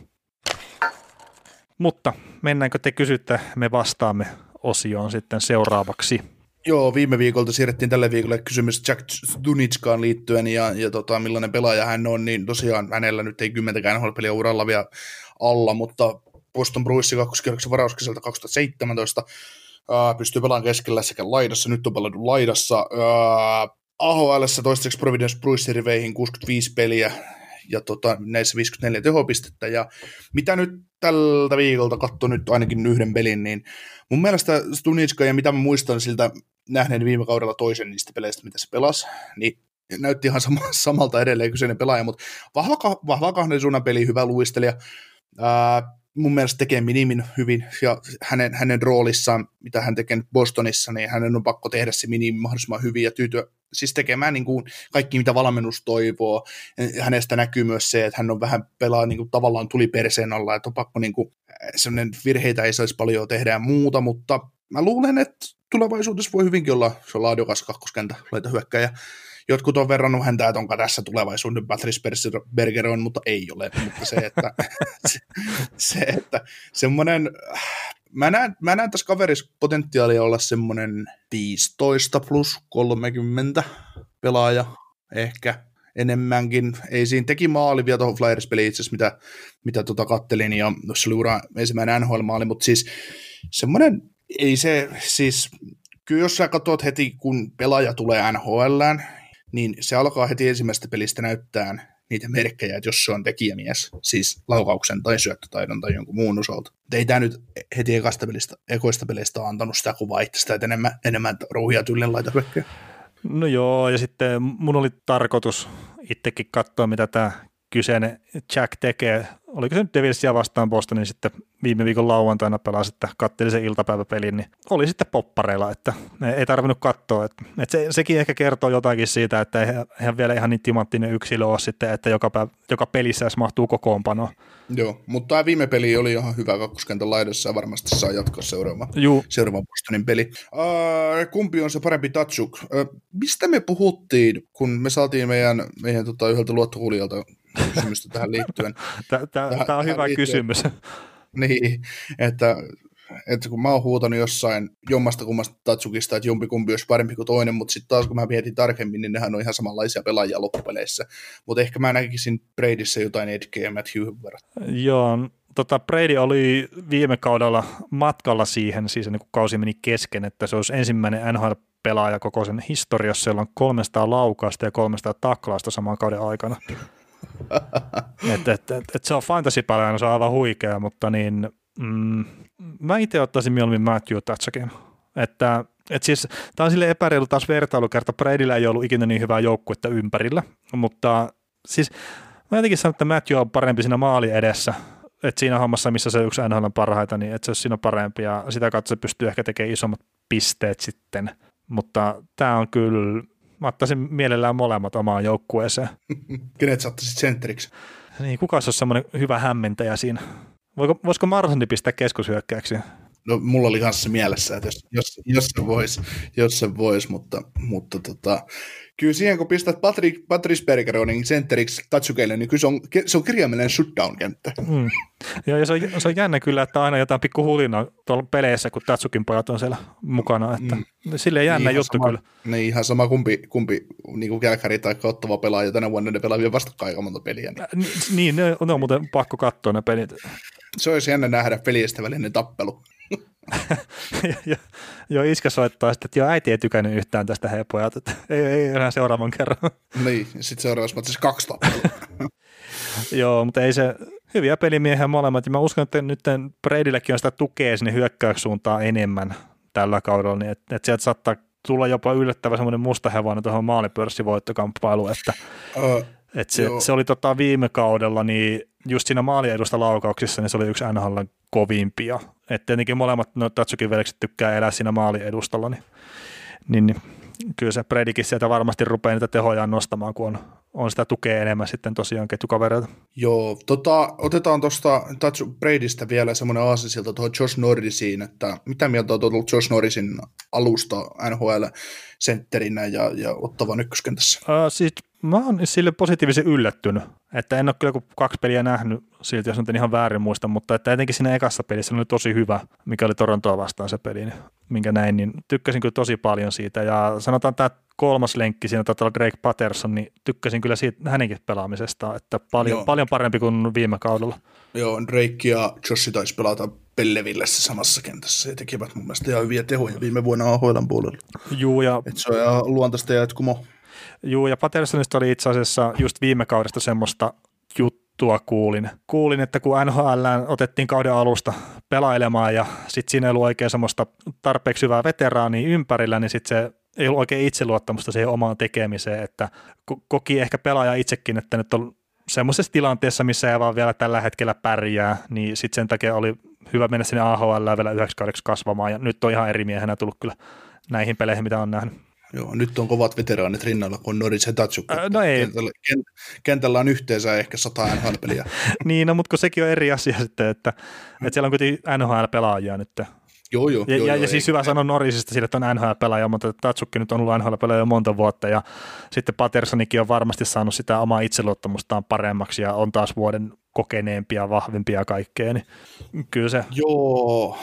Mutta mennäänkö te kysytte, me vastaamme osioon sitten seuraavaksi. Joo, viime viikolta siirrettiin tälle viikolle kysymys Jack Dunitskaan liittyen ja, ja tota, millainen pelaaja hän on, niin tosiaan hänellä nyt ei kymmentäkään NHL-peliä uralla vielä alla, mutta Boston Bruinsin kakkoskierroksen varauskisältä 2017 ää, pystyy pelaamaan keskellä sekä laidassa, nyt on pelannut laidassa. Ää, AHL toistaiseksi Providence Bruinsin riveihin 65 peliä, ja tota, näissä 54 tehopistettä. Ja mitä nyt tältä viikolta katso nyt ainakin yhden pelin, niin mun mielestä Stunitska ja mitä mä muistan siltä nähneen viime kaudella toisen niistä peleistä, mitä se pelasi, niin näytti ihan sama, samalta edelleen kyseinen pelaaja, mutta vahva, vahva kahden suunnan peli, hyvä luistelija. Ää, mun mielestä tekee minimin hyvin, ja hänen, hänen roolissaan, mitä hän tekee Bostonissa, niin hänen on pakko tehdä se minimi mahdollisimman hyvin ja tyytyä siis tekemään niin kuin kaikki, mitä valmennus toivoo. Hänestä näkyy myös se, että hän on vähän pelaa niin kuin tavallaan tuli perseen alla, että on pakko niin kuin, virheitä ei saisi paljon tehdä ja muuta, mutta mä luulen, että tulevaisuudessa voi hyvinkin olla se laadukas kakkoskentä laita hyökkäjä. Jotkut on verrannut häntä, että onko tässä tulevaisuuden Patrice Berger on, mutta ei ole. Mutta se, että, se, se, että semmoinen mä näen, mä näen tässä kaverissa potentiaalia olla semmoinen 15 plus 30 pelaaja ehkä enemmänkin. Ei siinä teki maali vielä tuohon Flyers-peliin itse asiassa, mitä, mitä tota kattelin, ja se oli ura ensimmäinen NHL-maali, mutta siis semmoinen, ei se, siis kyllä jos sä katsot heti, kun pelaaja tulee NHLään, niin se alkaa heti ensimmäisestä pelistä näyttää niitä merkkejä, että jos se on tekijämies, siis laukauksen tai syöttötaidon tai jonkun muun osalta. Ei tämä nyt heti ekasta pelistä, ekoista pelistä antanut sitä kuvaa itsestä, että enemmän, enemmän rouhia tyllen laita. No joo, ja sitten mun oli tarkoitus itsekin katsoa, mitä tämä kyseinen Jack tekee. Oliko se nyt Devilsia vastaan Bostonin sitten viime viikon lauantaina pelasi, että katteli sen iltapäiväpelin, niin oli sitten poppareilla, että ei tarvinnut katsoa. Että, että se, sekin ehkä kertoo jotakin siitä, että eihän vielä ihan niin timanttinen yksilö ole sitten, että joka, päivä, joka pelissä edes mahtuu kokoonpano. Joo, mutta tämä viime peli oli ihan hyvä kakkoskentän laidassa ja varmasti saa jatkaa seuraava, Juu. seuraava Bostonin peli. Uh, kumpi on se parempi Tatsuk? Uh, mistä me puhuttiin, kun me saatiin meidän, meidän tota, yhdeltä luottokuulijalta kysymystä tähän liittyen? Tämä on hyvä liittyen. kysymys. Niin, että, että kun mä oon huutanut jossain jommasta kummasta Tatsukista, että jompikumpi olisi parempi kuin toinen, mutta sitten taas kun mä mietin tarkemmin, niin nehän on ihan samanlaisia pelaajia loppupeleissä. Mutta ehkä mä näkisin Bradyssä jotain Edgeä ja Matthew verran. Joo, tota Brady oli viime kaudella matkalla siihen, siis niin kun kausi meni kesken, että se olisi ensimmäinen NHL-pelaaja koko sen historiassa, jolla on 300 laukausta ja 300 taklausta saman kauden aikana. et, et, et, et se on fantasy se on aivan huikea, mutta niin, mm, mä itse ottaisin mieluummin Matthew Tatsakin. Että et siis, tämä on sille epäreilu taas vertailukerta. Bradyllä ei ollut ikinä niin hyvää joukkuetta ympärillä, mutta siis mä jotenkin sanon, että Matthew on parempi siinä maali edessä. että siinä hommassa, missä se yksi NHL on parhaita, niin että se olisi siinä parempi ja sitä kautta se pystyy ehkä tekemään isommat pisteet sitten. Mutta tämä on kyllä Mä ottaisin mielellään molemmat omaan joukkueeseen. Kenet sä ottaisit sentteriksi? Niin, kuka olisi semmoinen hyvä hämmentäjä siinä? Voiko, voisiko Marsandi pistää keskushyökkäyksiä? No, mulla oli kanssa se mielessä, että jos, jos, jos se voisi, jos se vois, mutta, mutta tota, kyllä siihen kun pistät Patrick, Patrice Bergeronin sentteriksi Tatsukeille, niin kyllä se on, se on kirjaimellinen shutdown-kenttä. Mm. Ja, ja se, on, se on jännä kyllä, että aina jotain pikku hulina tuolla peleissä, kun Tatsukin pojat on siellä mukana. Että mm. Silleen jännä niin juttu sama, kyllä. Niin ihan sama kumpi, kumpi niin kuin Kälkäri tai ottava pelaaja tänä vuonna, ne pelaa vielä vastakkain aika monta peliä. Niin, niin ne, ne on muuten pakko katsoa ne pelit. Se olisi jännä nähdä pelistä välinen tappelu. Joo, iskä soittaa sitten, että joo, äiti ei tykännyt yhtään tästä hepojat, että ei, ei enää seuraavan kerran. niin, sitten seuraavassa matsissa kaksi tappelua. joo, mutta ei se, hyviä pelimiehiä molemmat, ja mä uskon, että nyt Bradyllekin on sitä tukea sinne hyökkäyssuuntaan enemmän tällä kaudella, niin että, että sieltä saattaa tulla jopa yllättävä semmoinen musta hevonen tuohon maalipörssivoittokamppailuun, että että se, se, oli tota viime kaudella, niin just siinä maaliedusta laukauksissa, niin se oli yksi NHL kovimpia. Että tietenkin molemmat no, Tatsukin veljekset tykkää elää siinä maaliedustalla, niin, niin, niin kyllä se Predikin sieltä varmasti rupeaa niitä tehojaan nostamaan, kun on, on sitä tukea enemmän sitten tosiaan ketjukavereita. Joo, tota, otetaan tuosta Tatsu Bradista vielä semmoinen aasisilta tuohon Josh Norrisiin, että mitä mieltä on tullut Josh Norrisin alusta NHL-sentterinä ja, ja ottavan ykköskentässä? Uh, siis mä oon sille positiivisen yllättynyt, että en ole kyllä kuin kaksi peliä nähnyt silti, jos nyt en ihan väärin muista, mutta että etenkin siinä ekassa pelissä oli tosi hyvä, mikä oli Torontoa vastaan se peli, niin minkä näin, niin tykkäsin kyllä tosi paljon siitä ja sanotaan tämä kolmas lenkki siinä taitaa olla Greg Patterson, niin tykkäsin kyllä siitä hänenkin pelaamisesta, että paljon, paljon parempi kuin viime kaudella. Joo, Drake ja Joshi taisi pelata Pellevillessä samassa kentässä ja tekivät mun mielestä ihan hyviä tehoja viime vuonna AHL puolella. Juu, ja... Et se on ihan luontaista jatkumo. Juu, ja Pattersonista oli itse asiassa just viime kaudesta semmoista juttua kuulin. Kuulin, että kun NHL otettiin kauden alusta pelailemaan ja sitten siinä ei ollut oikein semmoista tarpeeksi hyvää veteraania ympärillä, niin sitten se ei ollut oikein itseluottamusta siihen omaan tekemiseen, että koki ehkä pelaaja itsekin, että nyt on semmoisessa tilanteessa, missä ei vaan vielä tällä hetkellä pärjää, niin sitten sen takia oli hyvä mennä sinne AHL vielä yhdeksi kasvamaan, ja nyt on ihan eri miehenä tullut kyllä näihin peleihin, mitä on nähnyt. Joo, nyt on kovat veteraanit rinnalla, kun Norris ja Tatsuk. Äh, no ei. Kentällä, kentällä on yhteensä ehkä sata NHL-peliä. niin, no, mutta kun sekin on eri asia sitten, että, että siellä on kuitenkin NHL-pelaajia nyt Joo, joo. Ja, joo, ja, joo, ja siis hyvä sanoa Norrisista sille, että on NHL-pelaaja, mutta Tatsukki nyt on ollut NHL-pelaaja jo monta vuotta ja sitten Pattersonikin on varmasti saanut sitä omaa itseluottamustaan paremmaksi ja on taas vuoden kokeneempia, vahvempia kaikkea, niin kyllä se. Joo,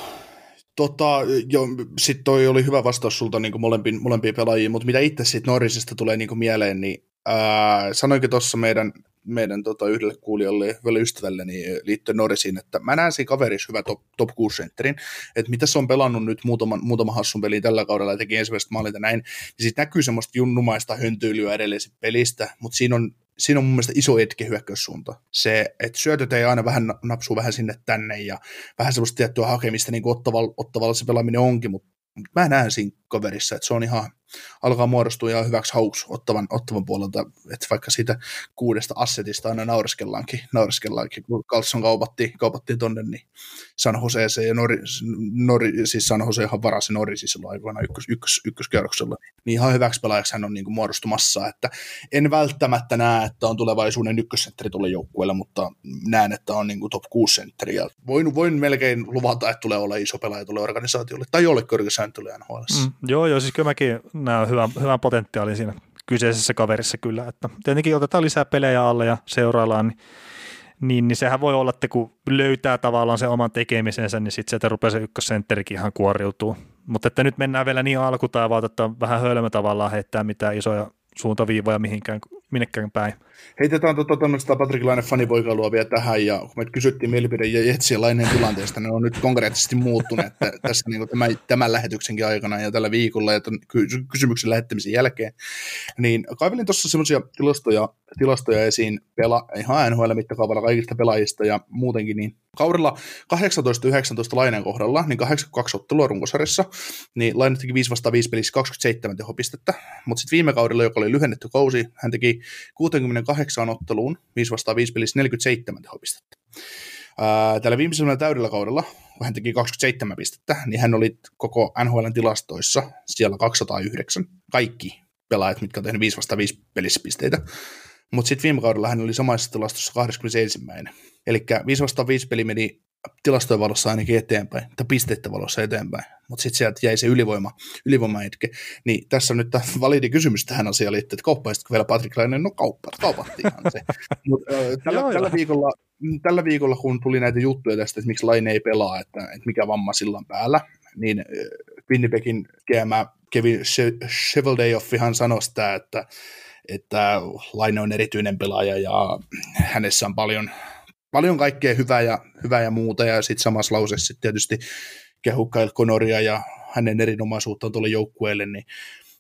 Tota, jo, sitten toi oli hyvä vastaus sulta niin molempiin, molempiin pelaajiin, mutta mitä itse sitten Norrisista tulee niin mieleen, niin ää, sanoinkin tuossa meidän meidän tota, yhdelle kuulijalle, yhdelle ystävälleni liittyen Norrisiin, että mä näen siinä kaverissa hyvä top, top 6 sentterin, että mitä se on pelannut nyt muutaman, muutaman hassun peliin tällä kaudella ja teki ensimmäiset maalit ja näin, niin siitä näkyy semmoista junnumaista höntyilyä edelleen pelistä, mutta siinä on siinä on mun mielestä iso etke hyökkäyssuunta. Se, että syötöt ei aina vähän napsuu vähän sinne tänne ja vähän semmoista tiettyä hakemista, niin kuin ottavalla, ottavalla se pelaaminen onkin, mutta mä näen siinä kaverissa, että se on ihan, alkaa muodostua ihan hyväksi hauks ottavan, ottavan puolelta, että vaikka siitä kuudesta assetista aina naureskellaankin, naureskellaankin kun Carlson kaupattiin, kaupattiin tonne, niin San Joseeseen ja Nori, Nori, siis San Josehan varasi Norisi silloin aikoina ykkös, ykkös, ykköskerroksella, niin ihan hyväksi pelaajaksi hän on niin kuin muodostumassa, että en välttämättä näe, että on tulevaisuuden ykkössentteri tuolle joukkueelle, mutta näen, että on niin kuin top 6 sentteri, ja voin, voin melkein luvata, että tulee olla iso pelaaja tuolle organisaatiolle, tai jollekin organisaatiolle NHL. Mm, joo, joo, siis kyllä mäkin näen hyvän, hyvän potentiaalin siinä kyseisessä kaverissa kyllä, että tietenkin otetaan lisää pelejä alle ja seuraillaan, niin, niin, niin sehän voi olla, että kun löytää tavallaan sen oman tekemisensä, niin sitten sieltä rupeaa se ykkössentterikin ihan kuoriutuu. Mutta että nyt mennään vielä niin alkutaivaalta, että vähän hölmö tavallaan heittää mitään isoja suuntaviivoja mihinkään, minnekään päin. Heitetään tuota tämmöistä Patrick Laine fanipoikailua vielä tähän, ja kun me kysyttiin mielipide ja Jetsien Laineen tilanteesta, ne on nyt konkreettisesti muuttuneet tässä niin tämän, tämän lähetyksenkin aikana ja tällä viikolla ja tämän kysymyksen lähettämisen jälkeen. Niin kaivelin tuossa semmoisia tilastoja, tilastoja esiin pela, ihan NHL-mittakaavalla kaikista pelaajista ja muutenkin, niin kaudella 18-19 Laineen kohdalla, niin 82 ottelua runkosarjassa, niin Laine teki 5 vastaan 5 pelissä 27 tehopistettä, mutta sitten viime kaudella, joka oli lyhennetty kausi, hän teki 68 otteluun, 5 vastaan 5 pelissä 47 tehopistettä. Tällä viimeisellä täydellä kaudella, kun hän teki 27 pistettä, niin hän oli koko NHLn tilastoissa siellä 209. Kaikki pelaajat, mitkä on tehnyt 5 vastaan 5 pelissä pisteitä. Mutta sitten viime kaudella hän oli samassa tilastossa 21. Eli 5 vastaan 5 peli meni tilastojen valossa ainakin eteenpäin, tai pisteiden valossa eteenpäin, mutta sitten sieltä jäi se ylivoima, ylivoima etke. Niin tässä on nyt tämä validi kysymys tähän asiaan liittyen, että kauppaisitko vielä Patrick Laine? No kauppa, kaupattiinhan se. Mut, äh, tällä, joo, tällä, viikolla, tällä viikolla, kun tuli näitä juttuja tästä, että miksi Laine ei pelaa, että, että mikä vamma sillä on päällä, niin Winnipegin GM Kevin Cheveldayoff sanoi sitä, että että Laine on erityinen pelaaja ja hänessä on paljon paljon kaikkea hyvää ja, hyvää ja muuta, ja sitten samassa lauseessa sit tietysti kehu Kyle Connoria ja hänen erinomaisuuttaan tuolle joukkueelle, niin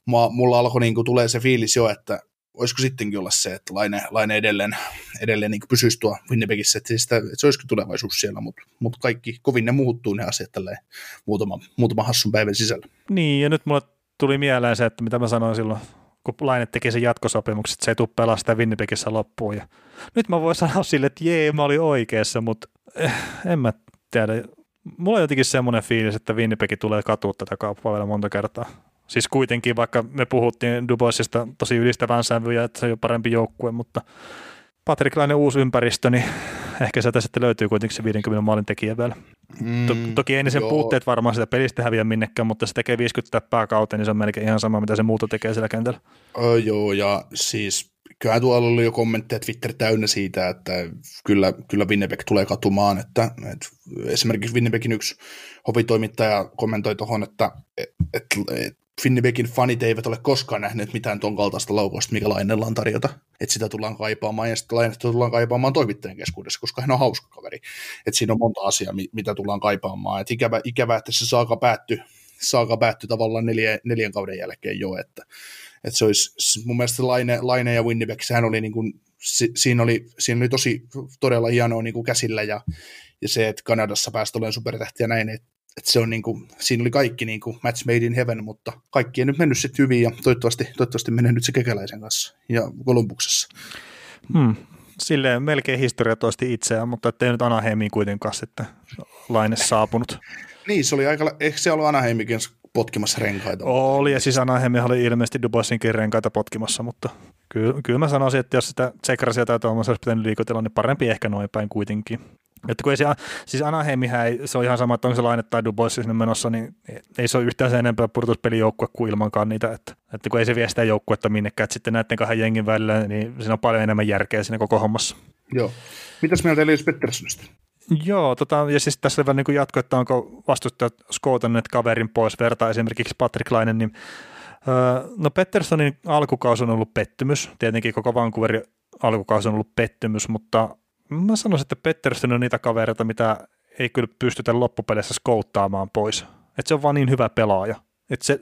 mua, mulla alkoi niin tulee se fiilis jo, että olisiko sittenkin olla se, että Laine, Laine edelleen, edelleen niin pysyisi tuo Winnipegissä, että, sitä, että se olisiko tulevaisuus siellä, mutta, mutta kaikki, kovin ne muuttuu ne asiat tälleen muutama, muutama hassun päivän sisällä. Niin, ja nyt mulle tuli mieleen se, että mitä mä sanoin silloin kun Laine teki sen jatkosopimuksen, että se ei tule pelaa sitä Winnipegissä loppuun. Ja nyt mä voin sanoa sille, että jee, mä olin oikeassa, mutta eh, en mä tiedä. Mulla on jotenkin semmoinen fiilis, että Winnipeg tulee katua tätä kauppaa vielä monta kertaa. Siis kuitenkin, vaikka me puhuttiin Duboisista tosi ylistävän sävyjä, että se on jo parempi joukkue, mutta Patrick Laine uusi ympäristö, niin ehkä sieltä sitten löytyy kuitenkin se 50 maalin tekijä vielä. Mm, to, toki ei ne sen joo. puutteet varmaan sitä pelistä häviä minnekään, mutta se tekee 50 täppää kautta, niin se on melkein ihan sama, mitä se muuta tekee siellä kentällä. Ö, joo, ja siis kyllähän tuolla oli jo kommentteja Twitter täynnä siitä, että kyllä, kyllä Winnipeg tulee katumaan, että, että esimerkiksi Winnipegin yksi hobitoimittaja kommentoi tuohon, että, että, että Winnipegin fanit eivät ole koskaan nähneet mitään ton kaltaista laukausta, mikä Lainella on tarjota. Että sitä tullaan kaipaamaan ja sitten Lainetta tullaan kaipaamaan toimittajien keskuudessa, koska hän on hauska kaveri. Että siinä on monta asiaa, mitä tullaan kaipaamaan. Et ikävä, ikävä, että se saaka päättyi saaka päättyi tavallaan neljä, neljän kauden jälkeen jo, että, että se olisi mun mielestä Laine, Laine ja Winnipeg, sehän oli niin kuin, siinä oli, siinä oli tosi todella hienoa niin kuin käsillä ja, ja se, että Kanadassa päästä olemaan supertähtiä ja näin, että että se on niin kuin, siinä oli kaikki niin kuin match made in heaven, mutta kaikki ei nyt mennyt sitten hyvin ja toivottavasti, toivottavasti menee nyt se kekäläisen kanssa ja Kolumbuksessa. Hmm. Silleen melkein historia toisti itseään, mutta ettei nyt Anaheimiin kuitenkaan sitten laine saapunut. niin, se oli aika, ehkä se ollut Anaheimikin potkimassa renkaita. Oli, ja siis Anaheimi oli ilmeisesti Duboisinkin renkaita potkimassa, mutta kyllä, kyllä mä sanoisin, että jos sitä Tsekrasia tai Tuomas olisi pitänyt liikutella, niin parempi ehkä noin päin kuitenkin. Että kun ei se, siis Anaheimihän ei, se on ihan sama, että onko se Laine tai Dubois sinne menossa, niin ei se ole yhtään sen enempää purtuspelijoukkue kuin ilmankaan niitä, että, että kun ei se vie sitä joukkuetta minnekään, että sitten näiden kahden jengin välillä, niin siinä on paljon enemmän järkeä siinä koko hommassa. Joo. Mitäs mieltä Elias Petterssonista? Joo, tota, ja siis tässä oli niin jatko, että onko vastustajat skoutanneet kaverin pois, verta esimerkiksi Patrick Lainen, niin öö, no Petterssonin alkukausi on ollut pettymys, tietenkin koko Vancouverin alkukausi on ollut pettymys, mutta mä sanoisin, että Pettersson on niitä kavereita, mitä ei kyllä pystytä loppupeleissä skouttaamaan pois. Että se on vaan niin hyvä pelaaja. Että se,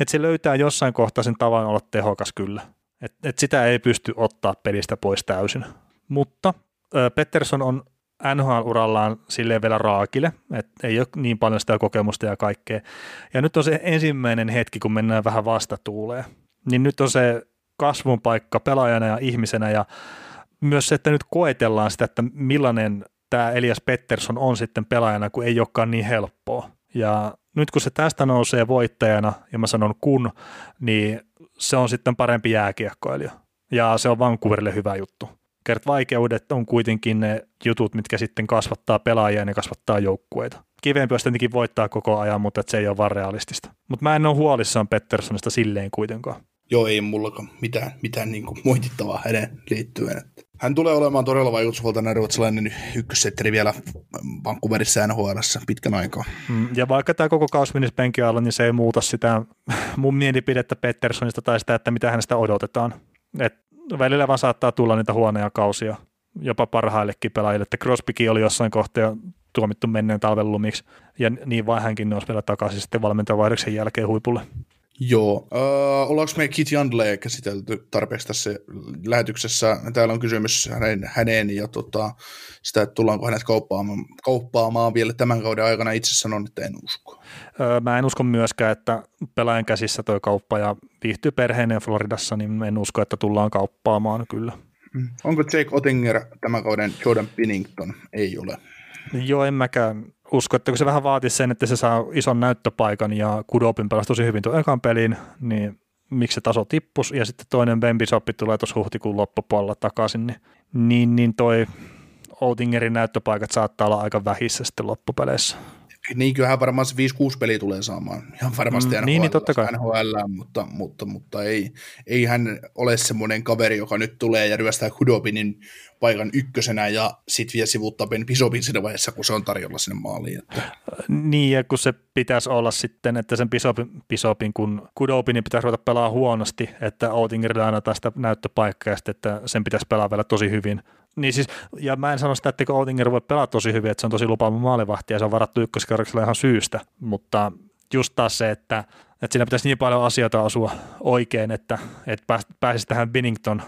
että se löytää jossain kohtaa sen tavan olla tehokas kyllä. Että et sitä ei pysty ottaa pelistä pois täysin. Mutta Pettersson on NHL-urallaan silleen vielä raakille, että ei ole niin paljon sitä kokemusta ja kaikkea. Ja nyt on se ensimmäinen hetki, kun mennään vähän vastatuuleen. Niin nyt on se kasvun paikka pelaajana ja ihmisenä ja myös se, että nyt koetellaan sitä, että millainen tämä Elias Pettersson on sitten pelaajana, kun ei olekaan niin helppoa. Ja nyt kun se tästä nousee voittajana, ja mä sanon kun, niin se on sitten parempi jääkiekkoilija. Ja se on Vancouverille hyvä juttu. Kert vaikeudet on kuitenkin ne jutut, mitkä sitten kasvattaa pelaajia ja ne kasvattaa joukkueita. Kivempi olisi tietenkin voittaa koko ajan, mutta se ei ole vaan realistista. Mutta mä en ole huolissaan Petterssonista silleen kuitenkaan. Joo, ei mullakaan mitään, mitään niin kuin moitittavaa hänen liittyen. Hän tulee olemaan todella vaikutusvaltainen ruotsalainen ykkössetteri vielä Vancouverissa NHL pitkän aikaa. Mm, ja vaikka tämä koko kausi menisi penkin alla, niin se ei muuta sitä mun mielipidettä Petterssonista tai sitä, että mitä hänestä odotetaan. Et välillä vaan saattaa tulla niitä huonoja kausia, jopa parhaillekin pelaajille. Että Crosbykin oli jossain kohtaa tuomittu menneen talven lumiksi, ja niin vaan hänkin nousi vielä takaisin sitten valmentajavaihdoksen jälkeen huipulle. Joo. Uh, ollaanko me Kit Jandlea käsitelty tarpeeksi tässä lähetyksessä? Täällä on kysymys hänen, hänen ja tota, sitä, että tullaanko hänet kauppaamaan, kauppaamaan vielä tämän kauden aikana. Itse sanon, että en usko. Uh, mä en usko myöskään, että pelaajan käsissä toi kauppa ja viihtyy perheeneen Floridassa, niin en usko, että tullaan kauppaamaan kyllä. Mm. Onko Jake Ottinger tämän kauden Jordan Pinnington? Ei ole. Joo, en mäkään usko, että kun se vähän vaatisi sen, että se saa ison näyttöpaikan ja Kudopin pelasi tosi hyvin tuon ekan pelin, niin miksi se taso tippus ja sitten toinen Bembisoppi tulee tuossa huhtikuun loppupuolella takaisin, niin, niin, niin toi Outingerin näyttöpaikat saattaa olla aika vähissä sitten loppupeleissä. Niin, kyllähän varmaan se 5-6 peliä tulee saamaan. Ihan varmasti mm, NHL, niin, niin, totta kai. NHL, mutta, mutta, mutta ei, ei hän ole semmoinen kaveri, joka nyt tulee ja ryöstää Hudobinin paikan ykkösenä ja sitten vie sivuuttaa Ben Pisopin siinä vaiheessa, kun se on tarjolla sinne maaliin. Että. Niin, ja kun se pitäisi olla sitten, että sen Pisopin, Pisopin kun Kudopinin pitäisi ruveta pelaa huonosti, että Outingerille annetaan sitä näyttöpaikkaa ja sitten, että sen pitäisi pelaa vielä tosi hyvin, niin siis, ja mä en sano sitä, että Oettinger voi pelata tosi hyvin, että se on tosi lupaava maalivahti ja se on varattu ykköskerroksella ihan syystä, mutta just taas se, että, että siinä pitäisi niin paljon asioita asua oikein, että, että pääsisi tähän Binnington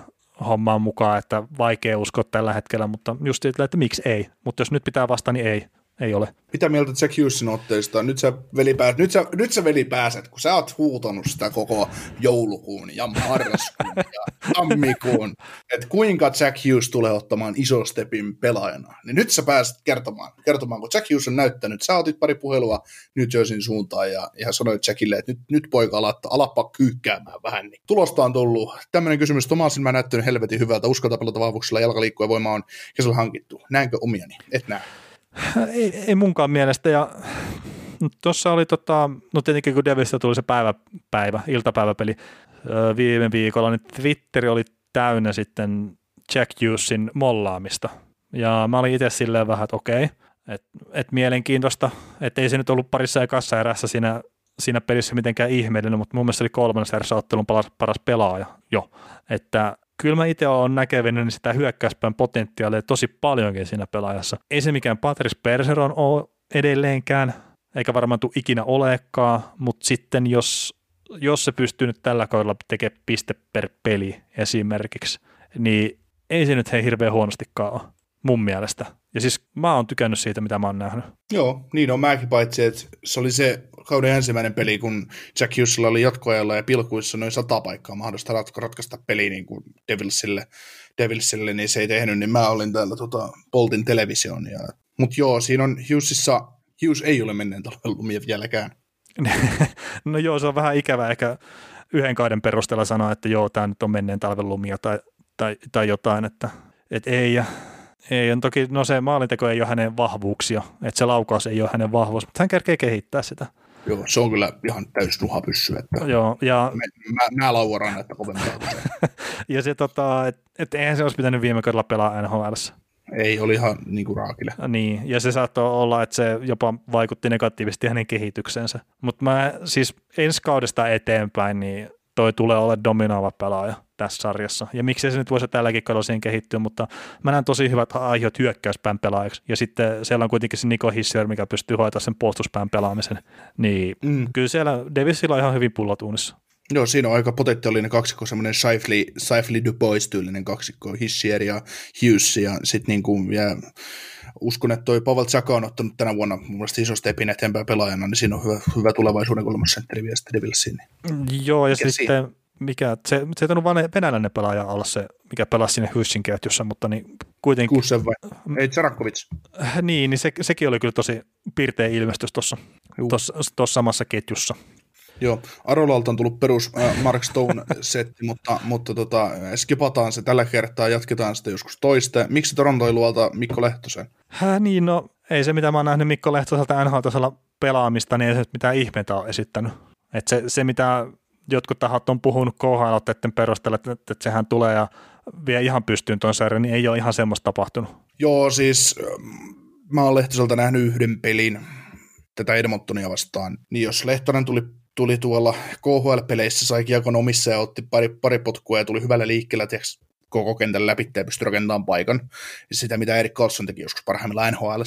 hommaan mukaan, että vaikea uskoa tällä hetkellä, mutta just sillä, että miksi ei. Mutta jos nyt pitää vastata, niin ei ei ole. Mitä mieltä Jack Hughesin otteista? Nyt sä, veli pääset, nyt, sä, nyt sä veli pääset, kun sä oot huutanut sitä koko joulukuun ja marraskuun ja tammikuun, että kuinka Jack Hughes tulee ottamaan iso stepin pelaajana. Niin nyt sä pääset kertomaan, kertomaan kun Jack Hughes on näyttänyt, sä otit pari puhelua New Jerseyn suuntaan ja, ja sanoit Jackille, että nyt, nyt poika alatta, alappa kyykkäämään vähän. Niin tulosta on tullut. Tämmöinen kysymys, Tomasin mä näyttänyt helvetin hyvältä, uskalta pelata vahvuuksilla, jalkaliikku ja voima on kesällä hankittu. Näenkö omiani? Et näe. Ei, ei munkaan mielestä. Ja tuossa oli, tota, no tietenkin kun Devistä tuli se päivä, päivä iltapäiväpeli viime viikolla, niin Twitteri oli täynnä sitten Jack Hughesin mollaamista. Ja mä olin itse silleen vähän, että okei, että et mielenkiintoista, että ei se nyt ollut parissa ekassa erässä siinä, siinä pelissä mitenkään ihmeellinen, mutta mun mielestä oli kolmannessa erässä ottelun paras, paras pelaaja jo. Että kyllä mä itse olen näkevinä sitä hyökkäyspään potentiaalia tosi paljonkin siinä pelaajassa. Ei se mikään Patrice Perseron ole edelleenkään, eikä varmaan tule ikinä olekaan, mutta sitten jos, jos se pystyy nyt tällä kaudella tekemään piste per peli esimerkiksi, niin ei se nyt hei hirveän huonostikaan ole mun mielestä. Ja siis mä oon tykännyt siitä, mitä mä oon nähnyt. Joo, niin on mäkin paitsi, että se oli se kauden ensimmäinen peli, kun Jack Hughesilla oli jatkoajalla ja pilkuissa noin sata paikkaa mahdollista ratkaista peli niin kuin Devilsille, Devilsille, niin se ei tehnyt, niin mä olin täällä tota, Poltin television. Ja... Mutta joo, siinä on Hughesissa, Hughes ei ole menneen talven lumia vieläkään. no joo, se on vähän ikävä ehkä yhden kauden perusteella sanoa, että joo, tämä nyt on menneen talven lumia tai, tai, tai jotain, että, että ei. Ja ei, on toki, no se maalinteko ei ole hänen vahvuuksia, että se laukaus ei ole hänen vahvuus, mutta hän kerkee kehittää sitä. Joo, se on kyllä ihan täys nuhapyssy, että Joo, ja... mä, mä, mä lauvaran, että kovempaa ja se, tota, että et eihän se olisi pitänyt viime kaudella pelaa NHL. Ei, oli ihan niin kuin raakille. Niin, ja se saattoi olla, että se jopa vaikutti negatiivisesti hänen kehityksensä. Mutta mä siis ensi kaudesta eteenpäin, niin toi tulee olla dominoiva pelaaja tässä sarjassa. Ja miksei se nyt voisi tälläkin kaudella siihen kehittyä, mutta mä näen tosi hyvät aiheut hyökkäyspään pelaajaksi. Ja sitten siellä on kuitenkin se Niko Hissier, mikä pystyy hoitamaan sen puolustuspään pelaamisen. Niin mm. kyllä siellä Davisilla on ihan hyvin pullotuunissa. Joo, siinä on aika potentiaalinen kaksikko, semmoinen Shifley, Shifley Dubois-tyylinen kaksikko, Hissier ja Hughes, ja sitten niin kuin, ja uskon, että toi Pavel Tsaka on ottanut tänä vuonna mun mielestä iso stepin eteenpäin pelaajana, niin siinä on hyvä, hyvä tulevaisuuden kolmas sentteri vielä sitten Devilsiin. Niin. Joo, ja mikä sitten siinä? mikä, se, se on vain venäläinen pelaaja olla se, mikä pelasi sinne Hyssin ketjussa, mutta niin kuitenkin. Kuusen vai? Ei, Tsarakovic. Niin, niin se, sekin oli kyllä tosi pirteä ilmestys tuossa samassa ketjussa. Joo, Arolalta on tullut perus äh, Mark Stone-setti, mutta, mutta tota, skipataan se tällä kertaa, jatketaan sitä joskus toista. Miksi Toronto ei luolta Mikko Lehtosen? Hä, niin, no ei se mitä mä oon nähnyt Mikko Lehtoselta NHL-tasolla pelaamista, niin ei se mitään ihmeitä ole esittänyt. Et se, se, mitä jotkut tahot on puhunut KHL-otteiden perusteella, että, että sehän tulee ja vie ihan pystyyn tuon sarjan, niin ei ole ihan semmoista tapahtunut. Joo, siis mä oon Lehtoselta nähnyt yhden pelin tätä Edmontonia vastaan, niin jos Lehtonen tuli tuli tuolla KHL-peleissä, sai kiekon omissa ja otti pari, pari potkua ja tuli hyvällä liikkeellä tiiäks, koko kentän läpi ja pystyi rakentamaan paikan. Sitä, mitä Erik Karlsson teki joskus parhaimmillaan nhl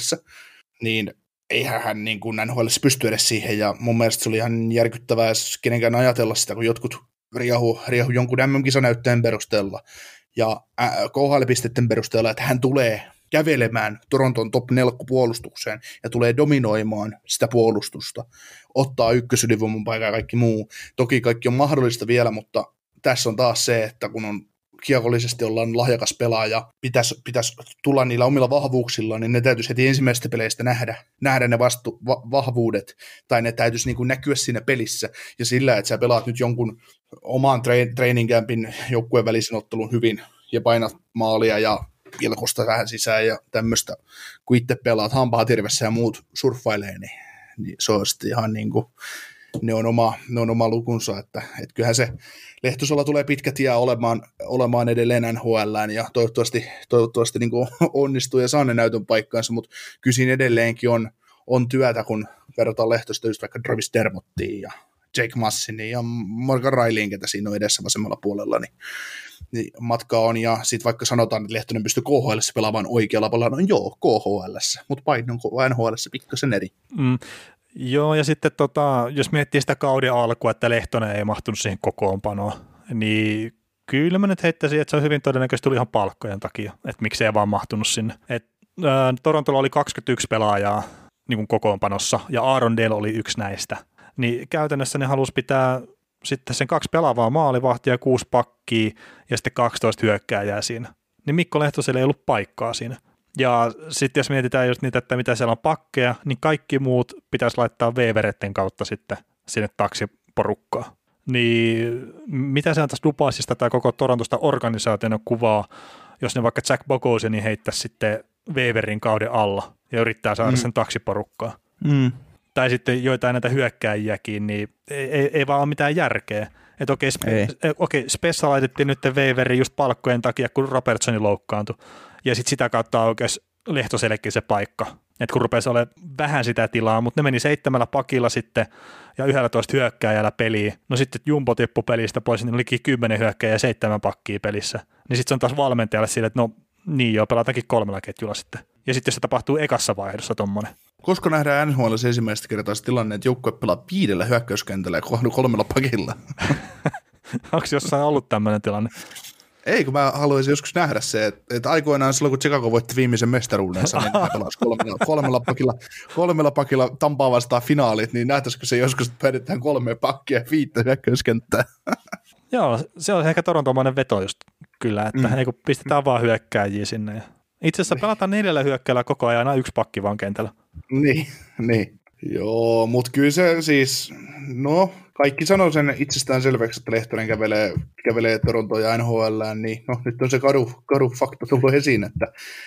niin eihän hän niin kuin NHL pysty edes siihen, ja mun mielestä se oli ihan järkyttävää kenenkään ajatella sitä, kun jotkut riahu, riahu jonkun MM-kisanäytteen perusteella ja KHL-pisteiden perusteella, että hän tulee kävelemään Toronton top 4 puolustukseen ja tulee dominoimaan sitä puolustusta, ottaa ykkösylivoiman paikan ja kaikki muu. Toki kaikki on mahdollista vielä, mutta tässä on taas se, että kun on kiekollisesti ollaan lahjakas pelaaja, pitäisi, pitäisi tulla niillä omilla vahvuuksillaan, niin ne täytyisi heti ensimmäisestä peleistä nähdä, nähdä ne vastu, va, vahvuudet, tai ne täytyisi niin kuin näkyä siinä pelissä, ja sillä, että sä pelaat nyt jonkun oman train, training campin joukkueen välisen ottelun hyvin, ja maalia ja pilkosta vähän sisään ja tämmöistä, kun itse pelaat hampaatirvessä ja muut surffailee, niin, niin se on sitten ihan niin kuin, ne on oma, ne on oma lukunsa, että, että kyllähän se Lehtosolla tulee pitkä tie olemaan, olemaan edelleen NHL ja toivottavasti, toivottavasti niin kuin onnistuu ja saa ne näytön paikkaansa, mutta kyllä edelleenkin on, on työtä, kun verrataan Lehtosta just vaikka Travis Dermottiin ja Jake Massinin ja Morgan Railiin, ketä siinä on edessä vasemmalla puolella, niin matkaa on, ja sitten vaikka sanotaan, että Lehtonen pystyy KHL pelaamaan oikealla palalla, no joo, KHL, mutta paino on NHL pikkasen eri. Mm, joo, ja sitten tota, jos miettii sitä kauden alkua, että Lehtonen ei mahtunut siihen kokoonpanoon, niin kyllä mä nyt heittäisin, että se on hyvin todennäköisesti tuli ihan palkkojen takia, että miksei ei vaan mahtunut sinne. Et, ää, Torontolla oli 21 pelaajaa niin kuin kokoonpanossa, ja Aaron Dale oli yksi näistä. Niin käytännössä ne halusi pitää sitten sen kaksi pelaavaa maalivahtia, kuusi pakkia ja sitten 12 hyökkääjää siinä. Niin Mikko Lehtoselle ei ollut paikkaa siinä. Ja sitten jos mietitään just niitä, että mitä siellä on pakkeja, niin kaikki muut pitäisi laittaa Weveretten kautta sitten sinne taksiporukkaan. Niin mitä se antaisi Dubasista tai koko Torontosta organisaationa kuvaa, jos ne vaikka Jack Bogosianin heittäisi sitten Weverin kauden alla ja yrittää saada mm. sen taksiporukkaa. Mm tai sitten joitain näitä hyökkääjiäkin, niin ei, ei, ei vaan ole mitään järkeä. Että okei, spe, okei, Spessa laitettiin nyt Waveriin just palkkojen takia, kun Robertsoni loukkaantui. Ja sitten sitä kautta oikeus Lehtosellekin se paikka. Että kun rupesi olemaan vähän sitä tilaa, mutta ne meni seitsemällä pakilla sitten ja 11 hyökkääjällä peliin. No sitten Jumbo tippui pelistä pois, niin olikin kymmenen hyökkääjää ja seitsemän pakkia pelissä. Niin sitten se on taas valmentajalle sille, että no niin joo, pelataankin kolmella ketjulla sitten. Ja sitten se tapahtuu ekassa vaihdossa tommonen. Koska nähdään NHL ensimmäistä kertaa se tilanne, että joukkue pelaa viidellä hyökkäyskentällä ja kolmella pakilla? Onko jossain ollut tämmöinen tilanne? Ei, kun mä haluaisin joskus nähdä se, että, että aikoinaan silloin, kun Chicago voitti viimeisen mestaruudensa, niin pelasi kolmella, kolmella, pakilla, kolmella pakilla Tampaa vastaan finaalit, niin nähtäisikö se joskus, että päädetään kolme pakkia ja viittä hyökkäyskenttää? Joo, se on ehkä torontomainen veto just kyllä, että mm. ei kun pistetään vaan hyökkääjiä sinne. Itse asiassa niin. pelataan neljällä hyökkäällä koko ajan, aina yksi pakki vaan kentällä. Niin, niin. Joo, mutta kyllä se siis, no kaikki sanoo sen itsestään selväksi, että Lehtonen kävelee, kävelee Torontoon ja NHL, niin no, nyt on se kadu, kadu fakta tullut esiin, että,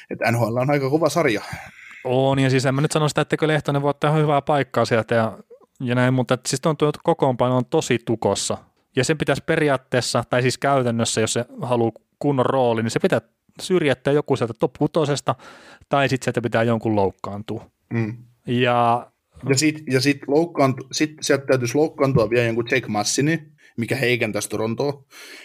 että NHL on aika kova sarja. On, ja siis en mä nyt sano sitä, että Lehtonen voi ottaa hyvää paikkaa sieltä ja, ja näin, mutta siis tuo kokoonpano on tosi tukossa. Ja sen pitäisi periaatteessa, tai siis käytännössä, jos se haluaa kunnon rooli, niin se pitää syrjättää joku sieltä top tai sitten sieltä pitää jonkun loukkaantua. Mm. Ja ja sitten ja sit loukkaantu, sit sieltä täytyisi loukkaantua vielä jonkun Jake Massini, mikä heikentäisi Torontoa.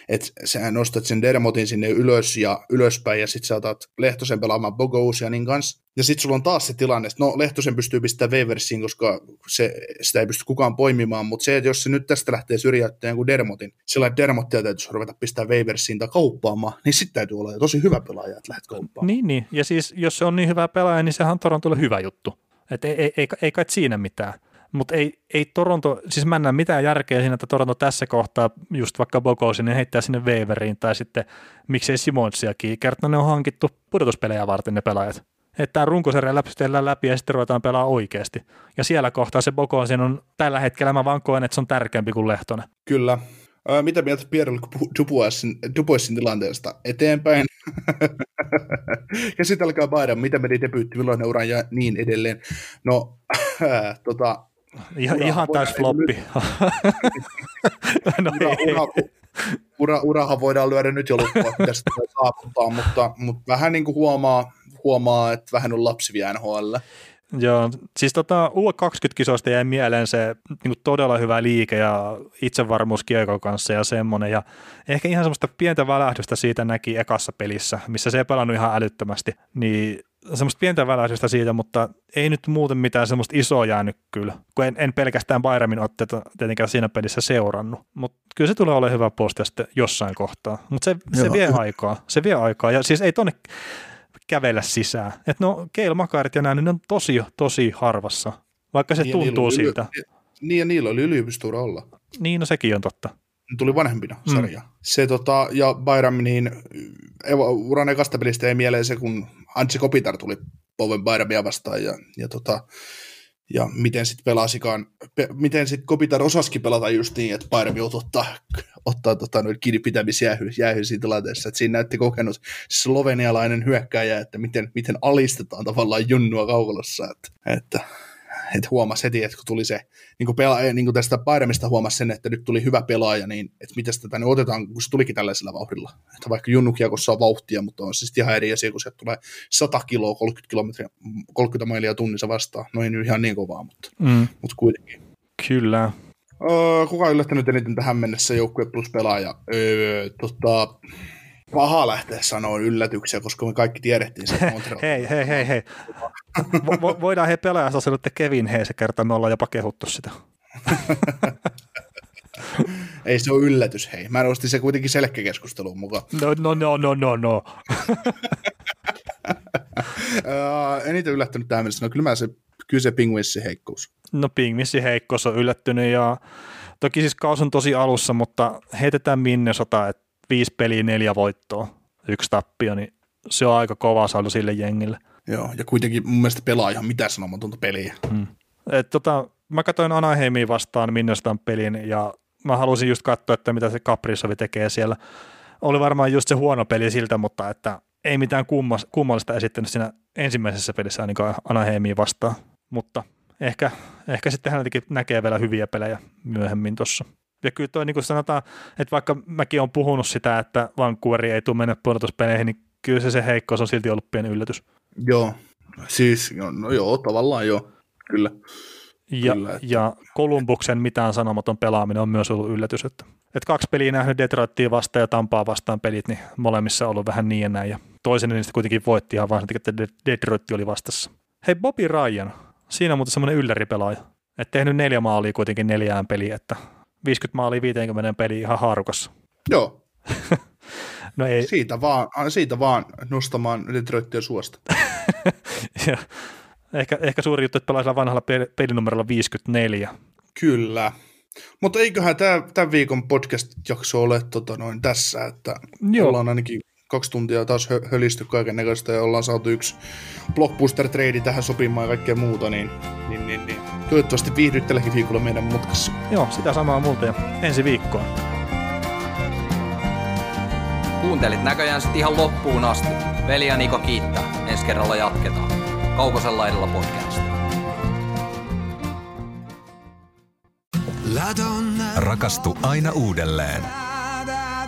Että sä nostat sen Dermotin sinne ylös ja ylöspäin ja sitten sä otat Lehtosen pelaamaan Bogosianin kanssa. Ja sitten sulla on taas se tilanne, että no Lehtosen pystyy pistämään Waversiin, koska se, sitä ei pysty kukaan poimimaan, mutta se, että jos se nyt tästä lähtee syrjäyttämään jonkun Dermotin, sillä että Dermottia täytyisi ruveta pistää Waversiin tai kauppaamaan, niin sitten täytyy olla tosi hyvä pelaaja, että lähdet kauppaamaan. Niin, niin, ja siis jos se on niin hyvä pelaaja, niin sehän on Torontolle hyvä juttu. Et ei, ei, ei, ei kai siinä mitään. Mutta ei, ei Toronto, siis mä en näe mitään järkeä siinä, että Toronto tässä kohtaa just vaikka Bogosin, niin heittää sinne Waveriin tai sitten miksei Simonsiakin. Kertaa ne on hankittu pudotuspelejä varten ne pelaajat. Että tämä runkosarja läpistellään läpi ja sitten ruvetaan pelaa oikeasti. Ja siellä kohtaa se Bogosin on tällä hetkellä mä vaan koen, että se on tärkeämpi kuin Lehtonen. Kyllä. mitä mieltä Pierre Duboisin, Duboisin tilanteesta eteenpäin? Käsitelkää Biden, mitä meni debyytti, milloin ura ja niin edelleen. No, äh, tota, Ihan, ura, ihan täys floppi. no ura, ura, ura, urahan voidaan lyödä nyt jo lukkoon, mitä sitä saavuttaa, mutta, mutta vähän niin kuin huomaa, huomaa, että vähän on lapsi vielä NHL. Joo, siis tota, U20-kisoista jäi mieleen se niin todella hyvä liike ja itsevarmuus Kiekon kanssa ja semmoinen. Ja ehkä ihan semmoista pientä välähdystä siitä näki ekassa pelissä, missä se ei pelannut ihan älyttömästi. Niin semmoista pientä välähdystä siitä, mutta ei nyt muuten mitään semmoista isoa jäänyt kyllä, kun en, en pelkästään Bayramin otteita tietenkään siinä pelissä seurannut. Mutta kyllä se tulee olemaan hyvä posti sitten jossain kohtaa. Mutta se, se vie aikaa, se vie aikaa. Ja siis ei tonne, kävellä sisään. Et no Keil Makarit ja näin, niin ne on tosi, tosi harvassa, vaikka se niin tuntuu siltä. Niin ja niillä oli yliopistoura olla. Niin, no sekin on totta. Tuli vanhempina mm. sarja. Se tota, ja Bayram, niin uran ekasta pelistä ei mieleen se, kun Antsi Kopitar tuli Bowen Bayramia vastaan ja, ja tota, ja miten sitten pelasikaan, pe, miten sitten Kopitar osaskin pelata just niin, että Bayern joutui ottaa, ottaa tota, kiinni pitämisjäähyisiä tilanteessa, että siinä näytti kokenut slovenialainen hyökkääjä, että miten, miten alistetaan tavallaan junnua kaukalossa, että, että että huomasi heti, että kun tuli se, niin kuin, pela, niin kuin tästä Bayernista huomasi sen, että nyt tuli hyvä pelaaja, niin että miten tätä nyt otetaan, kun se tulikin tällaisella vauhdilla. Että vaikka Junnukiakossa on vauhtia, mutta on siis ihan eri asia, kun se tulee 100 kiloa, 30 kilometriä, 30 mailia tunnissa vastaan. No ei nyt ihan niin kovaa, mutta, mm. mutta kuitenkin. Kyllä. Öö, kuka on yllättänyt eniten tähän mennessä joukkue plus pelaaja? Öö, tota, paha lähteä sanoa yllätyksiä, koska me kaikki tiedettiin sen Montreal. hei, hei, hei, hei. Vo, voidaan he pelaajasta sanoa, että Kevin hei se kertaa, me ollaan jopa kehuttu sitä. Ei se ole yllätys, hei. Mä nostin se kuitenkin selkeäkeskusteluun mukaan. No, no, no, no, no, no. uh, eniten yllättynyt tähän mennessä, no kyllä mä se, kyllä se Pingvissin heikkous. No Pingvissin heikkous on yllättynyt ja toki siis kaus on tosi alussa, mutta heitetään Minnesota, että viisi peliä, neljä voittoa, yksi tappio, niin se on aika kova saldo sille jengille. Joo, ja kuitenkin mun mielestä pelaa ihan mitä sanomatonta peliä. Hmm. Et tota, mä katsoin Anaheimiin vastaan Minnesotan pelin, ja mä halusin just katsoa, että mitä se Caprisovi tekee siellä. Oli varmaan just se huono peli siltä, mutta että ei mitään kummas, kummallista esittänyt siinä ensimmäisessä pelissä niin Anaheimiin vastaan. Mutta ehkä, ehkä sitten häneltäkin näkee vielä hyviä pelejä myöhemmin tuossa. Ja kyllä toi niin kuin sanotaan, että vaikka mäkin olen puhunut sitä, että Vancouver ei tule mennä pudotuspeleihin, niin kyllä se, se heikkous on silti ollut pieni yllätys. Joo, siis no joo, tavallaan joo, kyllä. Ja, kyllä, ja Kolumbuksen mitään sanomaton pelaaminen on myös ollut yllätys, että, että kaksi peliä nähnyt Detroittia vastaan ja Tampaa vastaan pelit, niin molemmissa on ollut vähän niin ja näin. Ja toisen niistä kuitenkin voitti ihan vaan että Detroit oli vastassa. Hei, Bobby Ryan, siinä on muuten semmoinen ylläripelaaja. Että tehnyt neljä maalia kuitenkin neljään peliä, että 50 maalia 50 peliä ihan haarukassa. Joo. no ei. Siitä, vaan, siitä vaan nostamaan Detroitia suosta. ja, ehkä, ehkä suuri juttu, että pelaisella vanhalla pelinumerolla 54. Kyllä. Mutta eiköhän tämä, tämän viikon podcast-jakso ole tota, noin tässä, että Joo. ollaan ainakin kaksi tuntia taas hö- hölisty kaiken näköistä ja ollaan saatu yksi blockbuster-trade tähän sopimaan ja kaikkea muuta, niin, niin, niin, niin. toivottavasti viihdyt tälläkin viikolla meidän mutkassa. Joo, sitä samaa multa ja ensi viikkoon. Kuuntelit näköjään sitten ihan loppuun asti. Veli ja Niko kiittää. Ensi kerralla jatketaan. Kaukosella edellä podcast. Rakastu aina uudelleen.